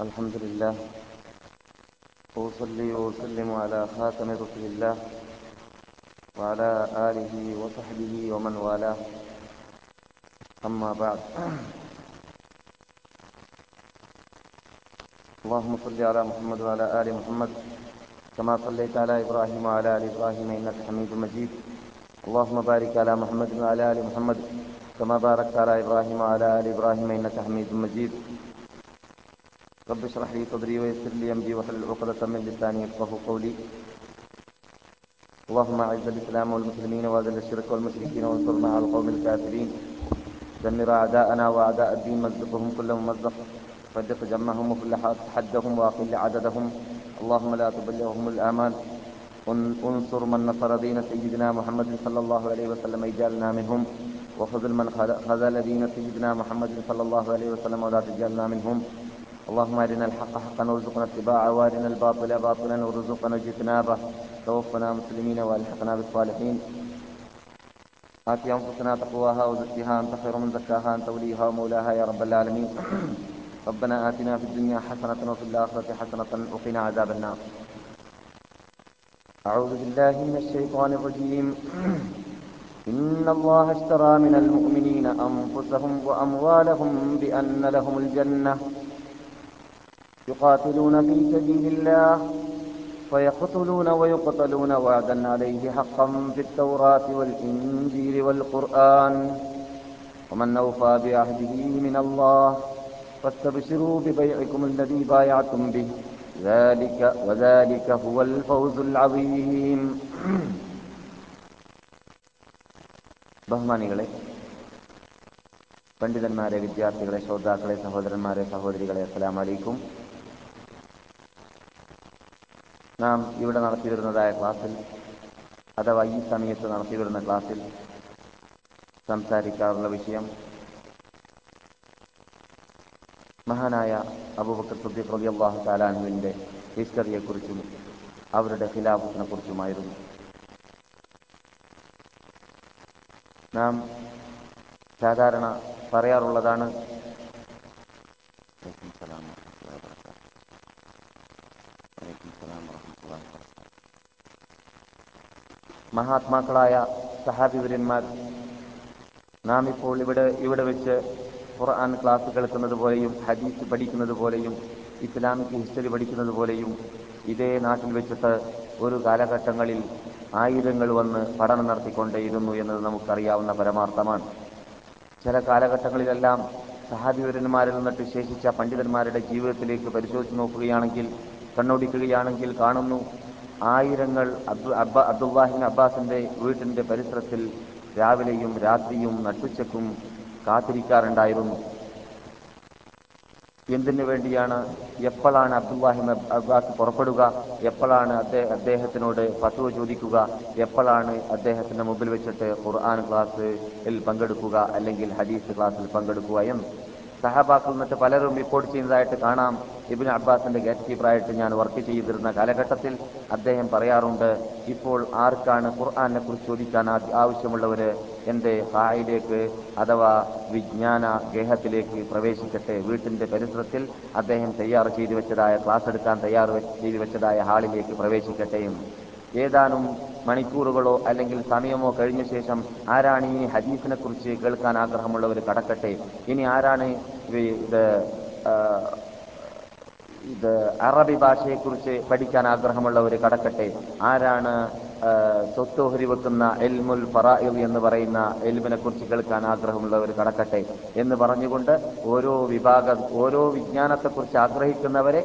الحمد لله. وأصلي وأسلم على خاتم رسل الله وعلى آله وصحبه ومن والاه. أما بعد. اللهم صل على محمد وعلى آل محمد كما صليت على إبراهيم وعلى آل إبراهيم إنك حميد مجيد. اللهم بارك على محمد وعلى آل محمد كما باركت على إبراهيم وعلى آل إبراهيم إنك حميد مجيد. رب اشرح لي صدري ويسر لي أمري واحلل عقدة من لساني يفقهوا قولي. اللهم أعز الإسلام والمسلمين وأذل الشرك والمشركين وانصرنا على القوم الكافرين. دمر أعداءنا وأعداء الدين مزقهم كل ممزق. فرق جمعهم وكل حدهم وأقل عددهم. اللهم لا تبلغهم الآمال. انصر من نصر دين سيدنا محمد صلى الله عليه وسلم اجعلنا منهم. وخذل من خذل دين سيدنا محمد صلى الله عليه وسلم ولا تجعلنا منهم. اللهم أرنا الحق حقا وارزقنا اتباعه وأرنا الباطل باطلا وارزقنا اجتنابه. توفنا مسلمين وألحقنا بالصالحين. آت أنفسنا تقواها وزكها أنت خير من زكاها أنت وليها ومولاها يا رب العالمين. ربنا آتنا في الدنيا حسنة وفي الآخرة حسنة وقنا عذاب النار. أعوذ بالله من الشيطان الرجيم. إن الله اشترى من المؤمنين أنفسهم وأموالهم بأن لهم الجنة. يقاتلون في سبيل الله فيقتلون ويقتلون وعدا عليه حقا في التوراة والإنجيل والقرآن ومن أوفى بعهده من الله فاستبشروا ببيعكم الذي بايعتم به ذلك وذلك هو الفوز العظيم ബഹുമാനികളെ പണ്ഡിതന്മാരെ വിദ്യാർത്ഥികളെ ശ്രോതാക്കളെ സഹോദരന്മാരെ സഹോദരികളെ അസ്സലാം അലൈക്കും നാം ഇവിടെ നടത്തിവരുന്നതായ ക്ലാസ്സിൽ അഥവാ ഈ സമയത്ത് നടത്തിവരുന്ന ക്ലാസ്സിൽ സംസാരിക്കാറുള്ള വിഷയം മഹാനായ അബൂബക്കർ സുദ്ദീഖ് റബി അള്ളാഹു ഹിസ്റ്ററിയെക്കുറിച്ചും അവരുടെ ഖിലാഫത്തിനെ കുറിച്ചുമായിരുന്നു നാം സാധാരണ പറയാറുള്ളതാണ് മഹാത്മാക്കളായ സഹാബിവര്യന്മാർ. നാം ഇപ്പോൾ ഇവിടെ ഇവിടെ വെച്ച് ഖുർആൻ ക്ലാസ് കേൾക്കുന്നത് പോലെയും ഹദീസ് പഠിക്കുന്നത് പോലെയും ഇസ്ലാമിക് ഹിസ്റ്ററി പഠിക്കുന്നത് പോലെയും ഇതേ നാട്ടിൽ വെച്ചിട്ട് ഒരു കാലഘട്ടങ്ങളിൽ ആയുധങ്ങൾ വന്ന് പഠനം നടത്തിക്കൊണ്ടേയിരുന്നു എന്നത് നമുക്കറിയാവുന്ന പരമാർത്ഥമാണ്. ചില കാലഘട്ടങ്ങളിലെല്ലാം സഹാബിവരന്മാരിൽ നിന്നിട്ട് ശേഷിച്ച പണ്ഡിതന്മാരുടെ ജീവിതത്തിലേക്ക് പരിശോധിച്ച് നോക്കുകയാണെങ്കിൽ കണ്ണോടിക്കുകയാണെങ്കിൽ കാണുന്നു ആയിരങ്ങൾ അബ്ബ അബ്ദുല്ലാഹിൻ അബ്ബാസിന്റെ വീട്ടിന്റെ പരിസരത്തിൽ രാവിലെയും രാത്രിയും നട്ടുച്ചക്കും കാത്തിരിക്കാറുണ്ടായിരുന്നു. എന്തിനു വേണ്ടിയാണ് എപ്പോഴാണ് അബ്ദുല്ലാഹിം അബ്ബാസ് പുറപ്പെടുക? എപ്പോഴാണ് അദ്ദേഹത്തിനോട് പത്തുവ ചോദിക്കുക? എപ്പോഴാണ് അദ്ദേഹത്തിന്റെ മുമ്പിൽ വെച്ചിട്ട് ഖുർആൻ ക്ലാസ്സിൽ പങ്കെടുക്കുക? അല്ലെങ്കിൽ ഹദീസ് ക്ലാസ്സിൽ പങ്കെടുക്കുക എന്ന് സഹബാക്കൾ എന്നിട്ട് പലരും റിപ്പോർട്ട് ചെയ്യുന്നതായിട്ട് കാണാം. ഇബിൻ അബ്ബാസിന്റെ ഗേറ്റ് കീപ്പറായിട്ട് ഞാൻ വർക്ക് ചെയ്തിരുന്ന കാലഘട്ടത്തിൽ അദ്ദേഹം പറയാറുണ്ട് ഇപ്പോൾ ആർക്കാണ് ഖുർആാനെ കുറിച്ച് ചോദിക്കാൻ ആവശ്യമുള്ളവര്? എന്റെ ഹായിലേക്ക് അഥവാ വിജ്ഞാന ഗേഹത്തിലേക്ക് പ്രവേശിക്കട്ടെ. വീട്ടിന്റെ പരിസരത്തിൽ അദ്ദേഹം തയ്യാർ ചെയ്തു വെച്ചതായ ക്ലാസ് എടുക്കാൻ തയ്യാർ ചെയ്തു വെച്ചതായ ഹാളിലേക്ക് പ്രവേശിക്കട്ടെ ഏതാനും മണിക്കൂറുകളോ അല്ലെങ്കിൽ സമയമോ കഴിഞ്ഞ ശേഷം ആരാണ് ഇനി ഹദീസിനെ കുറിച്ച് കേൾക്കാൻ ആഗ്രഹമുള്ളവർ കടക്കട്ടെ? ഇനി ആരാണ് ഇത് ഇത് അറബി ഭാഷയെക്കുറിച്ച് പഠിക്കാൻ ആഗ്രഹമുള്ളവർ കടക്കട്ടെ? ആരാണ് സ്വത്തോഹരി വെക്കുന്ന എൽമുൽ ഫറായിൽ എന്ന് പറയുന്ന എൽമിനെ കുറിച്ച് കേൾക്കാൻ ആഗ്രഹമുള്ളവർ കടക്കട്ടെ എന്ന് പറഞ്ഞുകൊണ്ട് ഓരോ വിഭാഗം ഓരോ വിജ്ഞാനത്തെ കുറിച്ച് ആഗ്രഹിക്കുന്നവരെ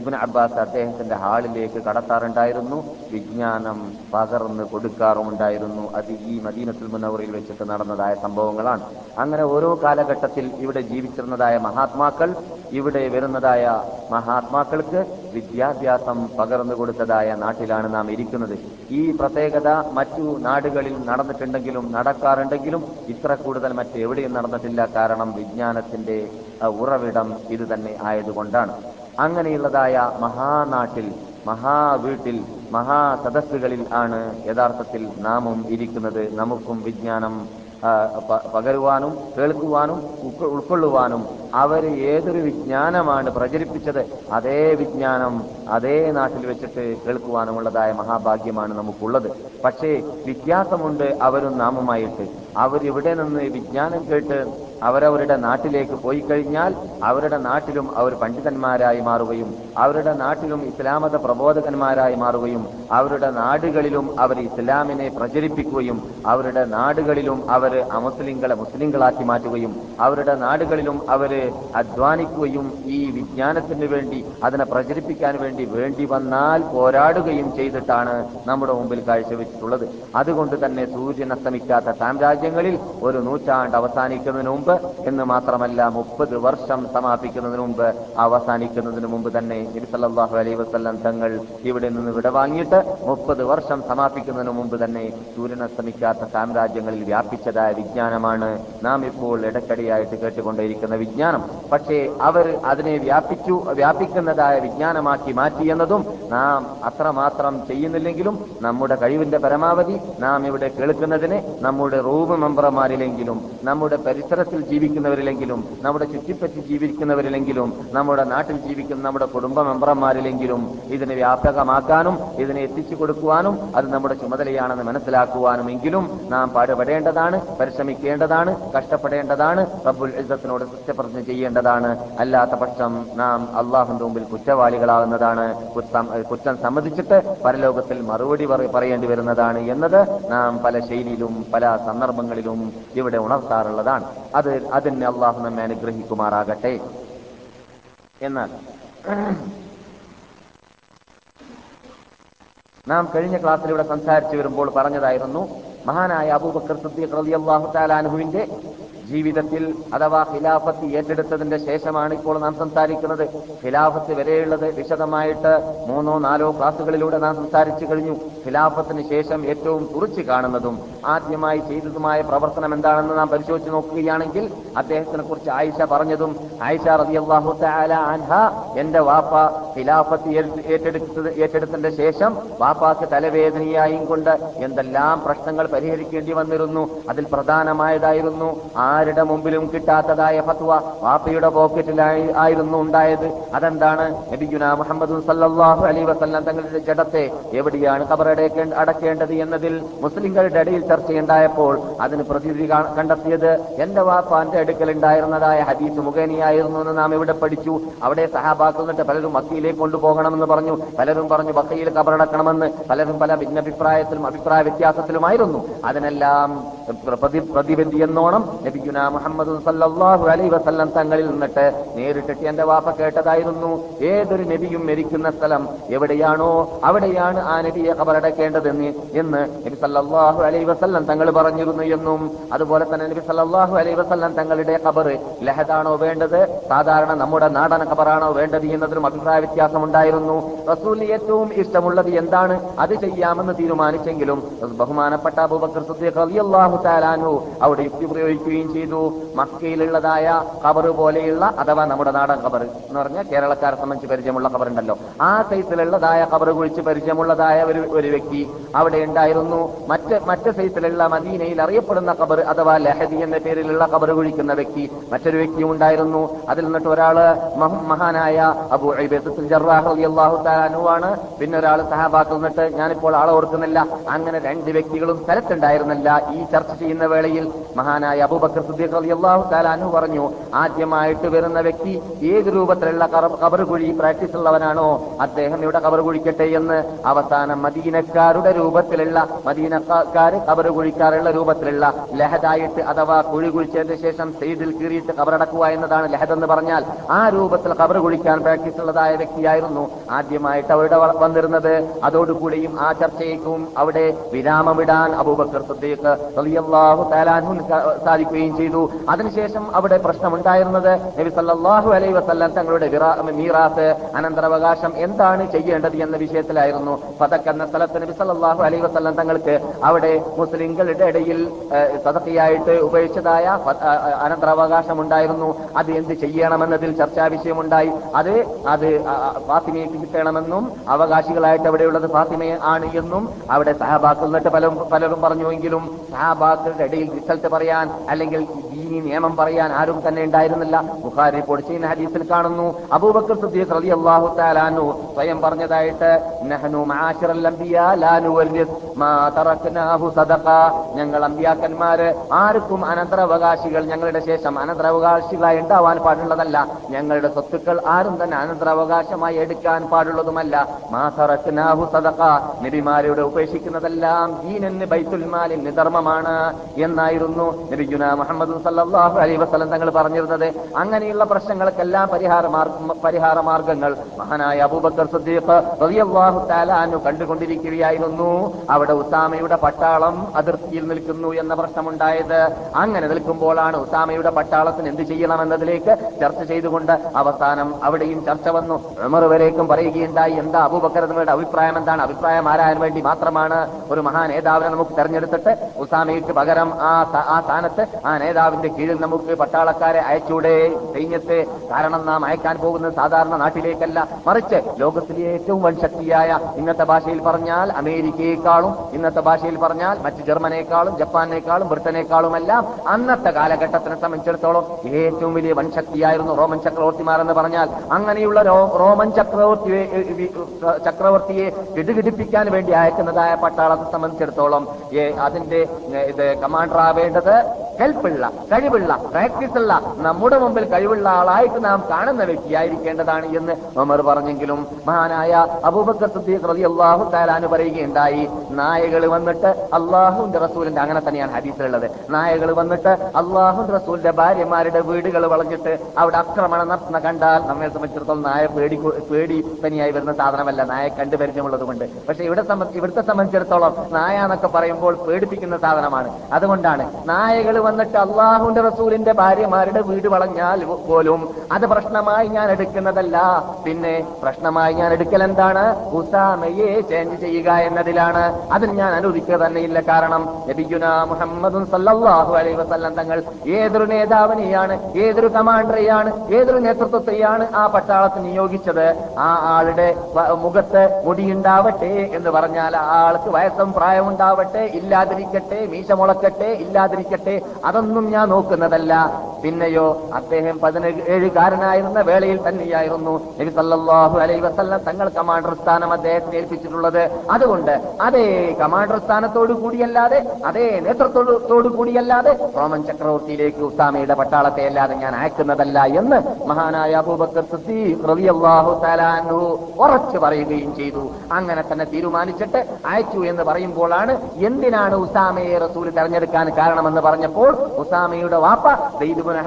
ഇബിൻ അബ്ബാസ് അദ്ദേഹത്തിന്റെ ഹാളിലേക്ക് കടത്താറുണ്ടായിരുന്നു. വിജ്ഞാനം പകർന്ന് കൊടുക്കാറുമുണ്ടായിരുന്നു. അത് ഈ മദീനത്തുൽ മുനവറിൽ വെച്ചിട്ട് നടന്നതായ സംഭവങ്ങളാണ്. അങ്ങനെ ഓരോ കാലഘട്ടത്തിൽ ഇവിടെ ജീവിച്ചിരുന്നതായ മഹാത്മാക്കൾ ഇവിടെ വരുന്നതായ മഹാത്മാക്കൾക്ക് വിദ്യാഭ്യാസം പകർന്നു കൊടുത്തതായ നാട്ടിലാണ് നാം ഇരിക്കുന്നത്. ഈ പ്രത്യേകത മറ്റു നാടുകളിൽ നടന്നിട്ടുണ്ടെങ്കിലും നടക്കാറുണ്ടെങ്കിലും ഇത്ര കൂടുതൽ മറ്റെവിടെയും നടന്നിട്ടില്ല. കാരണം വിജ്ഞാനത്തിന്റെ ഉറവിടം ഇത് തന്നെ ആയതുകൊണ്ടാണ്. അങ്ങനെയുള്ളതായ മഹാനാട്ടിൽ മഹാവീട്ടിൽ മഹാസദസ്സുകളിൽ ആണ് യഥാർത്ഥത്തിൽ നാമും ഇരിക്കുന്നത്. നമുക്കും വിജ്ഞാനം പകരുവാനും കേൾക്കുവാനും ഉൾക്കൊ- ഉൾക്കൊള്ളുവാനും അവർ ഏതൊരു വിജ്ഞാനമാണ് പ്രചരിപ്പിച്ചത് അതേ വിജ്ഞാനം അതേ നാട്ടിൽ വെച്ചിട്ട് കേൾക്കുവാനുമുള്ളതായ മഹാഭാഗ്യമാണ് നമുക്കുള്ളത്. പക്ഷേ വ്യത്യാസമുണ്ട് അവരും നാമുമായിട്ട്. അവരിവിടെ നിന്ന് വിജ്ഞാനം കേട്ട് അവരവരുടെ നാട്ടിലേക്ക് പോയി കഴിഞ്ഞാൽ അവരുടെ നാട്ടിലും അവർ പണ്ഡിതന്മാരായി മാറുകയും അവരുടെ നാട്ടിലും ഇസ്ലാമത പ്രബോധകന്മാരായി മാറുകയും അവരുടെ നാടുകളിലും അവർ ഇസ്ലാമിനെ പ്രചരിപ്പിക്കുകയും അവരുടെ നാടുകളിലും അവർ അമുസ്ലിങ്ങളെ മുസ്ലിങ്ങളാക്കി മാറ്റുകയും അവരുടെ നാടുകളിലും അവർ അധ്വാനിക്കുകയും ഈ വിജ്ഞാനത്തിന് വേണ്ടി അതിനെ പ്രചരിപ്പിക്കാൻ വേണ്ടി വേണ്ടി വന്നാൽ പോരാടുകയും ചെയ്തിട്ടാണ് നമ്മുടെ മുമ്പിൽ കാഴ്ചവെച്ചിട്ടുള്ളത്. അതുകൊണ്ട് തന്നെ സൂര്യൻ അസ്തമിക്കാത്ത സാമ്രാജ്യങ്ങളിൽ ഒരു നൂറ്റാണ്ട് അവസാനിക്കുന്നതിന് മുമ്പ് എന്ന് മാത്രമല്ല മുപ്പത് വർഷം സമാപിക്കുന്നതിന് മുമ്പ് അവസാനിക്കുന്നതിന് മുമ്പ് തന്നെ നബി അലൈ വസല്ലം തങ്ങൾ ഇവിടെ നിന്ന് വിട വാങ്ങിയിട്ട് മുപ്പത് വർഷം സമാപിക്കുന്നതിന് മുമ്പ് തന്നെ സൂര്യൻ അസ്തമിക്കാത്ത സാമ്രാജ്യങ്ങളിൽ വ്യാപിച്ചതായ വിജ്ഞാനമാണ് നാം ഇപ്പോൾ ഇടക്കടിയായിട്ട് കേട്ടുകൊണ്ടേയിരിക്കുന്ന വിജ്ഞാനം. പക്ഷേ അവർ അതിനെ വ്യാപിച്ചു വ്യാപിക്കുന്നതായ വിജ്ഞാനമാക്കി മാറ്റിയെന്നതും നാം അത്രമാത്രം ചെയ്യുന്നില്ലെങ്കിലും നമ്മുടെ കഴിവിന്റെ പരമാവധി നാം ഇവിടെ കേൾക്കുന്നതിനെ നമ്മുടെ റൂം മെമ്പർമാരിലെങ്കിലും നമ്മുടെ പരിസരത്തിൽ ജീവിക്കുന്നവരിലെങ്കിലും നമ്മുടെ ചുറ്റിപ്പറ്റി ജീവിക്കുന്നവരിലെങ്കിലും നമ്മുടെ നാട്ടിൽ ജീവിക്കുന്ന നമ്മുടെ കുടുംബ മെമ്പർമാരിലെങ്കിലും ഇതിനെ വ്യാപകമാക്കാനും ഇതിനെ എത്തിച്ചു കൊടുക്കുവാനും അത് നമ്മുടെ ചുമതലയാണെന്ന് മനസ്സിലാക്കുവാനും എങ്കിലും നാം പാടുപെടേണ്ടതാണ് പരിശ്രമിക്കേണ്ടതാണ് കഷ്ടപ്പെടേണ്ടതാണ് റബ്ബുൽ യുദ്ധത്തിനോട് സത്യപ്രതിജ്ഞ ചെയ്യേണ്ടതാണ്. അല്ലാത്ത പക്ഷം നാം അള്ളാഹുന്റെ മുമ്പിൽ കുറ്റവാളികളാകുന്നതാണ് കുറ്റം സമ്മതിച്ചിട്ട് പരലോകത്തിൽ മറുപടി പറ- പറയേണ്ടി വരുന്നതാണ് എന്നത് നാം പല ശൈലിയിലും പല സന്ദർഭങ്ങളിലും ഇവിടെ ഉണർത്താറുള്ളതാണ്. അത് അതിന് അള്ളാഹു നമ്മെ അനുഗ്രഹിക്കുമാറാകട്ടെ. എന്നാൽ നാം കഴിഞ്ഞ ക്ലാസ്സിൽ ഇവിടെ സംസാരിച്ചു വരുമ്പോൾ പറഞ്ഞതായിരുന്നു മഹാനായ അബൂബക്കർ സിദ്ദീഖ് റളിയല്ലാഹു തആലാനുഹുവിന്റെ ജീവിതത്തിൽ അഥവാ ഖിലാഫത്ത് ഏറ്റെടുത്തതിന്റെ ശേഷമാണ് ഇപ്പോൾ നാം സംസാരിക്കുന്നത്. ഖിലാഫത്ത് വരെയുള്ളത് വിശദമായിട്ട് മൂന്നോ നാലോ ക്ലാസുകളിലൂടെ നാം സംസാരിച്ചു കഴിഞ്ഞു. ഖിലാഫത്തിന് ശേഷം ഏറ്റവും കുറിച്ച് കാണുന്നതും ആദ്യമായി ചെയ്തതുമായ പ്രവർത്തനം എന്താണെന്ന് നാം പരിശോധിച്ചു നോക്കുകയാണെങ്കിൽ അദ്ദേഹത്തിനെ കുറിച്ച് ആയിഷ പറഞ്ഞതും ആയിഷ റളിയല്ലാഹു തആല അൻഹ എന്റെ വാപ്പ ഖിലാഫത്ത് ഏറ്റ് ഏറ്റെടുത്തത് ഏറ്റെടുത്തതിന്റെ ശേഷം വാപ്പാക്ക് തലവേദനയായും കൊണ്ട് എന്തെല്ലാം പ്രശ്നങ്ങൾ പരിഹരിക്കേണ്ടി വന്നിരുന്നു അതിൽ പ്രധാനമായതായിരുന്നു ആരുടെ മുമ്പിലും കിട്ടാത്തതായ ഫത്വ വാപ്പയുടെ പോക്കറ്റിലായി ആയിരുന്നു ഉണ്ടായത്. അതെന്താണ്? നബിഗുന മുഹമ്മദ് സല്ലാഹു അലൈഹി വസല്ലം തങ്ങളുടെ ജഡത്തെ എവിടെയാണ് കബറടക്കേണ്ട അടക്കേണ്ടത് എന്നതിൽ മുസ്ലിങ്ങളുടെ ഇടയിൽ ചർച്ചയുണ്ടായപ്പോൾ അതിന് പ്രതിനിധി കണ്ടെത്തിയത് എന്റെ വാപ്പാന്റെ അടുക്കൽ ഉണ്ടായിരുന്നതായ ഹദീസ് മുഖേനയായിരുന്നു എന്ന് നാം ഇവിടെ പഠിച്ചു. അവിടെ സഹാബാക്കൾ എന്നിട്ട് പലരും മക്കയിലേക്ക് കൊണ്ടുപോകണമെന്ന് പറഞ്ഞു. പലരും പറഞ്ഞു ബക്കയിൽ കബറടക്കണമെന്ന്. പലരും പല ഭിന്നഭിപ്രായത്തിലും അഭിപ്രായ വ്യത്യാസത്തിലുമായിരുന്നു. അതിനെല്ലാം പ്രതി പ്രതിബന്ധി എന്നോണം നബിഗുന മുഹമ്മദ് സല്ലാഹു അലൈ വസല്ലം തങ്ങളിൽ നിന്നിട്ട് നേരിട്ടിട്ട് എന്റെ വാപ്പ കേട്ടതായിരുന്നു. ഏതൊരു നബിയും മരിക്കുന്ന സ്ഥലം എവിടെയാണോ അവിടെയാണ് ആ നബിയെ കബറടക്കേണ്ടതെന്ന് എന്ന് നബി സല്ലാഹു അലൈ വസല്ലം തങ്ങൾ പറഞ്ഞിരുന്നു എന്നും. അതുപോലെ തന്നെ നബി സല്ലാഹു അലൈ വസല്ലം തങ്ങളുടെ കബറ് ലഹദാണോ വേണ്ടത്? സാധാരണ നമ്മുടെ നാടൻ കബറാണോ വേണ്ടത് എന്നതിലും അഭിപ്രായ വ്യത്യാസം ഉണ്ടായിരുന്നു റസൂലിന് ഏറ്റവും ഇഷ്ടമുള്ളത് എന്താണ്? അത് ചെയ്യാമെന്ന് തീരുമാനിച്ചെങ്കിലും ബഹുമാനപ്പെട്ട അബൂബക്കർ സിദ്ദീഖ് റളിയല്ലാഹു തആല അവിടെ യുക്തി പ്രയോഗിക്കുകയും ചെയ്തു. മക്കയിലുള്ളതായ കബർ പോലെയുള്ള അഥവാ നമ്മുടെ നാടൻ കബർ എന്ന് പറഞ്ഞാൽ കേരളക്കാരെ സംബന്ധിച്ച് പരിചയമുള്ള കബറുണ്ടല്ലോ ആ സൈസിലുള്ളതായ കബർ കുഴിച്ച് പരിചയമുള്ളതായ ഒരു ഒരു വ്യക്തി അവിടെ ഉണ്ടായിരുന്നു. മറ്റ് മറ്റ് സൈസിലുള്ള മദീനയിൽ അറിയപ്പെടുന്ന കബർ അഥവാ ലഹദി എന്ന പേരിലുള്ള കബർ കുഴിക്കുന്ന വ്യക്തി മറ്റൊരു വ്യക്തി ഉണ്ടായിരുന്നു. അതിൽ നിന്നിട്ട് ഒരാൾ മഹാനായ അബു അൻഹുവാണ്. പിന്നെ ഒരാൾ സഹാബാക്കൾ നിന്നിട്ട് ഞാനിപ്പോൾ ആളെ ഓർക്കുന്നില്ല. അങ്ങനെ രണ്ട് വ്യക്തികളും സ്ഥലത്തുണ്ടായിരുന്നില്ല. ഈ ചർച്ച ചെയ്യുന്ന വേളയിൽ മഹാനായ അബൂബക്കർ സിദ്ദീഖ് റളിയല്ലാഹു അൻഹു പറഞ്ഞു ആദ്യമായിട്ട് വരുന്ന വ്യക്തി ഏത് രൂപത്തിലുള്ള കബർ കുഴി പ്രാക്ടീസ് ഉള്ളവനാണോ അദ്ദേഹം ഇവിടെ കബർ കുഴിക്കട്ടെ എന്ന് അവസാനം മദീനക്കാരുടെ രൂപത്തിലുള്ള മദീനക്കാര് കബർ കുഴിക്കാറുള്ള രൂപത്തിലുള്ള ലഹദായിട്ട് അഥവാ കുഴി കുഴിച്ചതിന് ശേഷം സൈഡിൽ കീറിയിട്ട് കബറടക്കുക എന്നതാണ് ലഹദ് എന്ന് പറഞ്ഞാൽ ആ രൂപത്തിൽ കബർ കുഴിക്കാൻ പ്രാക്ടീസ് ഉള്ളതായ വ്യക്തിയായിരുന്നു ആദ്യമായിട്ട് അവരുടെ വന്നിരുന്നത്. അതോടുകൂടിയും ആ ചർച്ചയ്ക്കും അവിടെ വിരാമമിടാൻ അബൂബക്കർ സിദ്ദീഖ് റളിയല്ലാഹു സാധിക്കുകയും ചെയ്തു. അതിനുശേഷം അവിടെ പ്രശ്നമുണ്ടായിരുന്നത് നബി സല്ലാഹു അലൈ വസല്ലം തങ്ങളുടെ മീറാത്ത് അനന്തരാവകാശം എന്താണ് ചെയ്യേണ്ടത് എന്ന വിഷയത്തിലായിരുന്നു. ഫതക് എന്ന സ്ഥലത്ത് നബി സല്ലാഹു അലൈ വസല്ലം തങ്ങൾക്ക് അവിടെ മുസ്ലിങ്ങളുടെ ഇടയിൽ ഏഹ്, ഉപയോഗിച്ചതായ അനന്തരാവകാശം ഉണ്ടായിരുന്നു അത് എന്ത് ചെയ്യണമെന്നതിൽ ചർച്ചാ വിഷയമുണ്ടായി. അത് അത് ഫാത്തിമയ്ക്ക് കിട്ടണമെന്നും അവകാശികളായിട്ട് അവിടെയുള്ളത് ഫാത്തിമയെ ആണ് എന്നും അവിടെ സഹബാക്കൾ എന്നിട്ട് പലരും പലരും പറഞ്ഞുവെങ്കിലും സഹാബാക്കളുടെ ഇടയിൽ റിസൾട്ട് പറയാൻ അല്ലെങ്കിൽ ദീനി നിയമം പറയാൻ ആരും തന്നെ ഉണ്ടായിരുന്നില്ല. ബുഖാരി ചെയ്യുന്ന ഹദീസിൽ കാണുന്നു അബൂബക്കർ സിദ്ദീഖ് റളിയല്ലാഹു തആല താലാനു സ്വയം പറഞ്ഞതായിട്ട് നഹ്നു ഞങ്ങൾ അമ്പിയാക്കന്മാര് ആർക്കും അനന്തരാവകാശികൾ ഞങ്ങളുടെ ശേഷം അനന്തരാവകാശികളായി ഉണ്ടാവാൻ പാടുള്ളതല്ല. ഞങ്ങളുടെ സ്വത്തുക്കൾ ആരും തന്നെ അനന്തരാവകാശമായി എടുക്കാൻ പാടുള്ളതുമല്ല. മാ തറക്നാഹു സദഖ നബിമാരുടെ ഉപേക്ഷിക്കുന്നതെല്ലാം ദീനന് ബൈത്തുൽ മാലിന് ധർമ്മമാണ് എന്നായിരുന്നു നബിജുന മുഹമ്മദ് സല്ലാഹു അലൈ വസ്ലം തങ്ങൾ പറഞ്ഞിരുന്നത് അങ്ങനെയുള്ള പ്രശ്നങ്ങൾക്കെല്ലാം പരിഹാര പരിഹാര മാർഗങ്ങൾ. മഹാനായ അബൂബക്കർ സിദ്ദീഖ് റളിയല്ലാഹു അൻഹു കണ്ടുകൊണ്ടിരിക്കുകയായിരുന്നു. അവിടെ ഉസാമയുടെ പട്ടാളം അതിർത്തിയിൽ നിൽക്കുന്നു എന്ന പ്രശ്നമുണ്ടായത്. അങ്ങനെ നിൽക്കുമ്പോഴാണ് ഉസാമയുടെ പട്ടാളത്തിന് എന്ത് ചെയ്യണമെന്നതിലേക്ക് ചർച്ച ചെയ്തുകൊണ്ട് അവസാനം അവിടെയും ചർച്ച വന്നു. ഉമർ വരേക്കും പറയുകയുണ്ടായി എന്താ അബൂബക്കർ നിങ്ങളുടെ അഭിപ്രായം എന്താണ്? അഭിപ്രായം ആരാൻ വേണ്ടി മാത്രമാണ് ഒരു മഹാ നേതാവിനെ നമുക്ക് തെരഞ്ഞെടുത്തിട്ട് ഉസാമയ്ക്ക് പകരം ആ ആ സ്ഥാനത്ത് ആ നേതാവിന്റെ കീഴിൽ നമുക്ക് പട്ടാളക്കാരെ അയച്ചൂടെ സൈന്യത്തെ കാരണം നാം അയക്കാൻ പോകുന്നത് സാധാരണ നാട്ടിലേക്കല്ല. മറിച്ച് ലോകത്തിലെ ഏറ്റവും വൻ ശക്തിയായ ഇന്നത്തെ ഭാഷയിൽ പറഞ്ഞാൽ അമേരിക്കയെക്കാളും ഇന്നത്തെ ഭാഷയിൽ പറഞ്ഞാൽ മറ്റ് ജർമ്മനേക്കാളും ജപ്പാനേക്കാളും ബ്രിട്ടനേക്കാളുമെല്ലാം അന്നത്തെ കാലഘട്ടത്തിനെ സംബന്ധിച്ചിടത്തോളം ഏറ്റവും വലിയ വൻ ശക്തിയായിരുന്നു റോമൻ ചക്രവർത്തിമാർ എന്ന് പറഞ്ഞാൽ. അങ്ങനെയുള്ള റോമൻ ചക്രവർത്തി ചക്രവർത്തിയെ കിടുകിടിപ്പിക്കാൻ വേണ്ടി അയക്കുന്നതായ പട്ടാളത്തെ സംബന്ധിച്ചിടത്തോളം അതിന്റെ ഇത് കമാൻഡർ ആവേണ്ടത് കെൽപ്പുള്ള കഴിവുള്ള പ്രാക്ടീസ് ഉള്ള നമ്മുടെ മുമ്പിൽ കഴിവുള്ള ആളായിട്ട് നാം കാണുന്ന വ്യക്തിയായിരിക്കേണ്ടതാണ് എന്ന് ഉമർ പറഞ്ഞെങ്കിലും മഹാനായ അബൂബക്കർ സിദ്ദീഖ് റളിയല്ലാഹു തആലാന് പറയുകയുണ്ടായി നായകൾ വന്നിട്ട് അള്ളാഹുന്റെ റസൂലിന്റെ അങ്ങനെ തന്നെയാണ് ഹദീസിലുള്ളത്. നായകൾ വന്നിട്ട് അള്ളാഹു റസൂലിന്റെ ഭാര്യമാരുടെ വീടുകൾ വളഞ്ഞിട്ട് അവിടെ ആക്രമണം നടത്തുന്ന കണ്ടാൽ നമ്മെ സംബന്ധിച്ചിടത്തോളം നായ പേടി പേടി തനിയായി വരുന്ന സാധനമല്ല നായ കണ്ടു പരിചയമുള്ളത് കൊണ്ട് പക്ഷെ ഇവിടെ ഇവിടുത്തെ സംബന്ധിച്ചിടത്തോളം നായ എന്നൊക്കെ പറയുമ്പോൾ പേടിപ്പിക്കുന്ന സാധനമാണ്. അതുകൊണ്ടാണ് നായകൾ വന്നിട്ട് അള്ളാഹുവിന്റെ റസൂലിന്റെ ഭാര്യമാരുടെ വീട് വളഞ്ഞാൽ പോലും അത് പ്രശ്നമായി ഞാൻ എടുക്കുന്നതല്ല. പിന്നെ പ്രശ്നമായി ഞാൻ എടുക്കൽ എന്താണ്? ഉസാമയെ ചേഞ്ച് ചെയ്യുക എന്നതിലാണ്. അതിന് ഞാൻ അനുവദിക്കുക തന്നെയില്ല. കാരണം നബിയുന മുഹമ്മദും സല്ലാഹു അലൈ വസല്ലം തങ്ങൾ ഏതൊരു നേതാവിനെയാണ് ഏതൊരു കമാൻഡറെയാണ് ഏതൊരു നേതൃത്വത്തെയാണ് ആ പട്ടാളത്തിന് നിയോഗിച്ചത്? ആ ആളുടെ മുഖത്ത് മുടിയുണ്ടാവട്ടെ എന്ന് പറഞ്ഞാൽ ആ ആൾക്ക് വയസ്സും പ്രായമുണ്ടാവട്ടെ ഇല്ലാതിരിക്കട്ടെ മീശ മുളക്കട്ടെ ഇല്ലാതിരിക്കട്ടെ അതൊന്നും ഞാൻ നോക്കുന്നതല്ല. പിന്നെയോ അദ്ദേഹം പതിനേഴുകാരനായിരുന്ന വേളയിൽ തന്നെയായിരുന്നു നബി അലൈഹി വസല്ലം തങ്ങൾ കമാൻഡർ സ്ഥാനം അദ്ദേഹത്തിന് ഏൽപ്പിച്ചിട്ടുള്ളത്. അതുകൊണ്ട് അതേ കമാൻഡർ സ്ഥാനത്തോടു കൂടിയല്ലാതെ അതേ നേതൃത്വത്തോടു കൂടിയല്ലാതെ റോമൻ ചക്രവർത്തിയിലേക്ക് ഉസ്താമയുടെ പട്ടാളത്തെ അല്ലാതെ ഞാൻ അയക്കുന്നതല്ല എന്ന് മഹാനായ അബൂബക്കർ ഉറച്ചു പറയുകയും ചെയ്തു. അങ്ങനെ തന്നെ തീരുമാനിച്ചിട്ട് അയച്ചു എന്ന് പറയുമ്പോഴാണ് എന്തിനാണ് ഉസാമയെ റസൂൽ തെരഞ്ഞെടുക്കാൻ കാരണമെന്ന് പറഞ്ഞപ്പോൾ ഉസാമയുടെ വാപ്പ ദൈദുബുൻ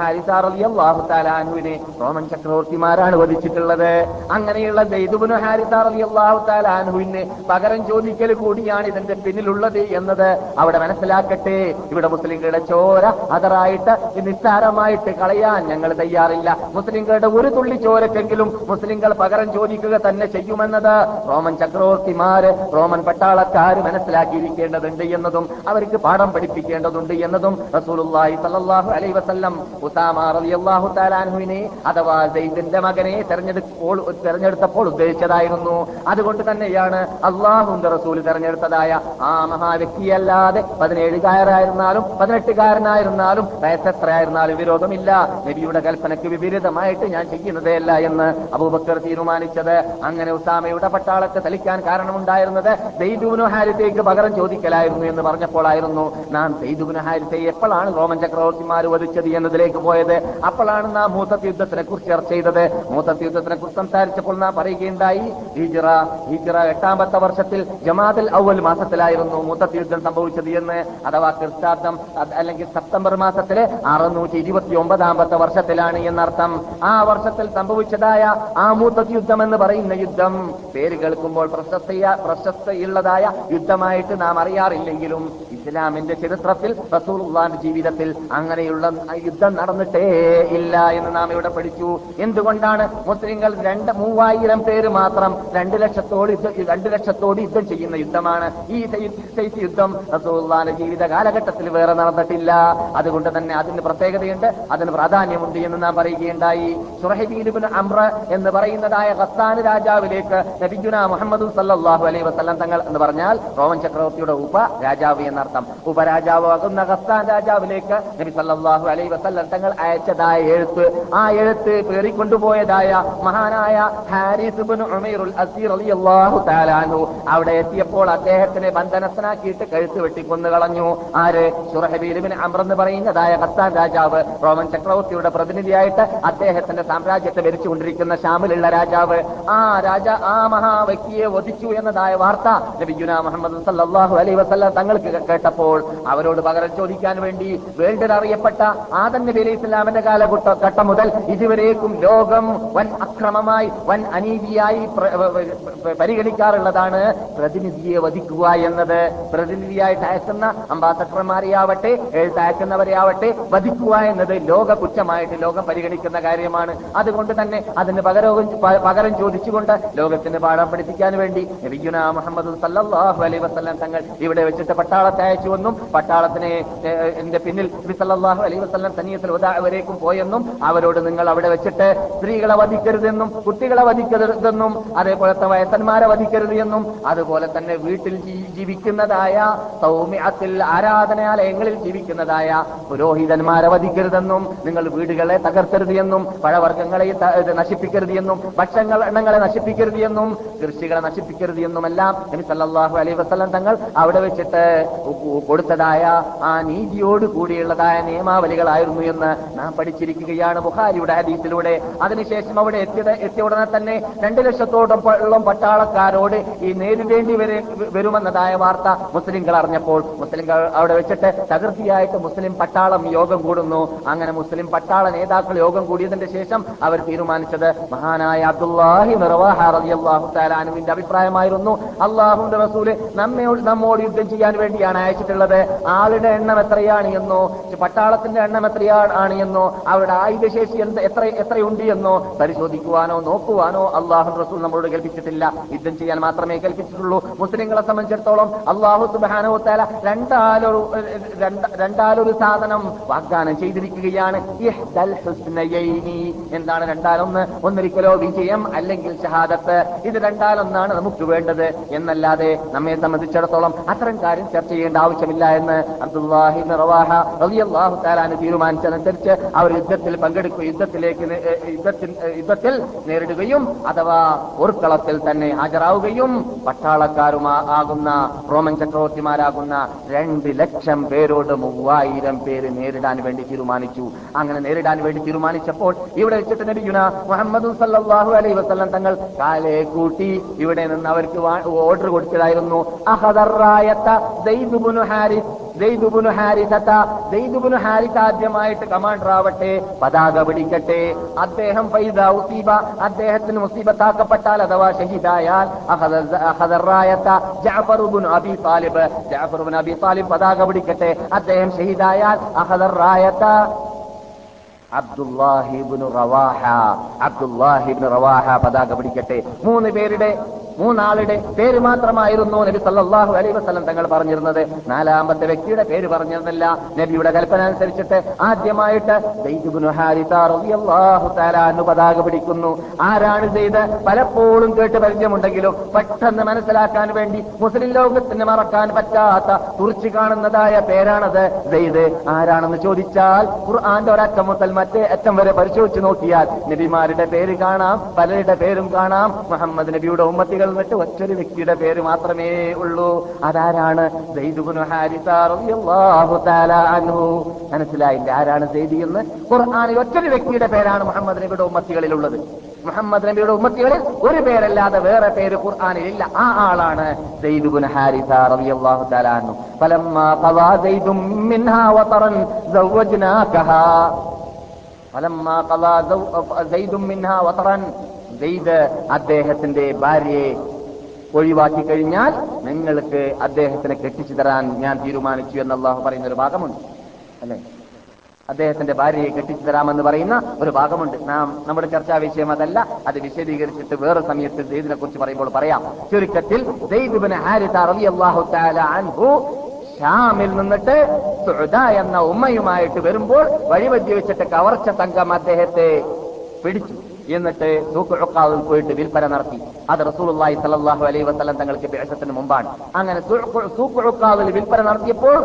റോമൻ ചക്രവർത്തിമാരാണ് വധിച്ചിട്ടുള്ളത്. അങ്ങനെയുള്ള ദൈദുബുൻ ഹാരിസ റളിയല്ലാഹു തആല അൻഹുവിന് പകരം ചോദിക്കൽ കൂടിയാണ് ഇതിന്റെ പിന്നിലുള്ളത് എന്നത്. അവിടെ മനസ്സിലാക്കട്ടെ ഇവിടെ മുസ്ലിങ്ങളുടെ ചോര അതറായിട്ട് നിസ്സാരമായിട്ട് കളയാൻ ഞങ്ങൾ തയ്യാറില്ല. മുസ്ലിങ്ങളുടെ ഒരു തുള്ളി ചോരക്കെങ്കിലും മുസ്ലിങ്ങൾ പകരം ചോദിക്കുക തന്നെ ചെയ്യുമെന്നത് റോമൻ ചക്രവർത്തിമാര് റോമൻ പട്ടാളക്കാര് മനസ്സിലാക്കിയിരിക്കേണ്ടതുണ്ട് എന്നതും അവർക്ക് പാഠം പഠിപ്പിക്കേണ്ടതുണ്ട് എന്നതും റസൂലുള്ളാഹി അലൈഹി വസല്ലം ഉസാമ റളിയല്ലാഹു തആലാൻഹുവിനെ അഥവാ സൈദിന്റെ മകനെ തെരഞ്ഞെടുപ്പോൾ തെരഞ്ഞെടുത്തപ്പോൾ ഉദ്ദേശിച്ചതായിരുന്നു. അതുകൊണ്ട് തന്നെയാണ് അള്ളാഹുന്റെ റസൂൽ തെരഞ്ഞെടുത്തതായ ആ മഹാവ്യക്തിയല്ലാതെ പതിനേഴുകാരനായിരുന്നാലും പതിനെട്ടുകാരനായിരുന്നാലും വയസ്സെത്രയായിരുന്നാലും വിരോധമില്ല. നബിയുടെ കൽപ്പനയ്ക്ക് വിപരീതമായിട്ട് ഞാൻ ചെയ്യുന്നതേയല്ല എന്ന് അബൂബക്കർ തീരുമാനിച്ചത്. അങ്ങനെ ഉസാമയുടെ പട്ടാളത്തെ തലിക്കാൻ കാരണമുണ്ടായിരുന്നത് ദൈദുബിനു ഹാരിത്തേക്ക് പകരം ചോദിക്കലായിരുന്നു എന്ന് പറഞ്ഞപ്പോഴായിരുന്നു. നാം ദൈദുബിനു ഹാരിത്തെ എപ്പോഴാണ് റോമൻ ചക്രവർത്തിമാർ വധിച്ചത് എന്നതിലേക്ക് പോയത്. അപ്പോഴാണ് നാം മൂത്തത്തി യുദ്ധത്തിനെ കുറിച്ച് ചർച്ച ചെയ്തത്. മൂത്തത്തി യുദ്ധത്തിനെ കുറിച്ച് സംസാരിച്ചപ്പോൾ നാം പറയുകയുണ്ടായി ഹിജിറ ഹിജിറ എട്ടാമത്തെ വർഷത്തിൽ ജമാഅത്തിൽ ഔവൽ മാസത്തിലായിരുന്നു മൂത്തത്തി യുദ്ധം സംഭവിച്ചത് എന്ന്. അഥവാ ക്രിസ്താബ്ദം അല്ലെങ്കിൽ സെപ്റ്റംബർ മാസത്തിലെ അറുന്നൂറ്റി ഇരുപത്തി ഒമ്പതാമത്തെ വർഷത്തിലാണ് എന്നർത്ഥം. ആ വർഷത്തിൽ സംഭവിച്ചതായ ആ മൂത്തത്തി യുദ്ധം എന്ന് പറയുന്ന യുദ്ധം പേര് കേൾക്കുമ്പോൾ പ്രശസ്തയ പ്രശസ്തയുള്ളതായ യുദ്ധമായിട്ട് നാം അറിയാറില്ലെങ്കിലും ഇസ്ലാമിന്റെ ചരിത്രത്തിൽ റസൂലുള്ളാന്റെ ജീവിതത്തിൽ അങ്ങനെയുള്ള യുദ്ധം നടന്നിട്ടേ ഇല്ല എന്ന് നാം ഇവിടെ പഠിച്ചു. എന്തുകൊണ്ടാണ് മുസ്ലിങ്ങൾ രണ്ട് മൂവായിരം പേര് മാത്രം രണ്ട് ലക്ഷത്തോട് രണ്ട് ലക്ഷത്തോട് യുദ്ധം ചെയ്യുന്ന യുദ്ധമാണ്? ഈ സൈ- യുദ്ധം റസൂലുള്ളാഹിന്റെ ജീവിത കാലഘട്ടത്തിൽ വേറെ നടന്നിട്ടില്ല. അതുകൊണ്ട് തന്നെ അതിന് പ്രത്യേകതയുണ്ട് അതിന് പ്രാധാന്യമുണ്ട് എന്ന് നാം പറയുകയുണ്ടായി. സുറഹിബീലുബിന് അമ്ര എന്ന് പറയുന്നതായ ഖസ്താൻ രാജാവിലേക്ക് നബിജുന മുഹമ്മദ് സല്ലാഹു അലൈ വസല്ലം തങ്ങൾ എന്ന് പറഞ്ഞാൽ റോമൻ ചക്രവർത്തിയുടെ ഉപ രാജാവ് എന്നർത്ഥം. ഉപരാജാവാകുന്ന ഖസ്താൻ രാജാവിലേക്ക് നബി സല്ലാഹു അലൈ വസല്ലം തങ്ങൾ അയച്ചതായ എഴുത്ത്. ആ എഴുത്ത് പേറിക്കൊണ്ടുപോയതായ മഹാനായ ഹാരിസ് ഇബ്നു ഉമൈറുൽ അസീർ അൻഹു. അവിടെ എത്തിയപ്പോൾ അദ്ദേഹത്തിനെ ബന്ധനസ്ഥനാക്കിയിട്ട് കഴുത്ത് വെട്ടി കൊന്നു കളഞ്ഞു ആര് സുറഹബീലിബിൻ അമ്ര എന്ന് പറയുന്നതായ ഖത്താൻ രാജാവ്. റോമൻ ചക്രവർത്തിയുടെ പ്രതിനിധിയായിട്ട് അദ്ദേഹത്തിന്റെ സാമ്രാജ്യത്തെ ഭരിച്ചുകൊണ്ടിരിക്കുന്ന ഷാമിലുള്ള രാജാവ്. ആ രാജ ആ മഹാവ്യക്തിയെ വധിച്ചു എന്നതായ വാർത്ത നബിജുന മുഹമ്മദ് സല്ലാഹു അലൈ വസ്ലാം തങ്ങൾക്ക് കേട്ടപ്പോൾ അവരോട് പകരം ചോദിക്കാൻ വേണ്ടി വേൾഡിൽ അറിയപ്പെട്ട ആദം നബി ഇസ്ലാമിന്റെ കാലഘട്ട ഘട്ടം മുതൽ ഇതുവരേക്കും ലോകം വൻ അക്രമമായി വൻ അനീതിയായി പരിഗണിക്കാറുള്ളതാണ് പ്രതിനിധിയെ വധിക്കുക എന്നത്. പ്രതിനിധിയായിട്ട് അയക്കുന്ന അംബാസഡർമാരെയാവട്ടെ എഴുത്തയക്കുന്നവരെയാവട്ടെ വധിക്കുക എന്നത് ലോക കുറ്റമായിട്ട് ലോകം പരിഗണിക്കുന്ന കാര്യമാണ്. അതുകൊണ്ട് തന്നെ അതിന് പകരവും പകരം ചോദിച്ചുകൊണ്ട് ലോകത്തിന് പാഠം പഠിപ്പിക്കാൻ വേണ്ടി നബിയുന മുഹമ്മദ് സല്ലാഹു അലൈ വസല്ലം തങ്ങൾ ഇവിടെ വെച്ചിട്ട് പട്ടാളത്തെ അയച്ചുവെന്നും പട്ടാളത്തിനെ എന്റെ പിന്നിൽ സല്ലല്ലാഹു അലൈഹി വസ്ലം തനിയത്തിൽ വരേക്കും പോയെന്നും അവരോട് നിങ്ങൾ അവിടെ വെച്ചിട്ട് സ്ത്രീകളെ വധിക്കരുതെന്നും കുട്ടികളെ വധിക്കരുതെന്നും അതേപോലെ തന്നെ വയസ്സന്മാരെ വധിക്കരുത് എന്നും അതുപോലെ തന്നെ വീട്ടിൽ ജീവിക്കുന്നതായ സൗമ്യത്തിൽ ആരാധനാലയങ്ങളിൽ ജീവിക്കുന്നതായ പുരോഹിതന്മാരെ വധിക്കരുതെന്നും നിങ്ങൾ വീടുകളെ തകർക്കരുത് എന്നും പഴവർഗങ്ങളെ നശിപ്പിക്കരുത് എന്നും ഭക്ഷണങ്ങൾ എണ്ണങ്ങളെ നശിപ്പിക്കരുത് എന്നും കൃഷികളെ നശിപ്പിക്കരുത് എന്നുമെല്ലാം നബി സല്ലല്ലാഹു അലൈഹി വസ്ലം തങ്ങൾ അവിടെ വെച്ചിട്ട് കൊടുത്തതായ ആ നീതിയോട് കൂടിയുള്ളതായ നിയമാവലികളായിരുന്നു എന്ന് നാം പഠിച്ചിരിക്കുകയാണ് ബുഹാരിയുടെ ഹദീസിലൂടെ. അതിനുശേഷം അവിടെ എത്തിയത് എത്തിയ ഉടനെ തന്നെ രണ്ടു ലക്ഷത്തോളം പട്ടാളക്കാരോട് ഈ നേരിടേണ്ടി വരെ വരുമെന്നതായ വാർത്ത മുസ്ലിംകൾ അറിഞ്ഞപ്പോൾ മുസ്ലിംകൾ അവിടെ വെച്ചിട്ട് തകൃതിയായിട്ട് മുസ്ലിം പട്ടാളം യോഗം കൂടുന്നു. അങ്ങനെ മുസ്ലിം പട്ടാള നേതാക്കൾ യോഗം കൂടിയതിന്റെ ശേഷം അവർ തീരുമാനിച്ചത് മഹാനായ അബ്ദുല്ലാഹി റളിയല്ലാഹു തആല അൻഹുവിന്റെ അഭിപ്രായമായിരുന്നു. അള്ളാഹുന്റെ റസൂൽ നമ്മയോട് നമ്മോട് യുദ്ധം ചെയ്യാൻ വേണ്ടിയാണ് അയച്ചിട്ടുള്ളത്. ആളുടെ എണ്ണം എത്രയാണ് എന്നോ പട്ടാളത്തിന്റെ എണ്ണം എത്രയാണ് എന്നോ അവരുടെ ആയുധശേഷി എന്ത് എത്ര എത്രയുണ്ട് എന്നോ പരിശോധിക്കുവാനോ നോക്കുവാനോ അള്ളാഹു റസൂൽ നമ്മളോട് കൽപ്പിച്ചിട്ടില്ല യുദ്ധം ചെയ്യാൻ മാത്രമേ കൽപ്പിച്ചിട്ടുള്ളൂ മുസ്ലിങ്ങളെ സംബന്ധിച്ചിടത്തോളം അള്ളാഹു സുബാനോത്താല തല രണ്ടാലൊരു രണ്ടാലൊരു സാധനം വാഗ്ദാനം ചെയ്തിരിക്കുകയാണ്. എന്താണ് രണ്ടാലൊന്ന്? ഒന്നൊരിക്കലോ വിജയം അല്ലെങ്കിൽ ഷഹാദത്ത്. ഇത് രണ്ടാലൊന്നാണ് നമുക്ക് വേണ്ടത്. എന്നല്ലാതെ നമ്മെ സംബന്ധിച്ചിടത്തോളം അത്തരം കാര്യം ചർച്ച ചെയ്യേണ്ട ആവശ്യമില്ല എന്ന് അബ്ദുല്ലാഹി റളിയല്ലാഹു താലാന് തീരുമാനിച്ചതനുസരിച്ച് അവർ യുദ്ധത്തിൽ പങ്കെടുക്കുക യുദ്ധത്തിലേക്ക് യുദ്ധത്തിൽ യുദ്ധത്തിൽ നേരിടുകയും അഥവാ ഒരുക്കളത്തിൽ തന്നെ ഹാജരാവുകയും പട്ടാളക്കാരുമാ ആകുന്ന റോമൻ ചക്രവർത്തിമാരാകുന്ന രണ്ട് ലക്ഷം പേരോട് മൂവായിരം പേര് നേരിടാൻ വേണ്ടി തീരുമാനിച്ചു. അങ്ങനെ നേരിടാൻ വേണ്ടി തീരുമാനിച്ചപ്പോൾ ഇവിടെ വെച്ചിട്ട് നബിയുന മുഹമ്മദ് സല്ലാഹു അലൈ വസ്ലം തങ്ങൾ കാലെ കൂട്ടി ഇവിടെ നിന്ന് അവർക്ക് ഓർഡർ കൊടുത്തതായിരുന്നു. അഹദറായത്ത ദൈദുബുനു ഹാരിസത്ത. ദൈദുബുനു ഹാരിസ ആദ്യമായിട്ട് കമാൻഡർ ആവട്ടെ പതാക പിടിക്കട്ടെ. അദ്ദേഹം ഫൈദ ഉസീബ. അദ്ദേഹത്തിന് മുസീബത്താക്കപ്പെട്ടാൽ അഥവാ ഷഹീദായാൽ Jafar ibn Abi Talib. Jafar ibn Abi Talib പതാക പിടിക്കട്ടെ. അദ്ദേഹം ഷഹീദായാൽ അഹദറായത്ത അബ്ദുല്ലാഹിബിന് റവാഹ. അബ്ദുല്ലാഹിബിന് റവാഹ പതാക പിടിക്കട്ടെ. മൂന്ന് പേരുടെ മൂന്നാളുടെ പേര് മാത്രമായിരുന്നു നബി സല്ലാഹു അലൈ വസ്ലം തങ്ങൾ പറഞ്ഞിരുന്നത്. നാലാമത്തെ വ്യക്തിയുടെ പേര് പറഞ്ഞിരുന്നില്ല. നബിയുടെ കൽപ്പന അനുസരിച്ചിട്ട് ആദ്യമായിട്ട് അൻഹു പതാക പിടിക്കുന്നു. ആരാണ് ചെയ്ത് പലപ്പോഴും കേട്ട് പരിചയമുണ്ടെങ്കിലും പെട്ടെന്ന് മനസ്സിലാക്കാൻ വേണ്ടി മുസ്ലിം ലോകത്തിന് മറക്കാൻ പറ്റാത്ത തുറച്ചു കാണുന്നതായ പേരാണത് സെയ്ദ് ആരാണെന്ന് ചോദിച്ചാൽ ഖുർആന്റെ ഒരക്കം മുതൽ മറ്റേ അറ്റം വരെ പരിശോധിച്ചു നോക്കിയാൽ നബിമാരുടെ പേര് കാണാം പലരുടെ പേരും കാണാം. മുഹമ്മദ് നബിയുടെ ഉമ്മത്തികൾ എന്നിട്ട് ഒറ്റൊരു വ്യക്തിയുടെ പേര് മാത്രമേ ഉള്ളൂ. അതാരാണ്? മനസ്സിലായില്ല ആരാണ് സെയ്ദി എന്ന്? ഖുർആാനിൽ ഒറ്റൊരു വ്യക്തിയുടെ പേരാണ് മുഹമ്മദ് നബിയുടെ ഉമ്മത്തികളിൽ ഉള്ളത് മുഹമ്മദ് നബിയുടെ ഉമ്മത്തികളിൽ ഒരു പേരല്ലാതെ വേറെ പേര് ഖുർആാനിൽ ഇല്ല. ആ ആളാണ് സെയ്ദുബ്നു ഹാരിസ റളിയല്ലാഹു തആല അൻഹു. മിൻഹാ ഫലമ്മാ قضى زيد മിൻഹാ വതറൻ സെയ്ദ് അദ്ദേഹത്തിന്റെ ഭാര്യയെ ഒഴിവാക്കി കഴിഞ്ഞാൽ നിങ്ങൾക്ക് അദ്ദേഹത്തിനെ കെട്ടിച്ചു തരാൻ ഞാൻ തീരുമാനിച്ചു എന്ന് അള്ളാഹു പറയുന്ന ഒരു ഭാഗമുണ്ട്. അല്ലെ? അദ്ദേഹത്തിന്റെ ഭാര്യയെ കെട്ടിച്ചു തരാമെന്ന് പറയുന്ന ഒരു ഭാഗമുണ്ട്. നാം നമ്മുടെ ചർച്ചാ വിഷയം അതല്ല. അത് വിശദീകരിച്ചിട്ട് വേറെ സമയത്ത് സെയ്ദിനെ കുറിച്ച് പറയുമ്പോൾ പറയാം. ചുരുക്കത്തിൽ അൻഹു ഷാമിൽ നിന്നിട്ട് സുഹൃദ എന്ന ഉമ്മയുമായിട്ട് വരുമ്പോൾ വഴിവെട്ടി വെച്ചിട്ട് കവർച്ച തങ്കം അദ്ദേഹത്തെ പിടിച്ചു. എന്നിട്ട് സൂക്കുഴക്കാവിൽ പോയിട്ട് വിൽപ്പന നടത്തി. അത് റസൂലുള്ളാഹി സല്ലല്ലാഹു അലൈഹി വസല്ലം തങ്ങൾക്ക് ബിഅസത്തിന് മുമ്പാണ്. അങ്ങനെ സൂക്കുഴക്കാവിൽ വിൽപ്പന നടത്തിയപ്പോൾ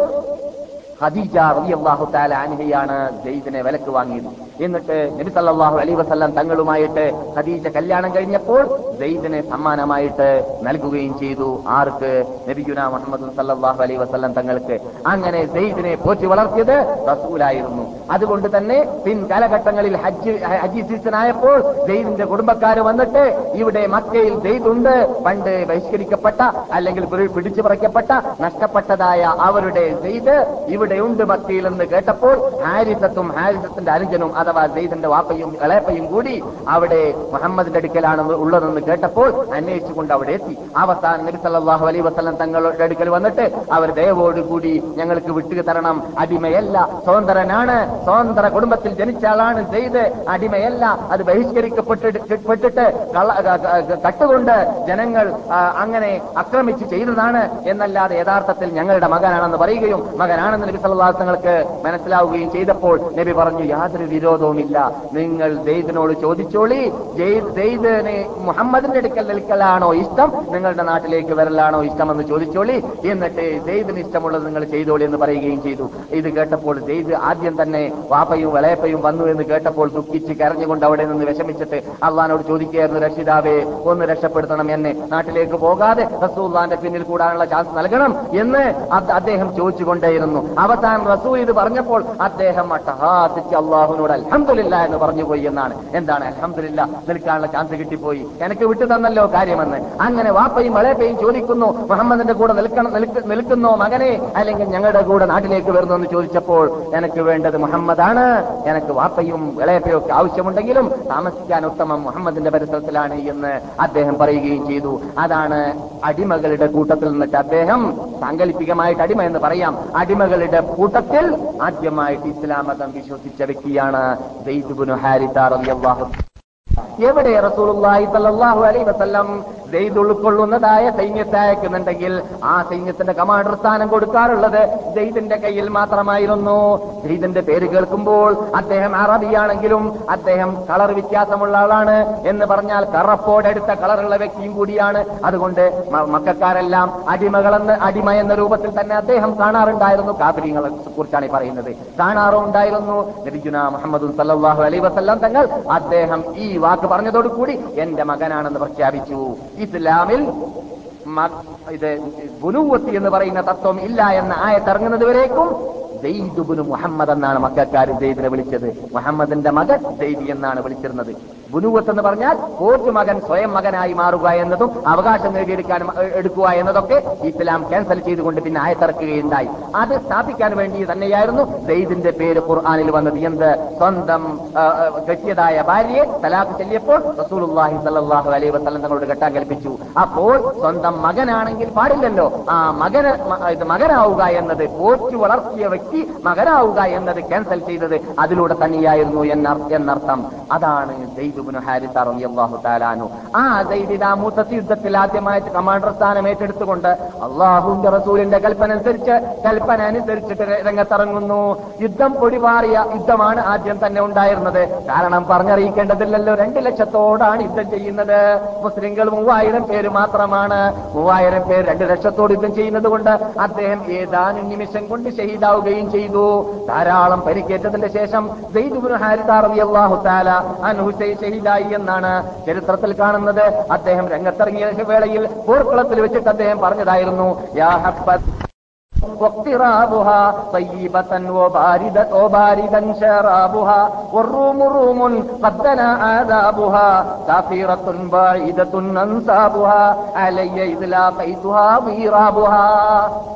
ഖദീജ റളിയല്ലാഹു തആല അൻഹയാണ് സെയ്ദിനെ വിലക്ക് വാങ്ങിയത്. എന്നിട്ട് നബി സല്ലല്ലാഹു അലൈഹി വസല്ലം തങ്ങളുമായിട്ട് ഖദീജ കല്യാണം കഴിഞ്ഞപ്പോൾ സെയ്ദിനെ സമ്മാനമായിട്ട് നൽകുകയും ചെയ്തു. ആർക്ക്? നബിയുന മുഹമ്മദ് സല്ലല്ലാഹു അലൈഹി വസല്ലം തങ്ങൾക്ക്. അങ്ങനെ സെയ്ദിനെ പോറ്റി വളർത്തിയത് റസൂലായിരുന്നു. അതുകൊണ്ട് തന്നെ പിൻ കാലഘട്ടങ്ങളിൽ ഹജ്ജ് ഹജ്ജ് സീസൺ ആയപ്പോൾ സെയ്ദിന്റെ കുടുംബക്കാർ വന്നിട്ട് ഇവിടെ മക്കയിൽ സെയ്ദുണ്ട് പണ്ട് ബഹിഷ്കരിക്കപ്പെട്ട അല്ലെങ്കിൽ പിടിച്ചു പറിക്കപ്പെട്ട നഷ്ടപ്പെട്ടതായ അവരുടെ സെയ്ദ് ഇവിടെയുണ്ട് മക്കയിൽ എന്ന് കേട്ടപ്പോൾ ഹാരിസത്തും ഹാരിസത്തിന്റെ അനുജനും അഥവാ സെയ്ദിന്റെ വാപ്പയും ഇളയപ്പയും കൂടി അവിടെ മുഹമ്മദിന്റെ അടുക്കലാണ് ഉള്ളതെന്ന് കേട്ടപ്പോൾ അന്വേഷിച്ചുകൊണ്ട് അവിടെ എത്തി. അവസാനം നബി സല്ലല്ലാഹു അലൈഹി വസല്ലം തങ്ങളുടെ അടുക്കൽ വന്നിട്ട് അവർ ദയവോടുകൂടി ഞങ്ങൾക്ക് വിട്ടു തരണം. അടിമയല്ല സ്വതന്ത്രനാണ് സ്വതന്ത്ര കുടുംബത്തിൽ ജനിച്ച ആളാണ് സെയ്ദ്. അടിമയല്ല അത് ബഹിഷ്കരിക്കപ്പെട്ടിട്ട് കട്ടുകൊണ്ട് ജനങ്ങൾ അങ്ങനെ ആക്രമിച്ച് ചെയ്തതാണ്. എന്നല്ലാതെ യഥാർത്ഥത്തിൽ ഞങ്ങളുടെ മകനാണെന്ന് പറയുകയും മകനാണെന്ന് നബി സലവാസങ്ങൾക്ക് മനസ്സിലാവുകയും ചെയ്തപ്പോൾ നബി പറഞ്ഞു യാതൊരു വിരോധവുമില്ല. നിങ്ങൾ സെയ്ദിനോട് ചോദിച്ചോളി. ജെയ്- മുഹമ്മദിന്റെ അടുക്കൽ നിൽക്കലാണോ ഇഷ്ടം? നിങ്ങളുടെ നാട്ടിലേക്ക് വരലാണോ ഇഷ്ടമെന്ന് ചോദിച്ചോളി. എന്നിട്ട് സെയ്ദിന് ഇഷ്ടമുള്ളത് നിങ്ങൾ ചെയ്തോളി എന്ന് പറയുകയും ചെയ്തു. ഇത് കേട്ടപ്പോൾ സെയ്ദ് ആദ്യം തന്നെ വാപ്പയും വളയപ്പയും വന്നു എന്ന് കേട്ടപ്പോൾ ദുഃഖിച്ച് കരഞ്ഞുകൊണ്ട് അവിടെ നിന്ന് വിഷമിച്ചിട്ട് അള്ളഹാനോട് ചോദിക്കുകയായിരുന്നു രക്ഷിതാവേ ഒന്ന് രക്ഷപ്പെടുത്തണം എന്നെ. നാട്ടിലേക്ക് പോകാതെ റസൂള്ളാന്റെ പിന്നിൽ കൂടാനുള്ള ചാൻസ് നൽകണം എന്ന് അദ്ദേഹം ചോദിച്ചുകൊണ്ടേയിരുന്നു. അവസാനം റസൂൽ ഇത് പറഞ്ഞപ്പോൾ അദ്ദേഹം അട്ടഹാസിച്ച് അള്ളാഹുനോട് അലഹമില്ല എന്ന് പറഞ്ഞു പറഞ്ഞുപോയി എന്നാണ്. എന്താണ് അലഹമില്ല നിൽക്കാനുള്ള ചാൻസ് കിട്ടിപ്പോയി. എനിക്ക് വിട്ടു തന്നല്ലോ കാര്യമെന്ന്. അങ്ങനെ വാപ്പയും വളയപ്പയും ചോദിക്കുന്നു മുഹമ്മദിന്റെ കൂടെ നിൽക്കുന്നോ മകനെ? അല്ലെങ്കിൽ ഞങ്ങളുടെ കൂടെ നാട്ടിലേക്ക് വരുന്നു എന്ന് ചോദിച്ചപ്പോൾ എനിക്ക് വേണ്ടത് മുഹമ്മദാണ്. എനിക്ക് വാപ്പയും വിളയപ്പയും ഒക്കെ ആവശ്യമുണ്ടെങ്കിലും താമസിക്കാൻ ഉത്തമം മുഹമ്മദിന്റെ പരിസരത്തിലാണ് എന്ന് അദ്ദേഹം പറയുകയും ചെയ്തു. അതാണ് അടിമകളുടെ കൂട്ടത്തിൽ നിന്നിട്ട് അദ്ദേഹം സാങ്കല്പികമായിട്ട് അടിമ എന്ന് പറയാം. അടിമകളുടെ കൂട്ടത്തിൽ ആദ്യമായിട്ട് ഇസ്ലാം മതം വിശ്വസിച്ച വ്യക്തിയാണ് എവിടെ റസൂലുള്ളാഹി സല്ലല്ലാഹു അലൈഹി വസല്ലം സെയ്ദ് ഉൾക്കൊള്ളുന്നതായ സൈന്യത്തെ അയക്കുന്നുണ്ടെങ്കിൽ ആ സൈന്യത്തിന്റെ കമാൻഡർ സ്ഥാനം കൊടുക്കാറുള്ളത് സെയ്ദിന്റെ കയ്യിൽ മാത്രമായിരുന്നു. സെയ്ദിന്റെ പേര് കേൾക്കുമ്പോൾ അദ്ദേഹം അറബിയാണെങ്കിലും അദ്ദേഹം കളർ വ്യത്യാസമുള്ള ആളാണ് എന്ന് പറഞ്ഞാൽ കറപ്പോടെടുത്ത കളറുള്ള വ്യക്തിയും കൂടിയാണ്. അതുകൊണ്ട് മക്കാരെല്ലാം അടിമകളെന്ന് അടിമ എന്ന രൂപത്തിൽ തന്നെ അദ്ദേഹം കാണാറുണ്ടായിരുന്നു. കാബരിങ്ങളെ കുറിച്ചാണ് പറയുന്നത്. കാണാറുണ്ടായിരുന്നു. നബിജുന മുഹമ്മദ് സല്ലല്ലാഹു അലൈഹി വസല്ലം തങ്ങൾ അദ്ദേഹം ഈ വാക്ക് പറഞ്ഞതോടുകൂടി എന്റെ മകനാണെന്ന് പ്രഖ്യാപിച്ചു. ഇസ്ലാമിൽ ഇത് ബുനുവത്തി എന്ന് പറയുന്ന തത്വം ഇല്ല എന്ന ആയത്തിറങ്ങുന്നത് വരേക്കും ദൈദുബുനു മുഹമ്മദ് എന്നാണ് മക്കാർ ദൈവിനെ വിളിച്ചത്. മുഹമ്മദിന്റെ മകൻ ദൈവി എന്നാണ് വിളിച്ചിരുന്നത്. ബുനുവത്ത് എന്ന് പറഞ്ഞാൽ പോറ്റു മകൻ സ്വയം മകനായി മാറുക എന്നതും അവകാശം നേടിയെടുക്കാൻ എടുക്കുക എന്നതൊക്കെ ഇസ്ലാം ക്യാൻസൽ ചെയ്തുകൊണ്ട് പിന്നെ ആയത്തിറക്കുകയുണ്ടായി. അത് സ്ഥാപിക്കാൻ വേണ്ടി തന്നെയായിരുന്നു സെയ്ദിന്റെ പേര് ഖുർആാനിൽ വന്നത്. എന്ത്? സ്വന്തം കെട്ടിയതായ ഭാര്യയെ തലാഖ് ചെല്ലിയപ്പോൾ റസൂലുള്ളാഹി സല്ലാഹു അലൈ വസ്ലം തങ്ങളോട് കെട്ടാൻ കൽപ്പിച്ചു. അപ്പോൾ സ്വന്തം മകനാണെങ്കിൽ പാടില്ലല്ലോ. ആ മകന് ഇത് മകനാവുക എന്നത് പോറ്റു വളർത്തിയ വ്യക്തി മകനാവുക എന്നത് ക്യാൻസൽ ചെയ്തത് അതിലൂടെ തന്നെയായിരുന്നു എന്നർ- എന്നർത്ഥം. അതാണ് ദൈബുബിന് ഹാരിസ റളിയല്ലാഹു തആലാനു ആ ദൈദിന മൂത്തത്തി യുദ്ധത്തിൽ ആദ്യമായിട്ട് കമാൻഡർ സ്ഥാനം ഏറ്റെടുത്തുകൊണ്ട് അള്ളാഹുവിന്റെ റസൂലിന്റെ കൽപ്പന അനുസരിച്ച് കൽപ്പന അനുസരിച്ചിട്ട് രംഗത്തിറങ്ങുന്നു. യുദ്ധം പൊടിപാറിയ യുദ്ധമാണ് ആദ്യം തന്നെ ഉണ്ടായിരുന്നത്. കാരണം പറഞ്ഞറിയിക്കേണ്ടതില്ലല്ലോ രണ്ട് ലക്ഷത്തോടാണ് യുദ്ധം ചെയ്യുന്നത്. മുസ്ലിങ്ങൾ മൂവായിരം പേര് മാത്രമാണ്. മൂവായിരം പേർ രണ്ട് ലക്ഷത്തോട് യുദ്ധം ചെയ്യുന്നത് കൊണ്ട് അദ്ദേഹം ഏതാനും നിമിഷം കൊണ്ട് ഷഹീദാവുകയും ചെയ്തു. ധാരാളം പരിക്കേറ്റതിന്റെ ശേഷം ഹാരിതാറിയാഹു താല അനുഹുസൈ ഷഹീദായി എന്നാണ് ചരിത്രത്തിൽ കാണുന്നത്. അദ്ദേഹം രംഗത്തിറങ്ങിയ വേളയിൽ പോർക്കുളത്തിൽ വെച്ചിട്ട് അദ്ദേഹം പറഞ്ഞതായിരുന്നു യാ ഹബ്ബത്ത് واقترابها طيبة وباردة وباردا شرابها والروم روم قد دنا عذابها كافرة بعيدة أنسابها علي إذ لاقيتها ضيرابها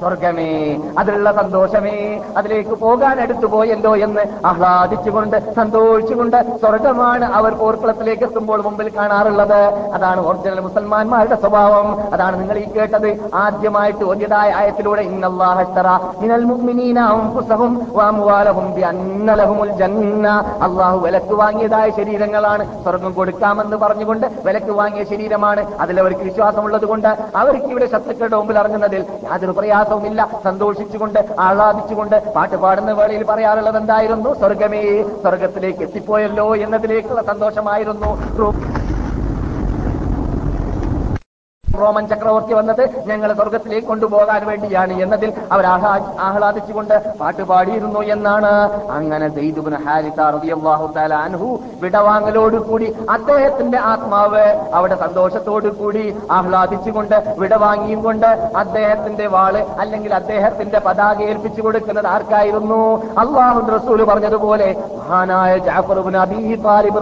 സ്വർഗമേ അതിലുള്ള സന്തോഷമേ അതിലേക്ക് പോകാൻ എടുത്തു പോയല്ലോ എന്ന് ആഹ്ലാദിച്ചുകൊണ്ട് സന്തോഷിച്ചുകൊണ്ട് സ്വർഗമാണ് അവർ പോർക്കുളത്തിലേക്ക് എത്തുമ്പോൾ മുമ്പിൽ കാണാറുള്ളത് അതാണ് ഒറിജിനൽ മുസൽമാന്മാരുടെ സ്വഭാവം അതാണ് നിങ്ങൾ ഈ കേട്ടത് ആദ്യമായിട്ട് ഒരിതായ ആയത്തിലൂടെ ഇന്നല്ലാഹ അല്ലാഹു വിലക്ക് വാങ്ങിയതായ ശരീരങ്ങളാണ്. സ്വർഗം കൊടുക്കാമെന്ന് പറഞ്ഞുകൊണ്ട് വിലക്ക് വാങ്ങിയ ശരീരമാണ്. അതിൽ അവർക്ക് വിശ്വാസമുള്ളത് കൊണ്ട് അവർക്ക് ഇവിടെ ശത്രുക്കളുടെ മുമ്പിൽ ഇറങ്ങുന്നതിൽ യാതൊരു പ്രയാസവുമില്ല. സന്തോഷിച്ചുകൊണ്ട് ആഹ്ലാദിച്ചുകൊണ്ട് പാട്ട് പാടുന്ന വേളയിൽ പറയാറുള്ളത് എന്തായിരുന്നു? സ്വർഗമേ സ്വർഗത്തിലേക്ക് എത്തിപ്പോയല്ലോ എന്നതിലേക്കുള്ള സന്തോഷമായിരുന്നു. റോമൻ ചക്രവർത്തി വന്നത് ഞങ്ങളെ സ്വർഗത്തിലേക്ക് കൊണ്ടുപോകാൻ വേണ്ടിയാണ് എന്നതിൽ അവർ ആഹ്ലാദിച്ചുകൊണ്ട് പാട്ട് പാടിയിരുന്നു എന്നാണ്. അങ്ങനെ അൻഹു വിടവാങ്ങലോടുകൂടി അദ്ദേഹത്തിന്റെ ആത്മാവ് അവിടെ സന്തോഷത്തോടു കൂടി ആഹ്ലാദിച്ചുകൊണ്ട് വിടവാങ്ങിയും കൊണ്ട് അദ്ദേഹത്തിന്റെ വാൾ അല്ലെങ്കിൽ അദ്ദേഹത്തിന്റെ പതാക ഏൽപ്പിച്ചു കൊടുക്കുന്നത് ആർക്കായിരുന്നു? അള്ളാഹു റസൂൽ പറഞ്ഞതുപോലെ മഹാനായ ജാഫർ അബീ താലിബ്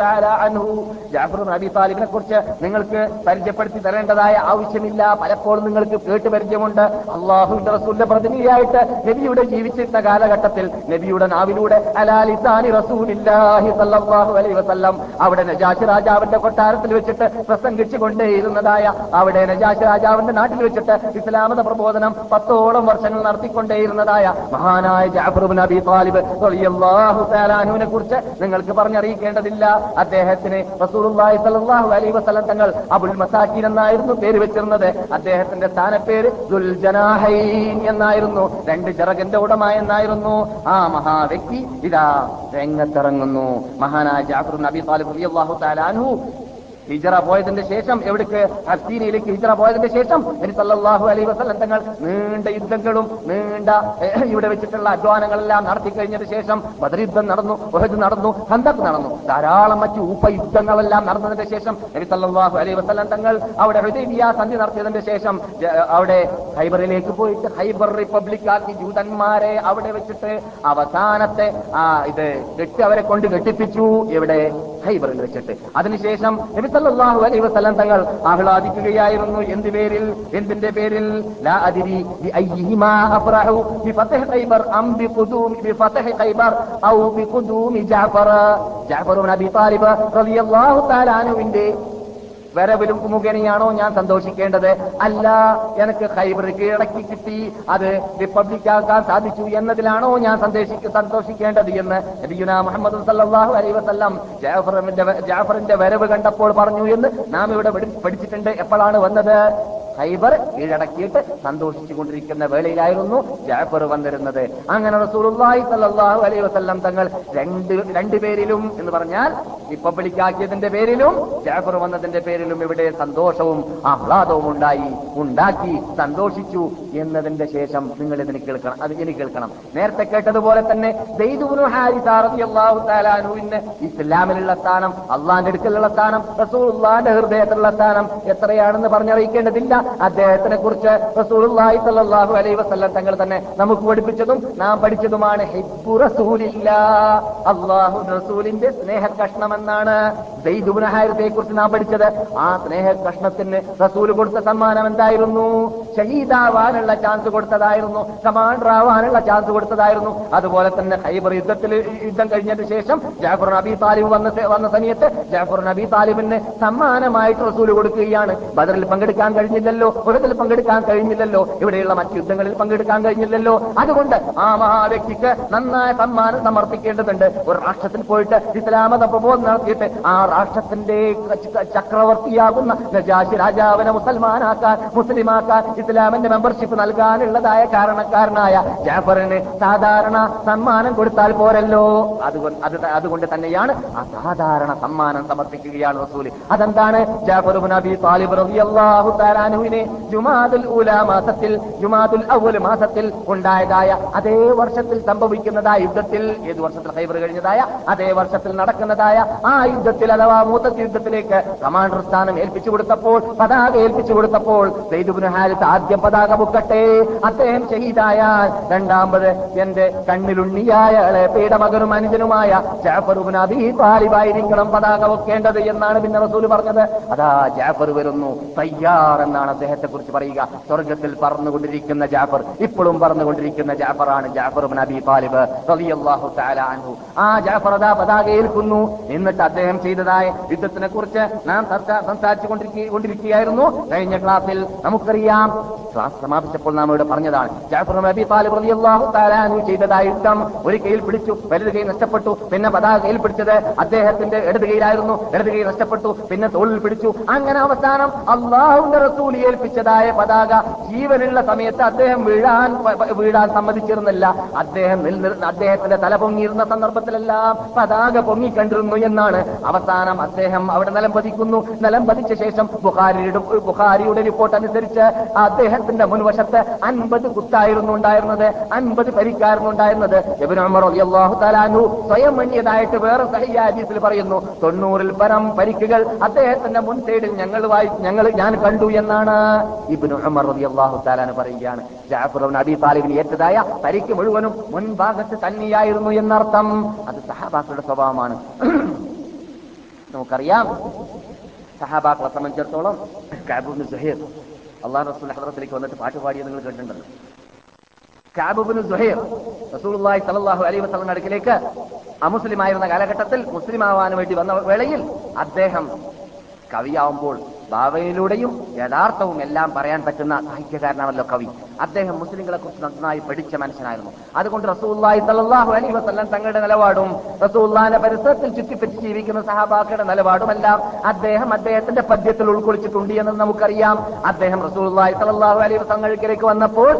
തആല അൻഹു. ജാഫർ അബീ താലിബിനെ കുറിച്ച് നിങ്ങൾക്ക് പരിചയപ്പെടുത്തി തരേണ്ടതായ ആവശ്യമില്ല. പലപ്പോഴും നിങ്ങൾക്ക് കേട്ട് പരിചയമുണ്ട്. അള്ളാഹുവിന്റെ റസൂലിന്റെ പ്രതിനിധിയായിട്ട് നബിയുടെ ജീവിച്ചിരുന്ന കാലഘട്ടത്തിൽ നബിയുടെ നാവിലൂടെ റസൂലില്ലാഹി വസല്ലം. അവിടെ നജാഷ് രാജാവിന്റെ കൊട്ടാരത്തിൽ വെച്ചിട്ട് പ്രസംഗിച്ചു കൊണ്ടേയിരുന്നതായ അവിടെ നജാഷ് രാജാവിന്റെ നാട്ടിൽ വെച്ചിട്ട് ഇസ്ലാമത പ്രബോധനം പത്തോളം വർഷങ്ങൾ നടത്തിക്കൊണ്ടേയിരുന്നതായ മഹാനായ ജാഫർ ഇബ്നു അബീ താലിബ് തആല കുറിച്ച് നിങ്ങൾക്ക് പറഞ്ഞറിയിക്കേണ്ടതില്ല. അദ്ദേഹത്തിന് റസൂലുള്ളാഹി സ്വല്ലല്ലാഹു അലൈഹി വസല്ലം തങ്ങൾ അബുൽ മസാക്കിൻ എന്നായിരുന്നു പേര് വെച്ചിരുന്നത്. അദ്ദേഹത്തിന്റെ സ്ഥാനപ്പേര് ദുൽജനാഹൈൻ എന്നായിരുന്നു. രണ്ട് ചിറകിന്റെ ഉടമ എന്നായിരുന്നു. ആ മഹാവ്യക്തി ഇതാ രംഗത്തിറങ്ങുന്നു. മഹാനായ ജാഫർ നബി താലിബ് അള്ളാഹു അൻഹു ഹിജറ പോയതിന്റെ ശേഷം എവിടേക്ക്? അസ്തീനയിലേക്ക് ഹിജറ പോയതിന്റെ ശേഷം സല്ലല്ലാഹു അലൈഹി വസല്ലം തങ്ങൾ നീണ്ട യുദ്ധങ്ങളും നീണ്ട ഇവിടെ വെച്ചിട്ടുള്ള അധ്വാനങ്ങളെല്ലാം നടത്തി കഴിഞ്ഞതിന് ശേഷം ബദർ യുദ്ധം നടന്നു ഉഹദ് നടന്നു ഹന്തക് നടന്നു. ധാരാളം മറ്റ് ഉപയുദ്ധങ്ങളെല്ലാം നടന്നതിന്റെ ശേഷം സല്ലല്ലാഹു അലൈഹി വസല്ലം തങ്ങൾ അവിടെ ഹുദൈബിയ സന്ധി നടത്തിയതിന്റെ ശേഷം അവിടെ ഹൈബറിലേക്ക് പോയിട്ട് ഹൈബർ റിപ്പബ്ലിക് ആക്കി ജൂതന്മാരെ അവിടെ വെച്ചിട്ട് അവസാനത്തെ ആ ഇത് കെട്ടി അവരെ കൊണ്ട് കെട്ടിപ്പിച്ചു ഇവിടെ ഹൈബറിൽ വെച്ചിട്ട്. അതിനുശേഷം സല്ലല്ലാഹു അലൈഹി വസല്ലം തങ്ങൾ ആഹ്ലാദിക്കുകയായിരുന്നു. എന്ത് പേരിൽ? എന്തിന്റെ പേരിൽ? ജഅഫർ ഇബ്നു അബി താലിബ് റളിയല്ലാഹു തആല അൻഹുവിന്റെ വരവിലും മുഖേനയാണോ ഞാൻ സന്തോഷിക്കേണ്ടത്? അല്ല എനിക്ക് ഹൈബർ കീഴടക്കി കിട്ടി. അത് റിപ്പബ്ലിക് ആക്കാൻ സാധിച്ചു എന്നതിലാണോ ഞാൻ സന്ദേശിക്ക് സന്തോഷിക്കേണ്ടത് എന്ന് നബിയുന മുഹമ്മദ് സല്ലാഹു അലൈഹി വസല്ലം ജാഫറിന്റെ ജാഫറിന്റെ വരവ് കണ്ടപ്പോൾ പറഞ്ഞു എന്ന് നാം ഇവിടെ പഠിച്ചിട്ടുണ്ട്. എപ്പോഴാണ് വന്നത്? ഹൈബർ കീഴടക്കിയിട്ട് സന്തോഷിച്ചു കൊണ്ടിരിക്കുന്ന വേളയിലായിരുന്നു ജാഫർ വന്നിരുന്നത്. അങ്ങനെ റസൂലുള്ളാഹി സല്ലല്ലാഹു അലൈഹി വസല്ലം തങ്ങൾ രണ്ട് രണ്ടുപേരിലും എന്ന് പറഞ്ഞാൽ റിപ്പബ്ലിക് ആക്കിയതിന്റെ പേരിലും ജാഫർ വന്നതിന്റെ പേരിലും ഇവിടെ സന്തോഷവും ആഹ്ലാദവും ഉണ്ടായി ഉണ്ടാക്കി സന്തോഷിച്ചു എന്നതിന്റെ ശേഷം നിങ്ങൾ ഇതിന് കേൾക്കണം. അത് ഇനി കേൾക്കണം. നേരത്തെ കേട്ടതുപോലെ തന്നെ ഇസ്ലാമിലുള്ള സ്ഥാനം അള്ളാന്റെ അടുക്കലുള്ള സ്ഥാനം റസൂള്ളാന്റെ ഹൃദയത്തിലുള്ള സ്ഥാനം എത്രയാണെന്ന് പറഞ്ഞറിയിക്കേണ്ടതില്ല. അദ്ദേഹത്തിനെ കുറിച്ച് റസൂലുള്ളാഹി അലൈഹി വസല്ലം തങ്ങൾ തന്നെ നമുക്ക് പഠിപ്പിച്ചതും നാം പഠിച്ചതുമാണ് ഹിബ്ബു അള്ളാഹു റസൂലിന്റെ സ്നേഹ കഷ്ണമെന്നാണ് ദൈദുബ്നു ഹാരിസയെ കുറിച്ച് നാം പഠിച്ചത്. ആ സ്നേഹ കഷ്ണത്തിന് റസൂൽ കൊടുത്ത സമ്മാനം എന്തായിരുന്നു? ഷഹീദാവാനുള്ള ചാൻസ് കൊടുത്തതായിരുന്നു. കമാൻഡർ ആവാനുള്ള ചാൻസ് കൊടുത്തതായിരുന്നു. അതുപോലെ തന്നെ ഹൈബർ യുദ്ധത്തിൽ യുദ്ധം കഴിഞ്ഞതിന് ശേഷം ജാഫർ നബി താലിബ് വന്ന വന്ന സമയത്ത് ജാഫർ നബി താലിബിന് സമ്മാനമായിട്ട് റസൂൽ കൊടുക്കുകയാണ്. ബദറിൽ പങ്കെടുക്കാൻ കഴിഞ്ഞില്ലല്ലോ ഉറത്തിൽ പങ്കെടുക്കാൻ കഴിഞ്ഞില്ലല്ലോ ഇവിടെയുള്ള മറ്റു യുദ്ധങ്ങളിൽ പങ്കെടുക്കാൻ കഴിഞ്ഞില്ലല്ലോ. അതുകൊണ്ട് ആ മഹാവ്യക്തിക്ക് നന്നായ സമ്മാനം സമർപ്പിക്കേണ്ടതുണ്ട്. ഒരു രാഷ്ട്രത്തിൽ പോയിട്ട് ഇസ്ലാമത പ്രബോധം നടത്തിയിട്ട് ആ രാഷ്ട്രത്തിന്റെ ച- ചക്രവർത്തിയാകുന്ന നജാഷി രാജാവിനെ മുസൽമാനാക്കാൻ മുസ്ലിമാക്കാൻ ഇസ്ലാമിന്റെ മെമ്പർഷിപ്പ് നൽകാനുള്ളതായ കാരണക്കാരനായ ജാഫറിന് സാധാരണ സമ്മാനം കൊടുത്താൽ പോരല്ലോ. അതുകൊണ്ട് അത് അതുകൊണ്ട് തന്നെയാണ് ആ സാധാരണ സമ്മാനം സമർപ്പിക്കുകയാണ് റസൂലി. അതെന്താണ്? ജാഫർ ജുമാദുൽ മാസത്തിൽ ജുമാദുൽ മാസത്തിൽ ഉണ്ടായതായ അതേ വർഷത്തിൽ സംഭവിക്കുന്നതായ യുദ്ധത്തിൽ ഏത് വർഷത്തിൽ ഹൈബർ കഴിഞ്ഞതായ അതേ വർഷത്തിൽ നടക്കുന്നതായ ആ യുദ്ധത്തിൽ അഥവാ മൂത്തത്ത് യുദ്ധത്തിലേക്ക് കമാൻഡർ സ്ഥാനം ഏൽപ്പിച്ചു കൊടുത്തപ്പോൾ പതാക ഏൽപ്പിച്ചു കൊടുത്തപ്പോൾ ആദ്യം പതാക മുക്കട്ടെ. അദ്ദേഹം ഷഹീദായാൽ രണ്ടാമത് എന്റെ കണ്ണിലുണ്ണിയായ ഇളയപ്പയുടെ മകനും അനുജനുമായ ജാഫറുബിൻ അബി പതാക വെക്കേണ്ടത് എന്നാണ് പിന്നെ റസൂൽ പറഞ്ഞത്. അതാ ജാഫർ വരുന്നു. തയ്യാർ എന്നാണ് അദ്ദേഹത്തെ കുറിച്ച് പറയുക. സ്വർഗത്തിൽ പറന്നുകൊണ്ടിരിക്കുന്ന ജാഫർ ഇപ്പോഴും പറന്നുകൊണ്ടിരിക്കുന്ന ജാഫറാണ് Jafar ibn bin Abi Talib അൻഹു. ആ ജാഫർ അതാ പതാക ഏൽക്കുന്നു. എന്നിട്ട് അദ്ദേഹം ചെയ്തതായ യുദ്ധത്തിനെ കുറിച്ച് നാം ചർച്ച സംസാരിച്ചു കൊണ്ടിരിക്കുക- കൊണ്ടിരിക്കുകയായിരുന്നു. കഴിഞ്ഞ ക്ലാസ്സിൽ നമുക്കറിയാം. ക്ലാസ് സമാപിച്ചപ്പോൾ നാം ഇവിടെ പറഞ്ഞതാണ് ജാഫർ നബി താലിബ് റളിയല്ലാഹു ഒരു കയ്യിൽ പിടിച്ചു വലത് കൈ നഷ്ടപ്പെട്ടു പിന്നെ പതാക കയ്യിൽ പിടിച്ചത് അദ്ദേഹത്തിന്റെ ഇടത് കൈയിലായിരുന്നു. ഇടത് കൈ നഷ്ടപ്പെട്ടു പിന്നെ തോളിൽ പിടിച്ചു. അങ്ങനെ അവസാനം അള്ളാഹുന്റെ റസൂൽ ഏൽപ്പിച്ചതായ പതാക ജീവനുള്ള സമയത്ത് അദ്ദേഹം വീഴാൻ വീഴാൻ സമ്മതിച്ചിരുന്നില്ല. അദ്ദേഹം അദ്ദേഹത്തിന്റെ തല പൊങ്ങിയിരുന്ന സന്ദർഭത്തിലെല്ലാം പതാക പൊങ്ങിക്കണ്ടിരുന്നു എന്നാണ്. അവസാനം അദ്ദേഹം അവിടെ നിലം പതിക്കുന്നു. നിലം പതിച്ച ശേഷം ബുഖാരിയുടെ ബുഖാരിയുടെ റിപ്പോർട്ട് അനുസരിച്ച് അദ്ദേഹത്തിന്റെ മുൻവശത്ത് അൻപത് കുത്തായിരുന്നു ഉണ്ടായിരുന്നത് അൻപത് പരിക്കായിരുന്നു ഉണ്ടായിരുന്നത്. തആല സ്വയം മഞ്ഞതായിട്ട് വേറെ സഹിയാജീസിൽ പറയുന്നു തൊണ്ണൂറിൽ പരം പരിക്കുകൾ അദ്ദേഹത്തിന്റെ മുൻ സൈഡിൽ ഞങ്ങൾ വായി ഞങ്ങൾ ഞാൻ കണ്ടു എന്നാണ് ഇബ്നു ഉമർ തആല അൻഹു പറയുകയാണ്. ജാഫർ അബി താലിബിന് ഏറ്റതായ പരിക്ക് മുഴുവനും മുൻഭാഗത്ത് തന്നെയായിരുന്നു എന്നർത്ഥം. അത് സഹാബാക്കളുടെ സ്വഭാവമാണ്. നമുക്കറിയാം. സഹാബാക്കളെ സംബന്ധിച്ചിടത്തോളം കാബുബിന് സുഹൈർ അള്ളാഹു റസൂൽ ഹദ്രത്തിലേക്ക് വന്നിട്ട് പാട്ട് പാടിയത് നിങ്ങൾ കേട്ടിട്ടുണ്ടല്ലോ. കാബുബിന് സുഹൈർ റസൂലുള്ളാഹി സല്ലല്ലാഹു അലൈഹി വസല്ലം അടുക്കിലേക്ക് അമുസ്ലിം ആയിരുന്ന കാലഘട്ടത്തിൽ മുസ്ലിം ആവാൻ വേണ്ടി വന്ന വേളയിൽ അദ്ദേഹം കവിയാവുമ്പോൾ ഭാവനയിലൂടെയും യഥാർത്ഥവും എല്ലാം പറയാൻ പറ്റുന്ന സാഹിത്യകാരനാണല്ലോ കവി. അദ്ദേഹം മുസ്ലിങ്ങളെ കുറിച്ച് നന്നായി പഠിച്ച മനുഷ്യനായിരുന്നു. അതുകൊണ്ട് റസൂല്ലായി സല്ലല്ലാഹു അലൈഹി വസല്ലം തങ്ങളുടെ നിലപാടും റസൂല്ലാന്റെ പരിസരത്തിൽ ചുറ്റിപ്പറ്റി ജീവിക്കുന്ന സഹാബാക്കളുടെ നിലപാടുമെല്ലാം അദ്ദേഹം അദ്ദേഹത്തിന്റെ പദ്യത്തിൽ ഉൾക്കൊള്ളിച്ചിട്ടുണ്ട് എന്ന് നമുക്കറിയാം. അദ്ദേഹം റസൂല്ലായി സല്ലല്ലാഹു അലി തങ്ങൾക്കിലേക്ക് വന്നപ്പോൾ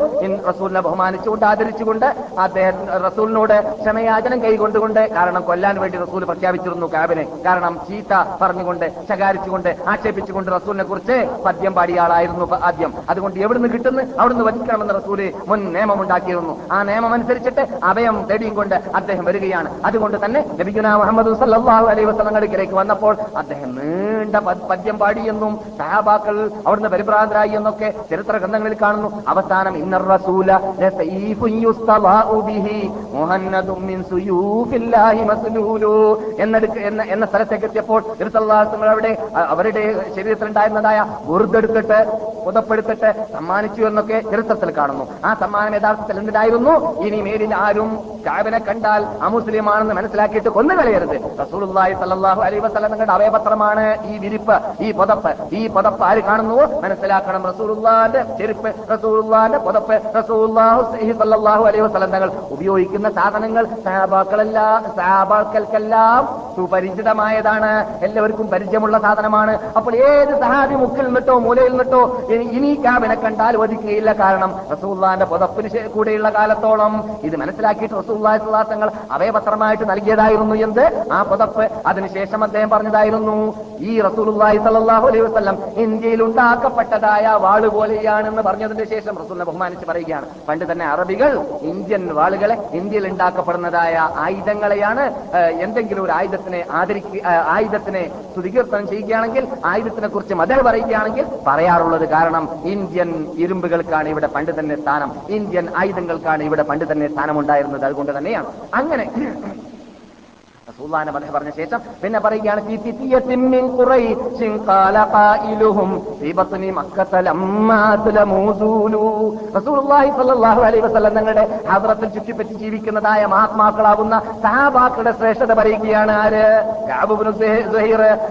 റസൂലിനെ ബഹുമാനിച്ചുകൊണ്ട് ആദരിച്ചുകൊണ്ട് അദ്ദേഹം റസൂലിനോട് ക്ഷമയാചനം കൈകൊണ്ടുകൊണ്ട് കാരണം കൊല്ലാൻ വേണ്ടി റസൂൽ പ്രഖ്യാപിച്ചിരുന്നു കാബിനെ. കാരണം ചീത്ത പറഞ്ഞുകൊണ്ട് ശകാരിച്ചുകൊണ്ട് ആക്ഷേപിച്ചുകൊണ്ട് റസൂലിനെ കുറിച്ച് പദ്യം പാടിയ ആളായിരുന്നു ആദ്യം. അതുകൊണ്ട് എവിടുന്ന് കിട്ടുന്നു? അവിടുന്ന് വധിക്കണമെന്ന് റസൂൽ മുൻ നിയമം ഉണ്ടാക്കിയിരുന്നു ആ നിയമം അനുസരിച്ചിട്ട് അഭയം തേടിയും കൊണ്ട് അദ്ദേഹം വരികയാണ്. അതുകൊണ്ട് തന്നെ നബിഗുന മുഹമ്മദ് സല്ലല്ലാഹു അലൈഹി വസല്ലങ്ങളിലേക്ക് വന്നപ്പോൾ അദ്ദേഹം നീണ്ട പദ്യം പാടിയെന്നും സഹാബാക്കൾ അവിടുന്ന് പരിഭ്രാന്തരായി എന്നൊക്കെ ചരിത്ര ഗ്രന്ഥങ്ങളിൽ കാണുന്നു. അവസാനം ഇന്നർ റസൂല എന്നെടുക്ക് എന്ന സ്ഥലത്തേക്ക് എത്തിയപ്പോൾ അവിടെ അവരുടെ അവരുടെ ശരീരത്തിലുണ്ടായിരുന്നതായ വെറുതെടുത്തിട്ട് പുതപ്പെടുത്തിട്ട് സമ്മാനിച്ചു എന്നൊക്കെ ചരിത്രത്തിൽ കാണുന്നു. ആ സമ്മാനം യഥാർത്ഥത്തിൽ എന്തിനായിരുന്നു? ഇനി മേലിൽ ആരും കാബിനെ കണ്ടാൽ അമുസ്ലിമാണെന്ന് മനസ്സിലാക്കിയിട്ട് കൊന്നു കളയരുത്. റസൂലുള്ളാഹി സല്ലല്ലാഹു അലൈഹി വസല്ലം നിങ്ങളുടെ അവയപത്രമാണ് ഈ വിരിപ്പ് ഈ പുതപ്പ്. ഈ പുതപ്പ് ആര് കാണുന്നു? മനസ്സിലാക്കണം റസൂലുള്ളാന്റെ ചെരുപ്പ് റസൂലുള്ളാന്റെ പുതപ്പ്. റസൂലുള്ളാഹു സല്ലല്ലാഹു അലൈഹി വസല്ലം തങ്ങൾ ഉപയോഗിക്കുന്ന സാധനങ്ങൾ സഹാബാക്കളെല്ലാം സുപരിചിതമായതാണ്. എല്ലാവർക്കും പരിചയമുള്ള സാധനമാണ്. അപ്പോൾ ഏത് സഹാബി മുക്കിൽ നിന്നിട്ടോ മൂലയിൽ നിന്നിട്ടോ ഇനി- കാബിനെ കണ്ടാൽ വധിക്കുകയില്ല. കാരണം റസൂള്ളാന്റെ പുതപ്പിന് കൂടെയുള്ള കാലത്തോളം ഇത് മനസ്സിലാക്കിയിട്ട് റസൂള്ളാഹി തങ്ങൾ അവയപത്രമായിട്ട് നൽകിയതായിരുന്നു എന്ത്? ആ പുതപ്പ്. അതിനുശേഷം അദ്ദേഹം പറഞ്ഞതായിരുന്നു ഈ റസൂലുള്ളാഹി സ്വല്ലല്ലാഹു അലൈഹി വസല്ലം ഇന്ത്യയിൽ ഉണ്ടാക്കപ്പെട്ടതായ വാൾ പോലെയാണെന്ന് പറഞ്ഞതിന് ശേഷം റസൂലിനെ ബഹുമാനിച്ച് പറയുകയാണ്. പണ്ട് തന്നെ അറബികൾ ഇന്ത്യൻ വാളുകളെ ഇന്ത്യയിൽ ഉണ്ടാക്കപ്പെടുന്നതായ ആയുധങ്ങളെയാണ് എന്തെങ്കിലും ഒരു ആയുധത്തിനെ ആദരിക്കുക ആയുധത്തിനെ സ്തുതികീർത്തനം ചെയ്യുകയാണെങ്കിൽ ആയുധത്തിനെ മതൽ പറയുകയാണെങ്കിൽ പറയാറുള്ളത് കാരണം ഇന്ത്യൻ ഇരുമ്പുകൾക്കാണ് ഇവിടെ പണ്ട് തന്നെ സ്ഥാനം. ഇന്ത്യൻ ആയുധങ്ങൾക്കാണ് ഇവിടെ പണ്ട് തന്നെ സ്ഥാനമുണ്ടായിരുന്നത്. അതുകൊണ്ട് തന്നെയാണ്. അങ്ങനെ റസൂലുള്ളാഹിനെ മദഹ് പറഞ്ഞ ശേഷം പിന്നെ പറയുകയാണ് തങ്ങളുടെ ഹദ്റത്തിൽ ചുറ്റിപ്പറ്റി ജീവിക്കുന്നതായ മഹാത്മാക്കളാകുന്ന സഹാബാക്കളുടെ ശ്രേഷ്ഠത പറയുകയാണ് ആര്?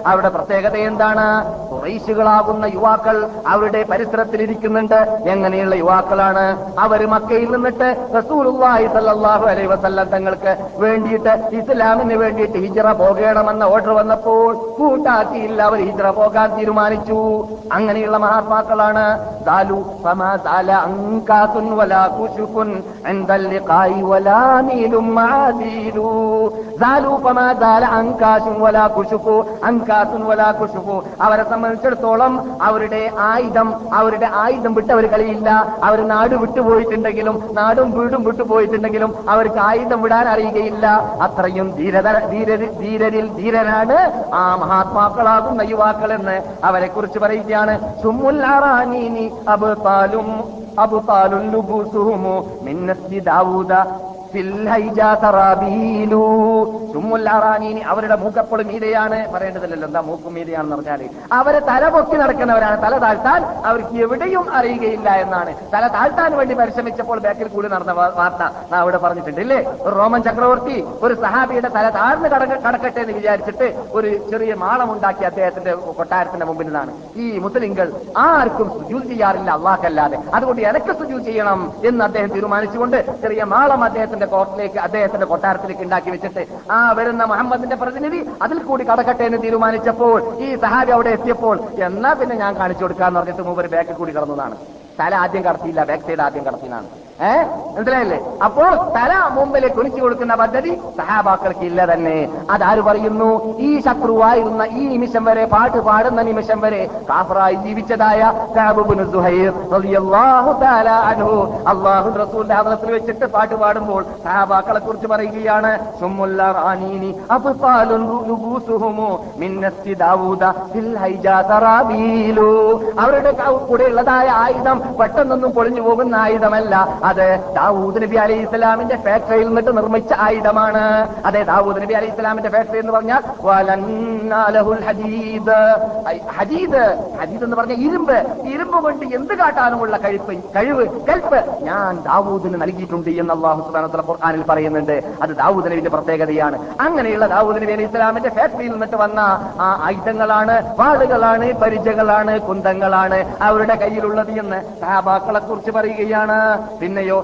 അവരുടെ പ്രത്യേകത എന്താണ്? കുറൈശുകളാകുന്ന യുവാക്കൾ അവരുടെ പരിസരത്തിൽ ഇരിക്കുന്നുണ്ട്. എങ്ങനെയുള്ള യുവാക്കളാണ്? അവർ മക്കയിൽ നിന്നിട്ട് റസൂലുള്ളാഹി സ്വല്ലല്ലാഹു അലൈഹി വസല്ലം തങ്ങൾക്ക് വേണ്ടിയിട്ട് ഇസ്ലാമിന് വേണ്ടിയിട്ട് ഹിജറ പോകണമെന്ന ഓർഡർ വന്നപ്പോൾ കൂട്ടാക്കിയില്ല. അവർ ഹിജറ പോകാൻ തീരുമാനിച്ചു. അങ്ങനെയുള്ള മഹാത്മാക്കളാണ്. ദാലു ദാല അവരെ സംബന്ധിച്ചിടത്തോളം അവരുടെ ആയുധം അവരുടെ ആയുധം വിട്ട് കളിയില്ല. അവർ നാട് വിട്ടുപോയിട്ടുണ്ടെങ്കിലും നാടും വീടും വിട്ടുപോയിട്ടുണ്ടെങ്കിലും അവർക്ക് ആയുധം വിടാൻ അറിയുകയില്ല. അത്രയും ധീരത ധീരരിൽ ധീരനാണ്. ആ മഹാത്മാക്കളാകുന്ന യുവാക്കൾ എന്ന് അവരെ കുറിച്ച് പറയുകയാണ് അബ്താലും അബു ലുബൂസുഹുമു മിൻ നസ്ജി ദാവൂദ അവരുടെ മൂക്കപ്പോഴും മീതയാണ്. പറയേണ്ടതില്ലല്ലോ എന്താ മൂക്കും മീതയാണെന്ന് പറഞ്ഞാൽ അവരെ തല പൊക്കി നടക്കുന്നവരാണ്. തല താഴ്ത്താൻ അവർക്ക് എവിടെയും അറിയുകയില്ല എന്നാണ്. തല താഴ്ത്താൻ വേണ്ടി പരിശ്രമിച്ചപ്പോൾ ബാക്കിൽ കൂടി നടന്ന വാർത്ത നാ അവിടെ പറഞ്ഞിട്ടുണ്ട് ഇല്ലേ ഒരു റോമൻ ചക്രവർത്തി ഒരു സഹാബിയുടെ തല താഴ്ന്ന് കടക കടക്കട്ടെ എന്ന് വിചാരിച്ചിട്ട് ഒരു ചെറിയ മാളമുണ്ടാക്കി അദ്ദേഹത്തിന്റെ കൊട്ടാരത്തിന്റെ മുമ്പിൽ നിന്നാണ് ഈ മുസ്ലിങ്ങൾ ആർക്കും സുജൂൽ ചെയ്യാറില്ല അള്ളാഹല്ലാതെ അതുകൊണ്ട് എനക്ക് സുജൂൽ ചെയ്യണം എന്ന് അദ്ദേഹം തീരുമാനിച്ചുകൊണ്ട് ചെറിയ മാളം അദ്ദേഹത്തിന്റെ കോർട്ടിലേക്ക് അദ്ദേഹത്തിന്റെ കൊട്ടാരത്തിലേക്ക് ഉണ്ടാക്കി വെച്ചിട്ട് ആ വരുന്ന മുഹമ്മദിന്റെ പ്രതിനിധി അതിൽ കൂടി കടക്കട്ടെ എന്ന് തീരുമാനിച്ചപ്പോൾ ഈ സഹാബി അവിടെ എത്തിയപ്പോൾ എന്നാ പിന്നെ ഞാൻ കാണിച്ചു കൊടുക്കാന്ന് പറഞ്ഞിട്ട് മൂവർ ബാക്കിൽ കൂടി കടന്നതാണ്. തല ആദ്യം കടത്തിയില്ല ബാക്ക് സൈഡ് ആദ്യം കടത്തിനാണ് ഏ? മനസ്സിലായില്ലേ? അപ്പോൾ തല മുമ്പിൽ കുളിച്ചു കൊടുക്കുന്ന പദ്ധതി സഹാബാക്കൾക്ക് ഇല്ല തന്നെ. അതാര് പറയുന്നു? ഈ ശത്രുവായിരുന്ന ഈ നിമിഷം വരെ പാട്ട് പാടുന്ന നിമിഷം വരെ കാഫറായി ജീവിച്ചതായ അല്ലാഹു റസൂലിന്റെ വെച്ചിട്ട് പാട്ട് പാടുമ്പോൾ സഹാബാക്കളെ കുറിച്ച് പറയുകയാണ് അവരുടെ കൂടെയുള്ളതായ ആയുധം പെട്ടെന്നൊന്നും പൊളിഞ്ഞു പോകുന്ന ആയുധമല്ല. അത് ദാവൂദ് നബി അലി ഇസ്ലാമിന്റെ ഫാക്ടറിയിൽ നിന്നിട്ട് നിർമ്മിച്ച ആയുധമാണ് അതെ ദാവൂദ് നബി അലി ഇസ്ലാമിന്റെ ഫാക്ടറി എന്ന് പറഞ്ഞാൽ ഹജീദ് ഹദീദ്. ഹദീദ് എന്ന് പറഞ്ഞ ഇരുമ്പ്. ഇരുമ്പ് കൊണ്ട് എന്ത് കാട്ടാനുമുള്ള കഴിപ്പ്? കഴിവ് കൽപ്പ്. ഞാൻ ദാവൂദിന് നൽകിയിട്ടുണ്ട് എന്ന് അള്ളാഹു തആല ഖുർആനിൽ പറയുന്നുണ്ട്. അത് ദാവൂദ് നബിന്റെ പ്രത്യേകതയാണ്. അങ്ങനെയുള്ള ദാവൂദ് നബി അലി ഇസ്ലാമിന്റെ ഫാക്ടറിയിൽ നിന്നിട്ട് വന്ന ആ ആയുധങ്ങളാണ് വാളുകളാണ് പരിചകളാണ് കുന്തങ്ങളാണ് അവരുടെ കയ്യിലുള്ളത് എന്ന് സഹാബാക്കളെ കുറിച്ച് പറയുകയാണ്. പിന്നെയോ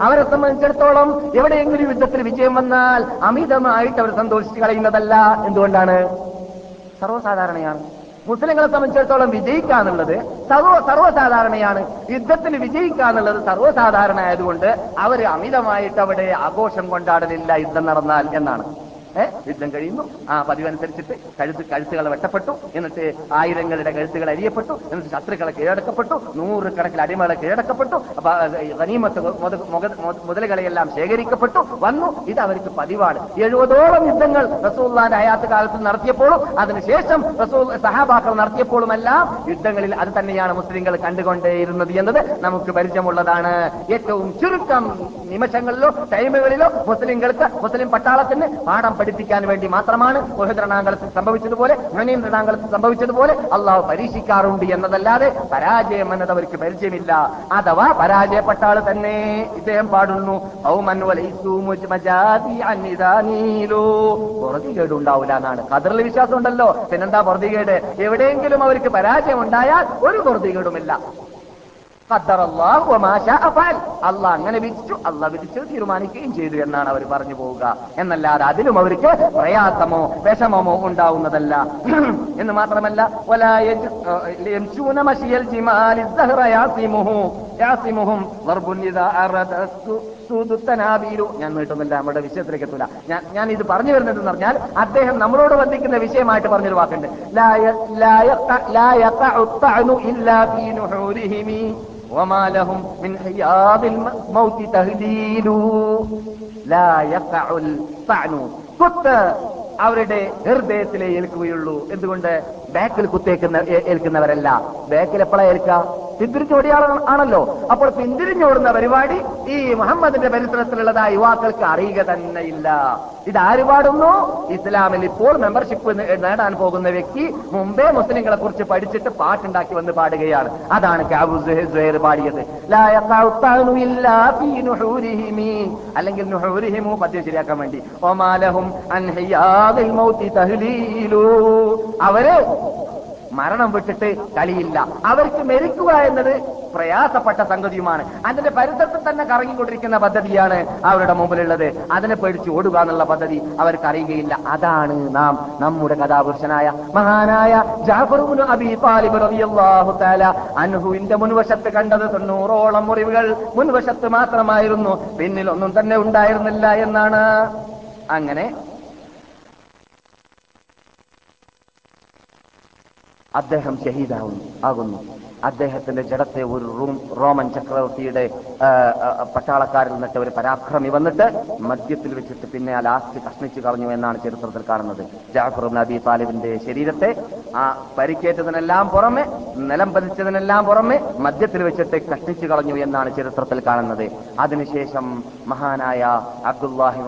അവരെ സംബന്ധിച്ചിടത്തോളം എവിടെയെങ്കിലും യുദ്ധത്തിൽ വിജയം വന്നാൽ അമിതമായിട്ട് അവർ സന്തോഷിച്ച് കളയുന്നതല്ല. എന്തുകൊണ്ടാണ്? സർവസാധാരണയാണ്. മുസ്ലിങ്ങളെ സംബന്ധിച്ചിടത്തോളം വിജയിക്കുക എന്നുള്ളത് സർവ സർവസാധാരണയാണ്. യുദ്ധത്തിൽ വിജയിക്കുക എന്നുള്ളത് സർവസാധാരണ ആയതുകൊണ്ട് അവർ അമിതമായിട്ട് അവിടെ ആഘോഷം കൊണ്ടാടലില്ല യുദ്ധം നടന്നാൽ എന്നാണ്. യുദ്ധം കഴിയുന്നു. ആ പതിവനുസരിച്ചിട്ട് കഴുത്ത് കഴുത്തുകൾ വെട്ടപ്പെട്ടു. എന്നിട്ട് ആയിരങ്ങളുടെ കഴുത്തുകൾ അരിയപ്പെട്ടു. എന്നിട്ട് ശത്രുക്കളെ കീഴടക്കപ്പെട്ടു. നൂറുകണക്കിൽ അടിമകളെ കീഴടക്കപ്പെട്ടു. മുത- മുതലുകളെയെല്ലാം ശേഖരിക്കപ്പെട്ടു. വന്നു. ഇത് അവർക്ക് പതിവാണ്. എഴുപതോളം യുദ്ധങ്ങൾ റസൂള്ളാന്റെ അയാത്ത കാലത്ത് നടത്തിയപ്പോഴും അതിനുശേഷം റസൂൽ സഹാബാക്കൾ നടത്തിയപ്പോഴുമെല്ലാം യുദ്ധങ്ങളിൽ അത് തന്നെയാണ് മുസ്ലിങ്ങൾ കണ്ടുകൊണ്ടേയിരുന്നത് എന്നത് നമുക്ക് പരിചയമുള്ളതാണ്. ഏറ്റവും ചുരുക്കം നിമിഷങ്ങളിലോ ടൈമുകളിലോ മുസ്ലിങ്ങൾക്ക് മുസ്ലിം പട്ടാളത്തിന് പാഠം പഠിപ്പിക്കാൻ വേണ്ടി മാത്രമാണ് രണാങ്കളത്തിൽ സംഭവിച്ചതുപോലെ ഹുനൈൻ രണാങ്കളത്തിൽ സംഭവിച്ചതുപോലെ അള്ളാഹു പരീക്ഷിക്കാറുണ്ട് എന്നതല്ലാതെ പരാജയം എന്നത് അവർക്ക് പരിചയമില്ല. അഥവാ പരാജയപ്പെട്ട ആൾ തന്നെ ഇദ്ദേഹം പാടുന്നു. പൊറുതികേട് ഉണ്ടാവില്ല എന്നാണ്. കതിറിൽ വിശ്വാസം ഉണ്ടല്ലോ പിന്നെന്താ പുറതികേട്? എവിടെയെങ്കിലും അവർക്ക് പരാജയം ഉണ്ടായാൽ ഒരു പൊറുതികേടുമില്ല. അല്ല അങ്ങനെ വിധിച്ചു അല്ല വിധിച്ചു തീരുമാനിക്കുകയും ചെയ്തു എന്നാണ് അവർ പറഞ്ഞു പോവുക. എന്നല്ലാതെ അതിലും അവർക്ക് പ്രയാസമോ വിഷമമോ ഉണ്ടാവുന്നതല്ല. എന്ന് മാത്രമല്ല ഞാൻ നീട്ടുന്നില്ല നമ്മുടെ വിഷയത്തിലേക്ക് എത്തൂല ഞാൻ ഇത് പറഞ്ഞു വരുന്നതെന്ന് പറഞ്ഞാൽ അദ്ദേഹം നമ്മളോട് വന്ദിക്കുന്ന വിഷയമായിട്ട് പറഞ്ഞൊരു വാക്കുണ്ട്. ലാ യ- ലാ യഖ- ലാ യഖഉ الطعن إلا في نحورهم وما لهم من حياض الموت تهديل لا يقع الطعن കുത്ത് അവരുടെ ഹൃദയത്തിലേ ഏൽക്കുകയുള്ളൂ എന്തുകൊണ്ട് ബാക്കിൽ കുത്തേക്കുന്ന ഏ- ഏൽക്കുന്നവരല്ല ബാക്കിൽ എപ്പോഴാ ഏൽക്കുക പിന്തിരിഞ്ഞോടിയാള ആണല്ലോ അപ്പോൾ പിന്തിരിഞ്ഞോടുന്ന പരിപാടി ഈ മുഹമ്മദിന്റെ പരിസരത്തിലുള്ളതാ യുവാക്കൾക്ക് അറിയുക തന്നെ ഇല്ല. ഇതാര് പാടുന്നു? ഇസ്ലാമിൽ ഇപ്പോൾ മെമ്പർഷിപ്പ് നേടാൻ പോകുന്ന വ്യക്തി മുമ്പേ മുസ്ലിങ്ങളെ കുറിച്ച് പഠിച്ചിട്ട് പാട്ടുണ്ടാക്കി വന്ന് പാടുകയാണ്. അതാണ് പാടിയത്. അല്ലെങ്കിൽ പദ്യം ശരിയാക്കാൻ വേണ്ടി. ഒമാലഹും അവർ മരണം വിട്ടിട്ട് കളിയില്ല. അവർക്ക് മെരുക്കുക എന്നത് പ്രയാസപ്പെട്ട സംഗതിയുമാണ്. അതിന്റെ പരിസരത്ത് തന്നെ കറങ്ങിക്കൊണ്ടിരിക്കുന്ന പദ്ധതിയാണ് അവരുടെ മുമ്പിലുള്ളത്. അതിനെ പേടിച്ച് ഓടുക എന്നുള്ള പദ്ധതി അവർക്ക് അറിയുകയില്ല. അതാണ് നാം നമ്മുടെ കഥാപുരുഷനായ മഹാനായ ജാഫറുബിന് മുൻവശത്ത് കണ്ടത് തൊണ്ണൂറോളം മുറിവുകൾ മുൻവശത്ത് മാത്രമായിരുന്നു. പിന്നിൽ ഒന്നും തന്നെ ഉണ്ടായിരുന്നില്ല എന്നാണ്. അങ്ങനെ അദ്ദേഹം ഷഹീദാവും ആകുന്നു. അദ്ദേഹത്തിന്റെ ജഡത്തെ ഒരു റൂം റോമൻ ചക്രവർത്തിയുടെ പട്ടാളക്കാരിൽ നിന്നിട്ട് ഒരു പരാക്രമി വന്നിട്ട് മദ്യത്തിൽ വെച്ചിട്ട് പിന്നെ ആ ലാസ്റ്റ് കഷ്ണിച്ചു കളഞ്ഞു എന്നാണ് ചരിത്രത്തിൽ കാണുന്നത്. ജാഫർ നബി താലിബിന്റെ ശരീരത്തെ ആ പരിക്കേറ്റതിനെല്ലാം പുറമെ നിലം പതിച്ചതിനെല്ലാം പുറമെ മദ്യത്തിൽ വെച്ചിട്ട് കഷ്ണിച്ചു കളഞ്ഞു എന്നാണ് ചരിത്രത്തിൽ കാണുന്നത്. അതിനുശേഷം മഹാനായ അബ്ദുല്ലാഹി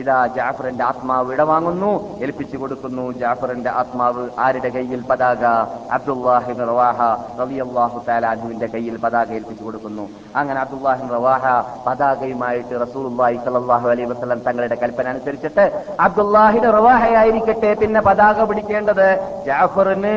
ഇതാ ജാഫറിന്റെ ആത്മാവ് ഇടവാങ്ങുന്നു ഏൽപ്പിച്ചു കൊടുക്കുന്നു. ജാഫറിന്റെ ആത്മാവ് ആരുടെ കയ്യിൽ? പതാക അബ്ദുല്ലാഹി റവാഹ റളിയല്ലാഹു അള്ളാഹു താലാഹുവിന്റെ കയ്യിൽ പതാക ഏൽപ്പിച്ചു കൊടുക്കുന്നു. അങ്ങനെ അബ്ദുല്ലാഹിൻ റവാഹ പതാകയുമായിട്ട് റസൂലുള്ളാഹി സലാഹു അലൈ വസ്ലം തങ്ങളുടെ കൽപ്പന അനുസരിച്ചിട്ട് അബ്ദുല്ലാഹിൻ റവാഹയായിരിക്കട്ടെ പിന്നെ പതാക പിടിക്കേണ്ടത് ജാഫറിന്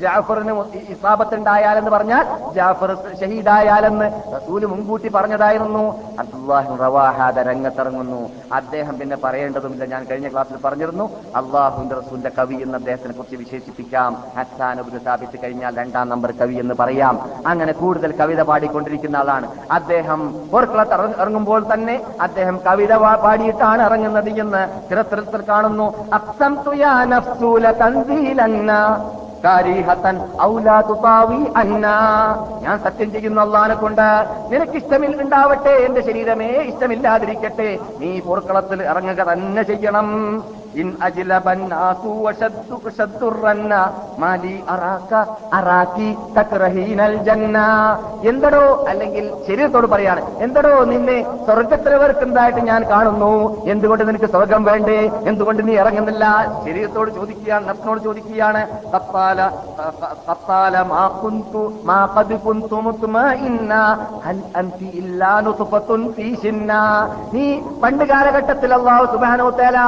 ജാഫറിന് ഇസാബത്തുണ്ടായാലെന്ന് പറഞ്ഞാൽ ജാഫർ ഷഹീദായാലെന്ന് റസൂൽ മുൻകൂട്ടി പറഞ്ഞതായിരുന്നു. അള്ളാഹു റവാഹാദ രംഗത്തിറങ്ങുന്നു. അദ്ദേഹം പിന്നെ പറയേണ്ടതുമില്ല. ഞാൻ കഴിഞ്ഞ ക്ലാസ്സിൽ പറഞ്ഞിരുന്നു. അള്ളാഹുന്റെ റസൂലിന്റെ കവി എന്ന് അദ്ദേഹത്തിനെ കുറിച്ച് വിശേഷിപ്പിക്കാം. ഹസാനുബിന് സ്ഥാപിച്ച് കഴിഞ്ഞാൽ രണ്ടാം നമ്പർ കവി എന്ന് പറയാം. അങ്ങനെ കൂടുതൽ കവിത പാടിക്കൊണ്ടിരിക്കുന്ന ആളാണ്. അദ്ദേഹം പോർക്കളത്ത് ഇറങ്ങ- ഇറങ്ങുമ്പോൾ തന്നെ അദ്ദേഹം കവിത പാടിയിട്ടാണ് ഇറങ്ങുന്നത് എന്ന് ചരിത്രത്തിൽ കാണുന്നു. അക്സം തുയാ നഫ്സൂല തൻസീലന്ന ഞാൻ സത്യം ചെയ്യുന്ന അള്ളാനെ കൊണ്ട് നിനക്ക് ഇഷ്ടമിൽ ഉണ്ടാവട്ടെ എന്റെ ശരീരമേ ഇഷ്ടമില്ലാതിരിക്കട്ടെ. നീ പോർക്കളത്തിൽ ഇറങ്ങുക തന്നെ ചെയ്യണം. ഇൻ മാലി എന്തടോ അല്ലെങ്കിൽ ശരീരത്തോട് പറയാണ് എന്തടോ നിന്നെ സ്വർഗത്തിൽ ഞാൻ കാണുന്നു. എന്തുകൊണ്ട് നിനക്ക് സ്വർഗം വേണ്ടേ? എന്തുകൊണ്ട് നീ ഇറങ്ങുന്നില്ല? ശരീരത്തോട് ചോദിക്കുകയാണ് നഫ്സിനോട് ചോദിക്കുകയാണ് ഹൽ ഇല്ലാ നുതുഫത്തുൻ ഫീ നീ പണ്ട് കാലഘട്ടത്തിൽ അല്ലാഹു സുബ്ഹാനഹു വതആല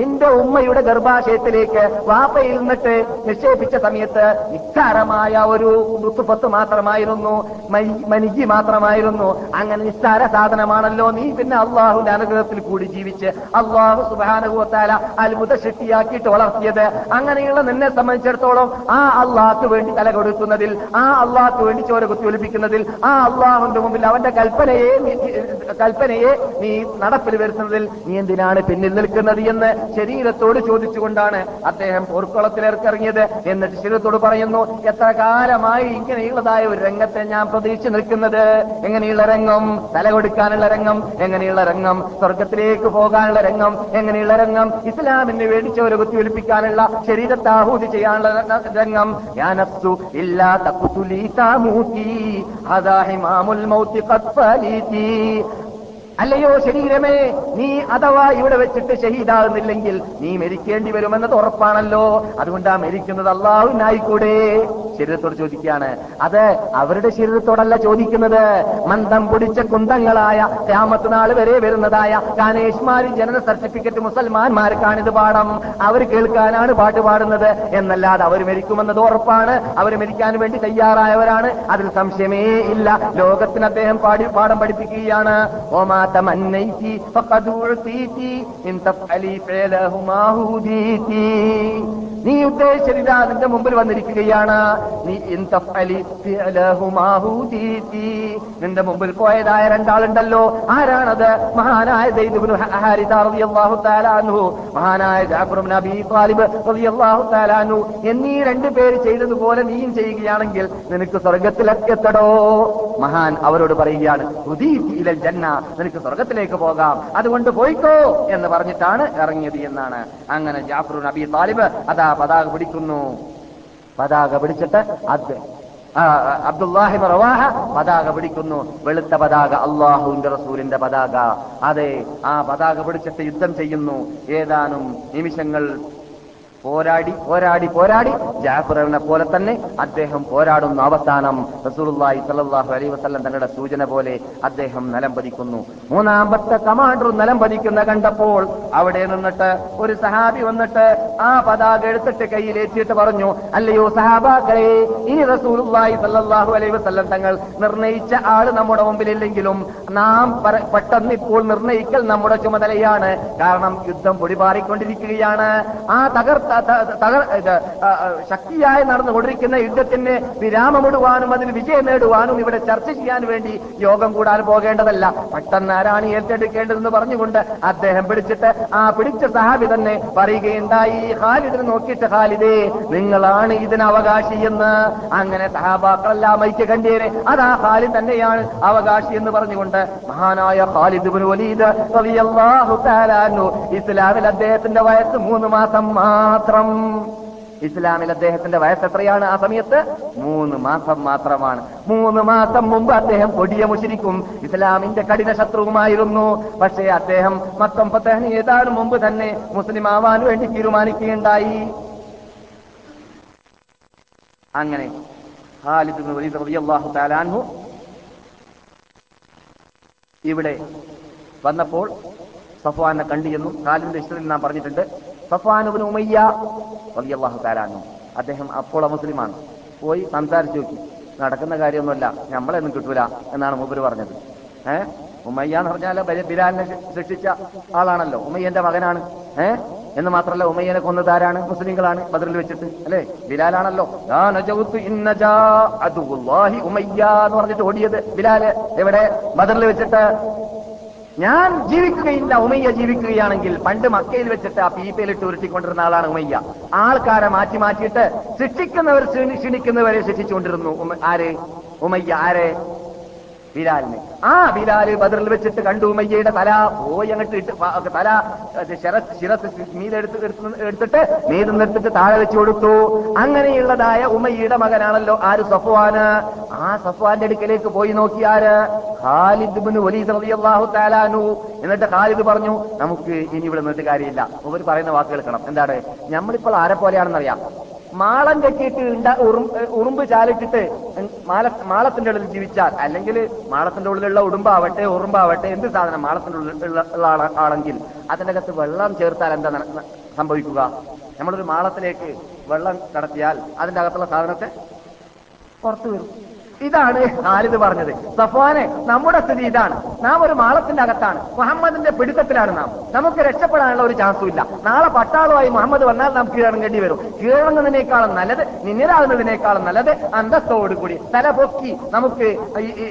നിന്റെ ഉമ്മയുടെ ഗർഭാശയത്തിലേക്ക് വാപ്പയിൽ നിന്നിട്ട് നിക്ഷേപിച്ച സമയത്ത് നിസ്സാരമായ ഒരു ഋത്തുപത്ത് മാത്രമായിരുന്നു മനി- മനിജി മാത്രമായിരുന്നു. അങ്ങനെ നിസ്സാര സാധനമാണല്ലോ നീ പിന്നെ അള്ളാഹുവിന്റെ അനുഗ്രഹത്തിൽ കൂടി ജീവിച്ച് അള്ളാഹു സുബാനുഭവത്താല അത്ഭുത ശക്തിയാക്കിയിട്ട് വളർത്തിയത്. അങ്ങനെയുള്ള നിന്നെ സംബന്ധിച്ചിടത്തോളം ആ അള്ളാഹ്ക്ക് വേണ്ടി തല കൊടുക്കുന്നതിൽ ആ അള്ളാഹ്ക്ക് വേണ്ടി ചോര കുത്തി ഒലിപ്പിക്കുന്നതിൽ ആ അള്ളാഹുന്റെ മുമ്പിൽ അവന്റെ കൽപ്പനയെ കൽപ്പനയെ നീ നടപ്പിൽ വരുത്തുന്നതിൽ നീ എന്തിനാണ് പിന്നിൽ നിൽക്കുന്നത് എന്ന് ശരീരത്തോട് ചോദിച്ചുകൊണ്ടാണ് അദ്ദേഹം പോർക്കുളത്തിലിറക്കിറങ്ങിയത് എന്നിട്ട് ശരീരത്തോട് പറയുന്നു എത്ര കാലമായി ഇങ്ങനെയുള്ളതായ ഒരു രംഗത്തെ ഞാൻ പ്രതീക്ഷിച്ചു നിൽക്കുന്നത്. എങ്ങനെയുള്ള രംഗം? തല കൊടുക്കാനുള്ള രംഗം? എങ്ങനെയുള്ള രംഗം? സ്വർഗത്തിലേക്ക് പോകാനുള്ള രംഗം? എങ്ങനെയുള്ള രംഗം? ഇസ്ലാമിന് വേണ്ടി ചോര കുത്തിയൊലിപ്പിക്കാനുള്ള ശരീരത്തെ ആഹൂതി ചെയ്യാനുള്ള രംഗം? യാനസ്സു ഇല്ലാ ഹദാ ഹിമാമുൽ അല്ലയോ ശരീരമേ നീ അഥവാ ഇവിടെ വെച്ചിട്ട് ഷഹീദാകുന്നില്ലെങ്കിൽ നീ മരിക്കേണ്ടി വരുമെന്നത് ഉറപ്പാണല്ലോ. അതുകൊണ്ടാ മരിക്കുന്നത് അള്ളാഹുവിനായിക്കൂടെ ശരീരത്തോട് ചോദിക്കുകയാണ് അത് അവരുടെ ശരീരത്തോടല്ല ചോദിക്കുന്നത്. മന്ദം പൊടിച്ച കുന്തങ്ങളായ ക്യാമത്ത് നാൾ വരെ വരുന്നതായ കാനേഷ്മാരി ജനന സർട്ടിഫിക്കറ്റ് മുസൽമാന്മാർക്കാണിത് പാഠം. അവർ കേൾക്കാനാണ് പാട്ട് പാടുന്നത്. എന്നല്ലാതെ അവർ മരിക്കുമെന്നത് ഉറപ്പാണ്. അവർ മരിക്കാൻ വേണ്ടി തയ്യാറായവരാണ്. അതിൽ സംശയമേ ഇല്ല. ലോകത്തിന് അദ്ദേഹം പാടി പാഠം പഠിപ്പിക്കുകയാണ്. ഓമാ തമന്നൈതി فقد ഉഅതീതി ഇൻ تفعلي മാ ഹുദീതി നീ ഉദ്ദേശിച്ചത് നിന്റെ മുമ്പിൽ വന്നിരിക്കുകയാണ്. നീ മാ നിന്റെ മുമ്പിൽ പോയതായ രണ്ടാളുണ്ടല്ലോ. ആരാണത്? മഹാനായ റളിയല്ലാഹു തആല അൻഹു. മഹാനായ ഇബ്നു അബീ ത്വാലിബ് റളിയല്ലാഹു തആല അൻഹു. എന്നീ രണ്ടു പേര് ചെയ്തതുപോലെ നീയും ചെയ്യുകയാണെങ്കിൽ നിനക്ക് സ്വർഗത്തിലെത്തടോ മഹാൻ അവരോട് പറയുകയാണ് ജന്ന. നിനക്ക് സ്വർഗത്തിലേക്ക് പോകാം. അതുകൊണ്ട് പോയിക്കോ എന്ന് പറഞ്ഞിട്ടാണ് ഇറങ്ങിയത് എന്നാണ്. അങ്ങനെ ജാഫർ നബി താലിബ് അതാ പതാക പിടിക്കുന്നു. പതാക പിടിച്ചിട്ട് അത് അബ്ദുല്ലാഹിബ് റവാഹ പതാക പിടിക്കുന്നു. വെളുത്ത പതാക അള്ളാഹുവിന്റെ റസൂലിന്റെ പതാക. അതെ ആ പതാക പിടിച്ചിട്ട് യുദ്ധം ചെയ്യുന്നു. ഏതാനും നിമിഷങ്ങൾ പോരാടി പോരാടി പോരാടി. ജാഫറിനെ പോലെ തന്നെ അദ്ദേഹം പോരാടുന്ന. അവസാനം റസൂലുള്ളാഹി സ്വല്ലല്ലാഹു അലൈഹി വസല്ലം തങ്ങളുടെ സൂചന പോലെ അദ്ദേഹം നിലം പതിക്കുന്നു. മൂന്നാമത്തെ കമാൻഡർ നിലം പതിക്കുന്ന കണ്ടപ്പോൾ അവിടെ നിന്നിട്ട് ഒരു സഹാബി വന്നിട്ട് ആ പതാക എടുത്തിട്ട് കയ്യിലേറ്റിയിട്ട് പറഞ്ഞു അല്ലയോ സഹാബാക്കളെ ഇനി റസൂലുള്ളാഹി സ്വല്ലല്ലാഹു അലൈഹി വസല്ലം തങ്ങൾ നിർണയിച്ച ആൾ നമ്മുടെ മുമ്പിലില്ലെങ്കിലും നാം പെട്ടെന്ന് ഇപ്പോൾ നിർണയിക്കൽ നമ്മുടെ ചുമതലയാണ്. കാരണം യുദ്ധം പൊടിപാറിക്കൊണ്ടിരിക്കുകയാണ്. ആ തകർച്ച ആ, ആ, ശക്തിയായി നടന്നുകൊണ്ടിരിക്കുന്ന യുദ്ധത്തിന് വിരാമമിടുവാനും അതിന് വിജയം നേടുവാനും ഇവിടെ ചർച്ച ചെയ്യാൻ വേണ്ടി യോഗം കൂടാൻ പോകേണ്ടതല്ല. ആരാണ് ഏറ്റെടുക്കേണ്ടതെന്ന് പറഞ്ഞുകൊണ്ട് അദ്ദേഹം പിടിച്ചിട്ട് ആ പിടിച്ച സഹാബി തന്നെ പറയുകയുണ്ടായി ഖാലിദിനെ നോക്കിയിട്ട് ഖാലിദേ നിങ്ങളാണ് ഇതിന് അവകാശി എന്ന്. അങ്ങനെ സഹാബാക്കളെല്ലാം ഐക്യ കണ്ടേനെ അതാ ഖാലിദ് തന്നെയാണ് അവകാശി എന്ന് പറഞ്ഞുകൊണ്ട് മഹാനായ ഖാലിദ് വലീദ് ഇസ്ലാമിൽ അദ്ദേഹത്തിന്റെ വയസ്സ് മൂന്ന് മാസം മാത്രം ഇസ്ലാമിൽ അദ്ദേഹത്തിന്റെ വയസ്സ് എത്രയാണ് ആ സമയത്ത്? മൂന്ന് മാസം മാത്രമാണ്. മൂന്ന് മാസം മുമ്പ് അദ്ദേഹം കൊടിയ മുഷിരിക്കും. ഇസ്ലാമിന്റെ കഠിന ശത്രുവുമായിരുന്നു. പക്ഷേ അദ്ദേഹം മക്കം പത്തേഹന് ഏതാനും മുമ്പ് തന്നെ മുസ്ലിം ആവാൻ വേണ്ടി തീരുമാനിക്കുകയുണ്ടായി. അങ്ങനെ ഇവിടെ വന്നപ്പോൾ സഫ്വാനെ കണ്ടിയെന്നും ഖാലിദിന്റെ ഇഷ്ടത്തിൽ നാം പറഞ്ഞിട്ടുണ്ട്. സഫ്വാനുബിന് ഉമയ്യ അദ്ദേഹം അപ്പോൾ മുസ്ലിമാണ്. പോയി സംസാരിച്ചു നോക്കി. നടക്കുന്ന കാര്യമൊന്നുമല്ല. നമ്മളെന്നും കിട്ടൂല എന്നാണ് മൂപ്പര് പറഞ്ഞത്. ഏ? ഉമയ്യ എന്ന് പറഞ്ഞാൽ ബല- ബിലാലിനെ ശിക്ഷിച്ച ആളാണല്ലോ. ഉമയ്യന്റെ മകനാണ്. ഏ? എന്ന് മാത്രമല്ല ഉമയ്യനെ കൊന്നത് ആരാണ്? മുസ്ലിങ്ങളാണ് ബദറിൽ വെച്ചിട്ട്. അല്ലേ? ബിലാലാണല്ലോ. "യാ നജൗത്തു ഇന്ന ജാ അദുവുല്ലാഹി ഉമയ്യ എന്ന് പറഞ്ഞിട്ട് ഓടിയത് ബിലാൽ. എവിടെ? ബദറിൽ വെച്ചിട്ട്. ഞാൻ ജീവിക്കുകയില്ല ഉമയ്യ ജീവിക്കുകയാണെങ്കിൽ പണ്ട് മക്കയിൽ വെച്ചിട്ട് ആ പീപ്പയിലിട്ട് ഉരുട്ടിക്കൊണ്ടിരുന്ന ആളാണ് ഉമയ്യ. ആൾക്കാരെ മാറ്റി മാറ്റിയിട്ട് ശിക്ഷിക്കുന്നവർ ക്ഷണിക്കുന്നവരെ ശിക്ഷിച്ചുകൊണ്ടിരുന്നു. ആര്? ഉമയ്യ. ആരെ? ബിലാലിനെ. ആ ബിലാൽ ബദറിൽ വെച്ചിട്ട് കണ്ടു ഉമയ്യയുടെ തല പോയി അങ്ങോട്ട് ഇട്ട് തല ശിറസ് മീതെടുത്ത് എടുത്ത് എടുത്തിട്ട് മീത് നിർത്തിട്ട് താഴെ വെച്ച് കൊടുത്തു. അങ്ങനെയുള്ളതായ ഉമയ്യയുടെ മകനാണല്ലോ ആര്? സഫ്വാന്. ആ സഫ്വാന്റെ അടുക്കലേക്ക് പോയി നോക്കിയാര് ഖാലിദ് ഇബ്നു വലീദ് റളിയല്ലാഹു എന്നിട്ട് ഖാലിദ് പറഞ്ഞു നമുക്ക് ഇനി ഇവിടെ നിന്നിട്ട് കാര്യമില്ല. അവർ പറയുന്ന വാക്കുകൾ കേൾക്കണം. എന്താണ്? നമ്മളിപ്പോൾ ആരെ പോലെയാണെന്നറിയാം മാളം കെട്ടിയിട്ട് ഉറുമ്പ് ചാലിട്ടിട്ട് മാല മാളത്തിന്റെ ഉള്ളിൽ ജീവിച്ചാൽ അല്ലെങ്കിൽ മാളത്തിന്റെ ഉള്ളിലുള്ള ഉടുമ്പാവട്ടെ ഉറുമ്പാവട്ടെ എന്ത് സാധനം മാളത്തിന്റെ ഉള്ളിൽ ഉള്ള ഉള്ള ആള- ആണെങ്കിൽ അതിന്റെ അകത്ത് വെള്ളം ചേർത്താൽ എന്താ സംഭവിക്കുക? നമ്മളൊരു മാളത്തിലേക്ക് വെള്ളം കടത്തിയാൽ അതിന്റെ അകത്തുള്ള സാധനത്തെ പുറത്തു വരും ഇതാണ് ഖാലിദ് പറഞ്ഞത്. സഫ്വാനെ നമ്മുടെ സ്ഥിതി ഇതാണ്. നാം ഒരു മാളത്തിന്റെ അകത്താണ്. മുഹമ്മദിന്റെ പിടുത്തത്തിലാണ് നാം. നമുക്ക് രക്ഷപ്പെടാനുള്ള ഒരു ചാൻസും ഇല്ല. നാളെ പട്ടാളമായി മുഹമ്മദ് വന്നാൽ നാം കീഴടങ്ങേണ്ടി വരും. കീഴടങ്ങുന്നതിനേക്കാളും നല്ലത് നിന്നിലാകുന്നതിനേക്കാളും നല്ലത് അന്തസ്തോടുകൂടി തല പൊക്കി നമുക്ക്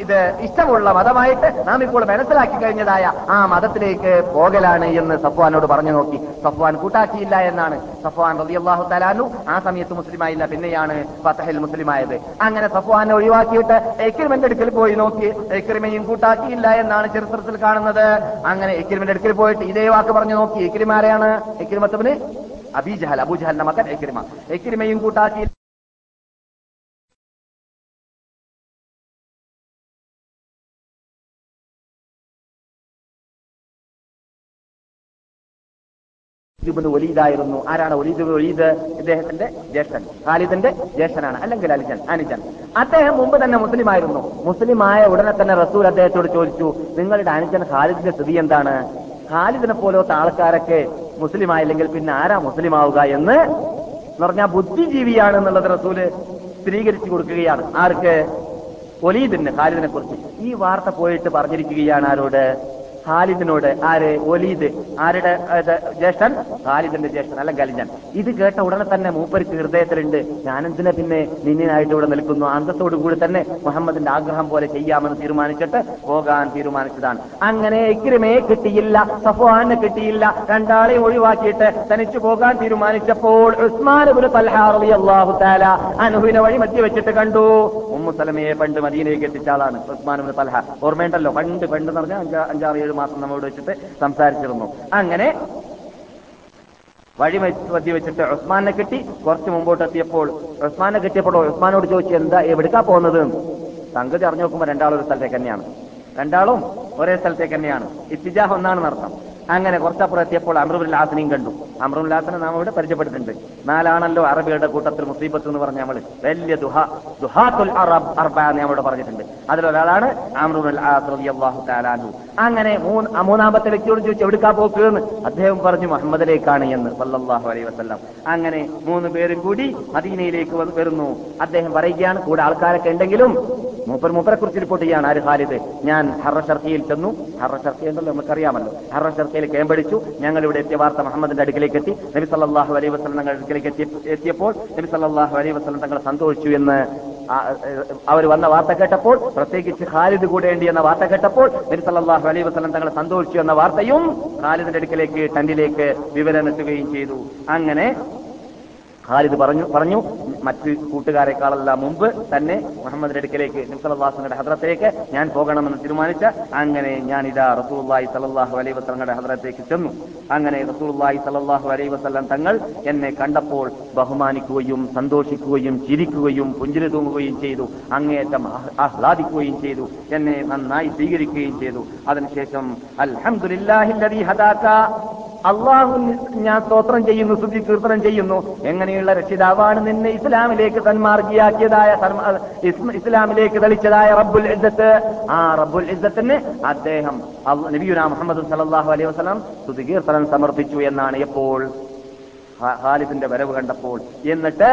ഇത് ഇഷ്ടമുള്ള മതമായിട്ട് നാം ഇപ്പോൾ മനസ്സിലാക്കി കഴിഞ്ഞതായ ആ മതത്തിലേക്ക് പോകലാണ് എന്ന് സഫ്വാനോട് പറഞ്ഞു നോക്കി. സഫ്വാൻ കൂട്ടാക്കിയില്ല എന്നാണ്. സഫ്വാൻ റളിയല്ലാഹു തലാനു ആ സമയത്ത് മുസ്ലിമായില്ല പിന്നെയാണ് ഫത്തഹിൽ മുസ്ലിമായത്. അങ്ങനെ സഫ്വാനെ ഒഴിവാക്കിയിട്ട് എക്രിമിന്റെ അടുക്കൽ പോയി നോക്കി. എക്രിമയും കൂട്ടാക്കിയില്ല എന്നാണ് ചരിത്രത്തിൽ കാണുന്നത്. അങ്ങനെ എക്രിമിന്റെ അടുക്കൽ പോയിട്ട് ഇതേ വാക്ക് പറഞ്ഞു നോക്കി. എക്രിമാരെയാണ് എക്രിമത്തവന് അബിജഹൽ അബുജഹലിന്റെ മകൻ എക്രിമ എക്രിമയും കൂട്ടാക്കി ഇബ്നു വലീദായിരുന്നു. ആരാണ് വലീദ് വലീദ്? ഇദ്ദേഹത്തിന്റെ ജ്യേഷ്ഠൻ. ഖാലിദിന്റെ ജ്യേഷ്ഠനാണ്. അല്ലെങ്കിൽ അലിജൻ അനുജൻ. അദ്ദേഹം മുമ്പ് തന്നെ മുസ്ലിമായിരുന്നു. മുസ്ലിമായ ഉടനെ തന്നെ റസൂൽ അദ്ദേഹത്തോട് ചോദിച്ചു നിങ്ങളുടെ അനുജൻ ഖാലിദിന്റെ സ്ഥിതി എന്താണ്? ഖാലിദിനെ പോലത്തെ ആൾക്കാരൊക്കെ മുസ്ലിമായില്ലെങ്കിൽ പിന്നെ ആരാ മുസ്ലിമാവുക എന്ന്? പറഞ്ഞാൽ ബുദ്ധിജീവിയാണ് എന്നുള്ളത് റസൂൽ സ്ഥിരീകരിച്ചു കൊടുക്കുകയാണ്. ആർക്ക്? ഒലീദിന് ഖാലിദിനെ കുറിച്ച് ഈ വാർത്ത പോയിട്ട് പറഞ്ഞിരിക്കുകയാണ് ആരോട്? ഖാലിദിനോട് ആര്? ഒലീദ്. ആരുടെ ജ്യേഷ്ഠൻ? ഖാലിദിന്റെ ജ്യേഷ്ഠൻ അല്ല ഖലിജൻ ഇത് കേട്ട ഉടനെ തന്നെ മൂപ്പർക്ക് ഹൃദയത്തിലുണ്ട്. ഞാനെന്തിനെ പിന്നെ നിന്നിനായിട്ട് ഇവിടെ നിൽക്കുന്നു? അന്തത്തോടു കൂടി തന്നെ മുഹമ്മദിന്റെ ആഗ്രഹം പോലെ ചെയ്യാമെന്ന് തീരുമാനിച്ചിട്ട് പോകാൻ തീരുമാനിച്ചതാണ്. അങ്ങനെ ഇക്രിമയെ കിട്ടിയില്ല സഫ്വാനെ കിട്ടിയില്ല. രണ്ടാളെയും ഒഴിവാക്കിയിട്ട് തനിച്ചു പോകാൻ തീരുമാനിച്ചപ്പോൾ ഉസ്മാൻ വഴി മധ്യ വെച്ചിട്ട് കണ്ടു. ഉമ്മു സലമയെ പണ്ട് മദീനയിലേക്ക് എത്തിച്ച ആളാണ് ഉസ്മാൻ ഇബ്നു തൽഹ. ഓർമ്മയുണ്ടല്ലോ? പണ്ട് പണ്ട് എന്ന് അഞ്ചാറ് ഏഴ് മാസം നമ്മോട് വെച്ചിട്ട് സംസാരിച്ചിരുന്നു. അങ്ങനെ വഴി മധ്യ വെച്ചിട്ട് ഉസ്മാനെ കിട്ടി കുറച്ച് മുമ്പോട്ട് എത്തിയപ്പോൾ ഉസ്മാനെ കിട്ടിയപ്പോൾ ഉസ്മാനോട് ചോദിച്ചു എന്താ എവിടേക്കാ പോകുന്നത്. സംഗതി അറിഞ്ഞു നോക്കുമ്പോൾ രണ്ടാളും ഒരു സ്ഥലത്തേക്ക് തന്നെയാണ്. രണ്ടാളും ഒരേ സ്ഥലത്തേക്ക് തന്നെയാണ്. ഇത്തിജാഹ് ഒന്നാണ് നടത്തം. അങ്ങനെ കുറച്ചപ്പുറം എത്തിയപ്പോൾ ലാസിനെയും കണ്ടു. അമ്രുബുൽ ലാസിനെ നാം ഇവിടെ പരിചയപ്പെട്ടിട്ടുണ്ട് നാലാണല്ലോ അറബിയുടെ കൂട്ടത്തിൽ മുസീബത്ത് എന്ന് പറഞ്ഞ നമ്മൾ വലിയ ദുഹ ദുഹാത്തുൽ അറബ് അർബ എന്ന് നമ്മളിവിടെ പറഞ്ഞിട്ടുണ്ട്. അതിലൊരാളാണ് അൻഹു. അങ്ങനെ മൂന്ന് മൂന്നാമത്തെ വ്യക്തിയോട് ചോദിച്ചു എവിടുക്കാ പോക്ക്? എന്ന്. അദ്ദേഹം പറഞ്ഞു മുഹമ്മദിലേക്കാണ് എന്ന്. വല്ലാഹു അലൈഹി വസല്ലം. അങ്ങനെ മൂന്ന് പേരും കൂടി മദീനയിലേക്ക് വരുന്നു. അദ്ദേഹം പറയുകയാണ് കൂടെ ആൾക്കാരൊക്കെ ഉണ്ടെങ്കിലും മൂപ്പർ മൂപ്പരെ കുറിച്ച് റിപ്പോർട്ട് ചെയ്യാണ് ആര് ഖാലിദ്? ഞാൻ ഹറ ഷർക്കിയിൽ ചെന്നു. ഹറ ഷർക്കി ഉണ്ടല്ലോ നമുക്കറിയാമല്ലോ. ഹറ ഷർക്കിയിൽ കേമ്പടിച്ചു ഞങ്ങൾ ഇവിടെ എത്തിയ വാർത്ത മുഹമ്മദിന്റെ അടുക്കിലേക്ക് എത്തി നബി സല്ലാഹു അലൈഹി വസ്ലം തങ്ങളുടെ അടുക്കിലേക്ക് എത്തി എത്തിയപ്പോൾ നബി സല്ലാഹു അലൈഹി വസ്ലം തങ്ങൾ സന്തോഷിച്ചു എന്ന് അവർ വന്ന വാർത്ത കേട്ടപ്പോൾ പ്രത്യേകിച്ച് ഖാലിദ് കൂടേണ്ടി എന്ന വാർത്ത കേട്ടപ്പോൾ നബി സല്ലാഹു അലൈഹി വസ്ലം തങ്ങൾ സന്തോഷിച്ചു എന്ന വാർത്തയും ഖാലിദിന്റെ അടുക്കിലേക്ക് ടണ്ടിലേക്ക് വിവരം എത്തുകയും ചെയ്തു. അങ്ങനെ ഖാലിദ് പറഞ്ഞു പറഞ്ഞു മറ്റ് കൂട്ടുകാരെക്കാളെല്ലാം മുമ്പ് തന്നെ മുഹമ്മദിന്റെ അടുക്കലേക്ക് നിംസലാസുങ്ങളുടെ ഹദ്രത്തേക്ക് ഞാൻ പോകണമെന്ന് തീരുമാനിച്ച അങ്ങനെ ഞാൻ ഇതാ റസൂല്ലായി സലല്ലാഹു അലൈ വസ്ലങ്ങളുടെ ഹദ്രത്തേക്ക് ചെന്നു. അങ്ങനെ റസൂല്ലായി സലല്ലാഹു അലൈ വസ്ലം തങ്ങൾ എന്നെ കണ്ടപ്പോൾ ബഹുമാനിക്കുകയും സന്തോഷിക്കുകയും ചിരിക്കുകയും പുഞ്ചിരി തൂങ്ങുകയും ചെയ്തു. അങ്ങേറ്റം ആഹ്- ആഹ്ലാദിക്കുകയും ചെയ്തു. എന്നെ നന്നായി സ്വീകരിക്കുകയും ചെയ്തു. അതിനുശേഷം അൽഹംദുലില്ലാഹില്ലദീ ഹദാക അള്ളാഹു ഞാൻ സ്തോത്രം ചെയ്യുന്നു സ്തുതി കീർത്തനം ചെയ്യുന്നു. എങ്ങനെയുള്ള രക്ഷിതാവാണ് നിന്നെ ഇസ്ലാമിലേക്ക് തന്മാർഗിയാക്കിയതായ സന്മ- ഇസ്ലാമിലേക്ക് തെളിച്ചതായ റബ്ബുൽ ഇസ്സത്ത്. ആ റബ്ബുൽ ഇസ്സത്തിന് അദ്ദേഹം നബിയുന മുഹമ്മദ് സല്ലല്ലാഹു അലൈഹി വസല്ലം സുതികീർത്തനം സമർപ്പിച്ചു എന്നാണ് എപ്പോൾ ഹാലിദിന്റെ വരവ് കണ്ടപ്പോൾ. എന്നിട്ട്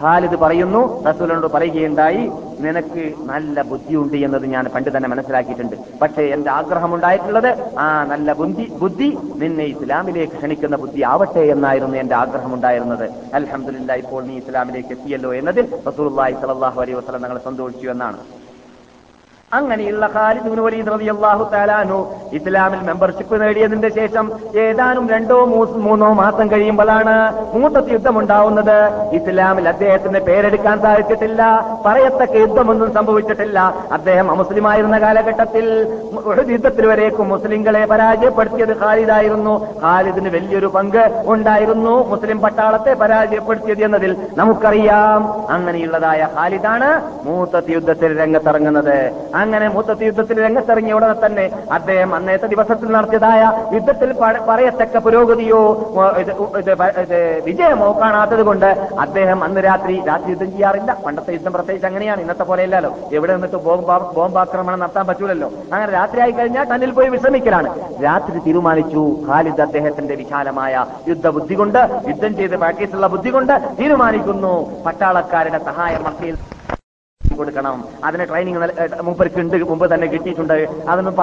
ഖാലിദ് പറയുന്നു റസൂലിനോട് പറയുകയുണ്ടായി നിനക്ക് നല്ല ബുദ്ധിയുണ്ട് എന്നത് ഞാൻ പണ്ട് തന്നെ മനസ്സിലാക്കിയിട്ടുണ്ട്. പക്ഷേ എന്റെ ആഗ്രഹമുണ്ടായിട്ടുള്ളത് ആ നല്ല ബുദ്ധി ബുദ്ധി നിന്നെ ഇസ്ലാമിലേക്ക് ക്ഷണിക്കുന്ന ബുദ്ധി ആവട്ടെ എന്നായിരുന്നു എന്റെ ആഗ്രഹമുണ്ടായിരുന്നത്. അൽഹംദുലില്ലാ ഇപ്പോൾ നീ ഇസ്ലാമിലേക്ക് എത്തിയല്ലോ എന്നതിൽ റസൂലുള്ളാഹി സ്വല്ലല്ലാഹു അലൈഹി വസല്ലം ഞങ്ങൾ സന്തോഷിച്ചു എന്നാണ്. അങ്ങനെയുള്ള ഖാലിദ് വലീദ് റളിയല്ലാഹു തആല അൻഹു ഇസ്ലാമിൽ മെമ്പർഷിപ്പ് നേടിയതിന്റെ ശേഷം ഏതാനും രണ്ടോ മൂന്നോ മാസം കഴിയുമ്പോഴാണ് മൂത്തത്ത് യുദ്ധം ഉണ്ടാവുന്നത് ഇസ്ലാമിൽ അദ്ദേഹത്തിന് പേരെടുക്കാൻ സാധിച്ചിട്ടില്ല പറയത്തക്ക യുദ്ധമൊന്നും സംഭവിച്ചിട്ടില്ല. അദ്ദേഹം അമുസ്ലിമായിരുന്ന കാലഘട്ടത്തിൽ യുദ്ധത്തിൽ വരേക്കും മുസ്ലിങ്ങളെ പരാജയപ്പെടുത്തിയത് ഖാലിദായിരുന്നു. ഖാലിദിന് വലിയൊരു പങ്ക് ഉണ്ടായിരുന്നു. മുസ്ലിം പട്ടാളത്തെ പരാജയപ്പെടുത്തിയത് എന്നതിൽ നമുക്കറിയാം. അങ്ങനെയുള്ളതായ ഖാലിദാണ് മൂത്തത്ത് യുദ്ധത്തിൽ രംഗത്തിറങ്ങുന്നത്. അങ്ങനെ മൂത്തത്തി യുദ്ധത്തിൽ രംഗത്തിറങ്ങിയ ഉടനെ തന്നെ അദ്ദേഹം അന്നത്തെ ദിവസത്തിൽ നടത്തിയതായ യുദ്ധത്തിൽ പറയത്തക്ക പുരോഗതിയോ വിജയമോ കാണാത്തത് കൊണ്ട് അദ്ദേഹം അന്ന് രാത്രി രാത്രി യുദ്ധം ചെയ്യാറില്ല. പണ്ടത്തെ യുദ്ധം പ്രത്യേകിച്ച് അങ്ങനെയാണ്. ഇന്നത്തെ പോലെ ഇല്ലല്ലോ എവിടെ നിന്നിട്ട് ബോംബാക്രമണം നടത്താൻ പറ്റൂലല്ലോ. അങ്ങനെ രാത്രിയായി കഴിഞ്ഞാൽ തന്നിൽ പോയി വിശ്രമിക്കലാണ്. രാത്രി തീരുമാനിച്ചു. ഖാലിദ് അദ്ദേഹത്തിന്റെ വിശാലമായ യുദ്ധബുദ്ധി കൊണ്ട് യുദ്ധം ചെയ്ത് പാക്കിയിട്ടുള്ള ബുദ്ധി കൊണ്ട് തീരുമാനിക്കുന്നു. പട്ടാളക്കാരുടെ സഹായം മക്കയിൽ കൊടുക്കണം. അതിന് ട്രെയിനിങ് മൂപ്പർക്ക് ഉണ്ട് മുമ്പ് തന്നെ കിട്ടിയിട്ടുണ്ട്. അതൊന്നും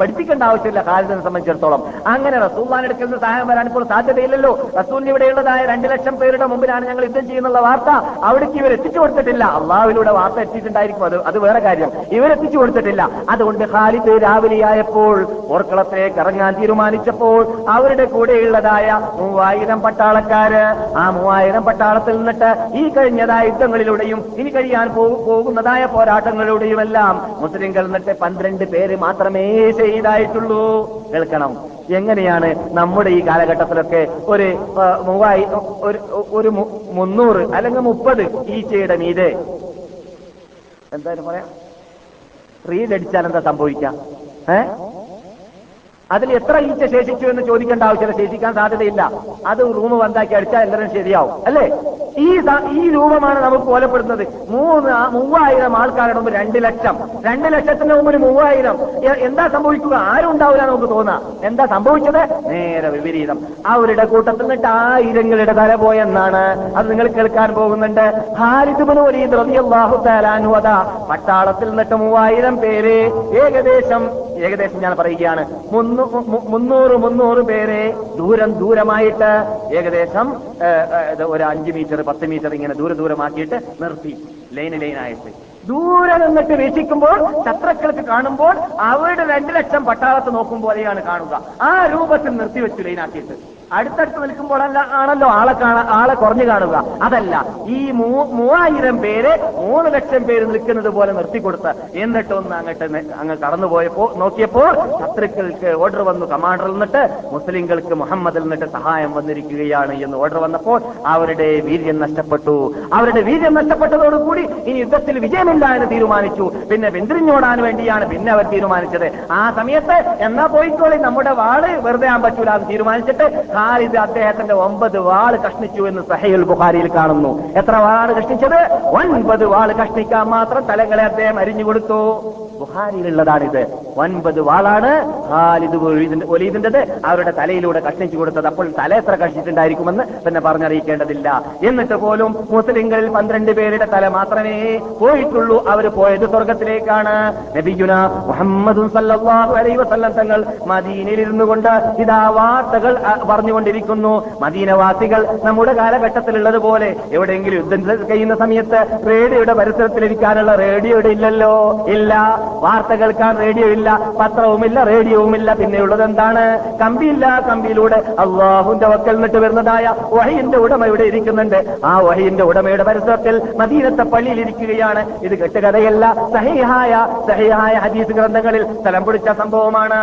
പഠിപ്പിക്കേണ്ട ആവശ്യമില്ല ഖാലിദിനെ സംബന്ധിച്ചിടത്തോളം. അങ്ങനെ റസൂല്ലാൻ എടുക്കുന്ന സഹായം വരാൻ ഇപ്പോൾ സാധ്യതയില്ലല്ലോ. റസൂലിന് ഇവിടെയുള്ളതായ രണ്ട് ലക്ഷം പേരുടെ മുമ്പിലാണ് ഞങ്ങൾ യുദ്ധം ചെയ്യുന്നുള്ള വാർത്ത. അവിടേക്ക് ഇവർ എത്തിച്ചു കൊടുത്തിട്ടില്ല. അള്ളാവിലൂടെ വാർത്ത എത്തിയിട്ടുണ്ടായിരിക്കും. അത് അത് വേറെ കാര്യം. ഇവരെത്തിച്ചു കൊടുത്തിട്ടില്ല. അതുകൊണ്ട് ഖാലിദ് രാവിലെയായപ്പോൾ ഓർക്കളത്തിലേക്ക് ഇറങ്ങാൻ തീരുമാനിച്ചപ്പോൾ അവരുടെ കൂടെയുള്ളതായ മൂവായിരം പട്ടാളക്കാര് ആ മൂവായിരം പട്ടാളത്തിൽ നിന്നിട്ട് ഈ കഴിഞ്ഞതായ യുദ്ധങ്ങളിലൂടെയും ഇനി കഴിയാൻ പോ- പോകുന്നതായ പോരാട്ടങ്ങളുടെയുമെല്ലാം മുസ്ലിംകൾ എന്നിട്ട് പന്ത്രണ്ട് പേര് മാത്രമേ ചെയ്തായിട്ടുള്ളൂ. കേൾക്കണം. എങ്ങനെയാണ് നമ്മുടെ ഈ കാലഘട്ടത്തിലൊക്കെ ഒരു മൂവായി ഒരു മുന്നൂറ് അല്ലെങ്കിൽ മുപ്പത് ഈച്ചയുടെ മീതെ? എന്തായാലും പറയാം. റീലടിച്ചാൽ എന്താ സംഭവിക്കാം ഏ? അതിൽ എത്ര ഈച്ച ശേഷിച്ചു എന്ന് ചോദിക്കേണ്ട ആവശ്യമില്ല. ശേഷിക്കാൻ സാധ്യതയില്ല. അത് റൂം വന്നാക്കി അടിച്ചാൽ എല്ലാവരും ശരിയാവും. അല്ലേ? ഈ ഈ രൂപമാണ് നമുക്ക് കൊലപ്പെടുന്നത് മൂന്ന് മൂവായിരം ആൾക്കാരുടെ മുമ്പ് രണ്ട് ലക്ഷം. രണ്ട് ലക്ഷത്തിന് മുമ്പ് ഒരു മൂവായിരം. എന്താ സംഭവിക്കുക? ആരും ഉണ്ടാവില്ല നമുക്ക് തോന്നാം. എന്താ സംഭവിച്ചത്? നേരെ വിപരീതം. അവരുടെ കൂട്ടത്തിൽ നിന്നിട്ട് ആയിരങ്ങളുടെ തല പോയെന്നാണ് അത് നിങ്ങൾ കേൾക്കാൻ പോകുന്നുണ്ട്. പട്ടാളത്തിൽ നിന്നിട്ട് മൂവായിരം പേര് ഏകദേശം ഏകദേശം ഞാൻ പറയുകയാണ്. മുന്നൂ- മു- മുന്നൂറ് മുന്നൂറ് പേരെ ദൂരം ദൂരമായിട്ട് ഏകദേശം ഒരു അഞ്ച് മീറ്റർ പത്ത് മീറ്റർ ഇങ്ങനെ ദൂരെ ദൂരമാക്കിയിട്ട് നിർത്തി. ലൈൻ ലൈനായിട്ട്. ദൂരെ നിന്നിട്ട് വീക്ഷിക്കുമ്പോൾ ശത്രുക്കൾക്ക് കാണുമ്പോൾ അവരുടെ രണ്ട് ലക്ഷം പട്ടാളത്ത് നോക്കും പോലെയാണ് കാണുക. ആ രൂപത്തിൽ നിർത്തിവെച്ചു ലൈനാക്കിയിട്ട്. അടുത്തടുത്ത് നിൽക്കുമ്പോൾ അല്ല ആണല്ലോ ആളെ കാണാ ആളെ കുറഞ്ഞു കാണുക. അതല്ല ഈ മൂവായിരം പേര് മൂന്ന് ലക്ഷം പേര് നിൽക്കുന്നത് പോലെ നിർത്തിക്കൊടുത്ത് എന്നിട്ടൊന്ന് അങ്ങോട്ട് അങ്ങ് കടന്നുപോയപ്പോ നോക്കിയപ്പോൾ ശത്രുക്കൾക്ക് ഓർഡർ വന്നു. കമാൻഡറിൽ നിന്നിട്ട് മുസ്ലിങ്ങൾക്ക് മുഹമ്മദിൽ നിന്നിട്ട് സഹായം വന്നിരിക്കുകയാണ് എന്ന് ഓർഡർ വന്നപ്പോൾ അവരുടെ വീര്യം നഷ്ടപ്പെട്ടു. അവരുടെ വീര്യം നഷ്ടപ്പെട്ടതോടുകൂടി ഈ യുദ്ധത്തിൽ വിജയമില്ല എന്ന് തീരുമാനിച്ചു. പിന്നെ പിന്തിരിഞ്ഞോടാൻ വേണ്ടിയാണ് പിന്നെ അവർ തീരുമാനിച്ചത്. ആ സമയത്ത് എന്നാ പോയിക്കോളി നമ്മുടെ വാൾ വെറുതെ ആൻ പറ്റൂല എന്ന് തീരുമാനിച്ചിട്ട് ഖാലിദ് അദ്ദേഹത്തിന്റെ ഒമ്പത് വാൾ കഷ്ണിച്ചു എന്ന് സഹീൽ ബുഖാരിയിൽ കാണുന്നു. എത്ര വാളാണ് കഷ്ണിച്ചത്? ഒൻപത് വാൾ കഷ്ണിക്കാൻ മാത്രം തലങ്ങളെ അദ്ദേഹം അരിഞ്ഞു കൊടുത്തു. ബുഖാരിയിലുള്ളതാണിത്. ഒൻപത് വാളാണ് ഖാലിദ് ഒലീദിന്റെ- അവരുടെ തലയിലൂടെ കഷ്ണിച്ചു കൊടുത്തത്. അപ്പോൾ തല എത്ര കഷ്ണിച്ചിട്ടുണ്ടായിരിക്കുമെന്ന് തന്നെ പറഞ്ഞറിയിക്കേണ്ടതില്ല. എന്നിട്ട് പോലും മുസ്ലിങ്ങളിൽ പന്ത്രണ്ട് പേരുടെ തല മാത്രമേ പോയിട്ടുള്ളൂ. അവർ പോയത് സ്വർഗത്തിലേക്കാണ്. നബിയുന മുഹമ്മദ് തങ്ങൾ മദീനയിൽ ഇരുന്നു കൊണ്ട് ഇതാ വാർത്തകൾ അ, പറഞ്ഞുകൊണ്ടിരിക്കുന്നു. മദീനവാസികൾ നമ്മുടെ കാലഘട്ടത്തിലുള്ളത് പോലെ എവിടെയെങ്കിലും യുദ്ധം കഴിയുന്ന സമയത്ത് റേഡിയോയുടെ പരിസരത്തിലിരിക്കാനുള്ള റേഡിയോ ഇല്ലല്ലോ. ഇല്ല. വാർത്ത കേൾക്കാൻ റേഡിയോ ഇല്ല. പത്രവുമില്ല റേഡിയോവുമില്ല പിന്നെയുള്ളത് എന്താണ്? കമ്പിയില്ല. കമ്പിയിലൂടെ അള്ളാഹുന്റെ വക്കൽ നിട്ട് വരുന്നതായ വഹയിന്റെ ഉടമ ഇവിടെ ഇരിക്കുന്നുണ്ട്. ആ വഹയിന്റെ ഉടമയുടെ പരിസരത്തിൽ മദീനത്തെ പള്ളിയിൽ ഇരിക്കുകയാണ്. ഇത് കെട്ടുകഥയല്ല. സഹിഹായ സഹിഹായ ഹദീസ് ഗ്രന്ഥങ്ങളിൽ സ്ഥലം പിടിച്ച സംഭവമാണ്.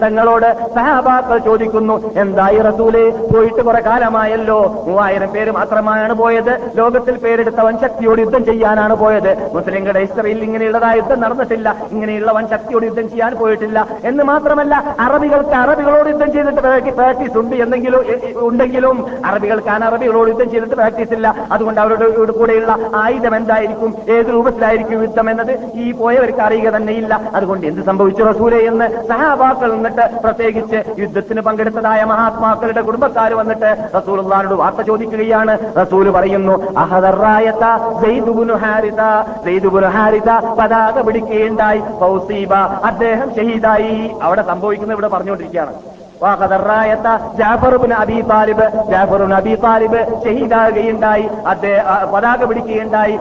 തങ്ങളോട് സഹാബാക്കൾ ചോദിക്കുന്നു എന്തായി റസൂലെ? പോയിട്ട് കുറെ കാലമായല്ലോ. മൂവായിരം പേര് മാത്രമാണ് പോയത്. ലോകത്തിൽ പേരെടുത്ത വൻശക്തിയോട് യുദ്ധം ചെയ്യാനാണ് പോയത്. മുസ്ലിങ്ങളുടെ ഹിസ്റ്ററിയിൽ ഇങ്ങനെയുള്ളതായ യുദ്ധം നടന്നിട്ടില്ല. ഇങ്ങനെയുള്ള വൻ ശക്തിയോട് യുദ്ധം ചെയ്യാൻ പോയിട്ടില്ല. എന്ന് മാത്രമല്ല അറബികൾക്ക് അറബികളോട് യുദ്ധം ചെയ്തിട്ട് പ്രാക്ടീസ് ഉണ്ട് എന്തെങ്കിലും ഉണ്ടെങ്കിലും അറബികൾക്ക് അറബികളോട് യുദ്ധം ചെയ്തിട്ട് പ്രാക്ടീസ് ഇല്ല. അതുകൊണ്ട് അവരുടെ കൂടെയുള്ള ആയുധം എന്തായിരിക്കും? ഏത് രൂപത്തിലായിരിക്കും യുദ്ധം എന്നത്? ഈ പോയവർക്ക് അറിയുക തന്നെയില്ല അതുകൊണ്ട് എന്ത് സംഭവിച്ചു റസൂലെ എന്ന് സഹാബാക്കൾ എന്നിട്ട് പ്രത്യേകിച്ച് യുദ്ധത്തിന് പങ്കെടുത്തതായ മഹാത്മാക്കളുടെ കുടുംബക്കാർ വന്നിട്ട് റസൂലുള്ളാഹിനോട് വാർത്ത ചോദിക്കുകയാണ്. റസൂൽ പറയുന്നു പതാക പിടിക്കുകയുണ്ടായി. അദ്ദേഹം ഷഹീദായി. അവിടെ സംഭവിക്കുന്നത് ഇവിടെ പറഞ്ഞുകൊണ്ടിരിക്കുകയാണ്. Jafar ibn Abi Talib Jafar ibn Abi Talib ഷഹീദാകുകയുണ്ടായി. അദ്ദേഹം പതാക പിടിക്കുകയുണ്ടായി.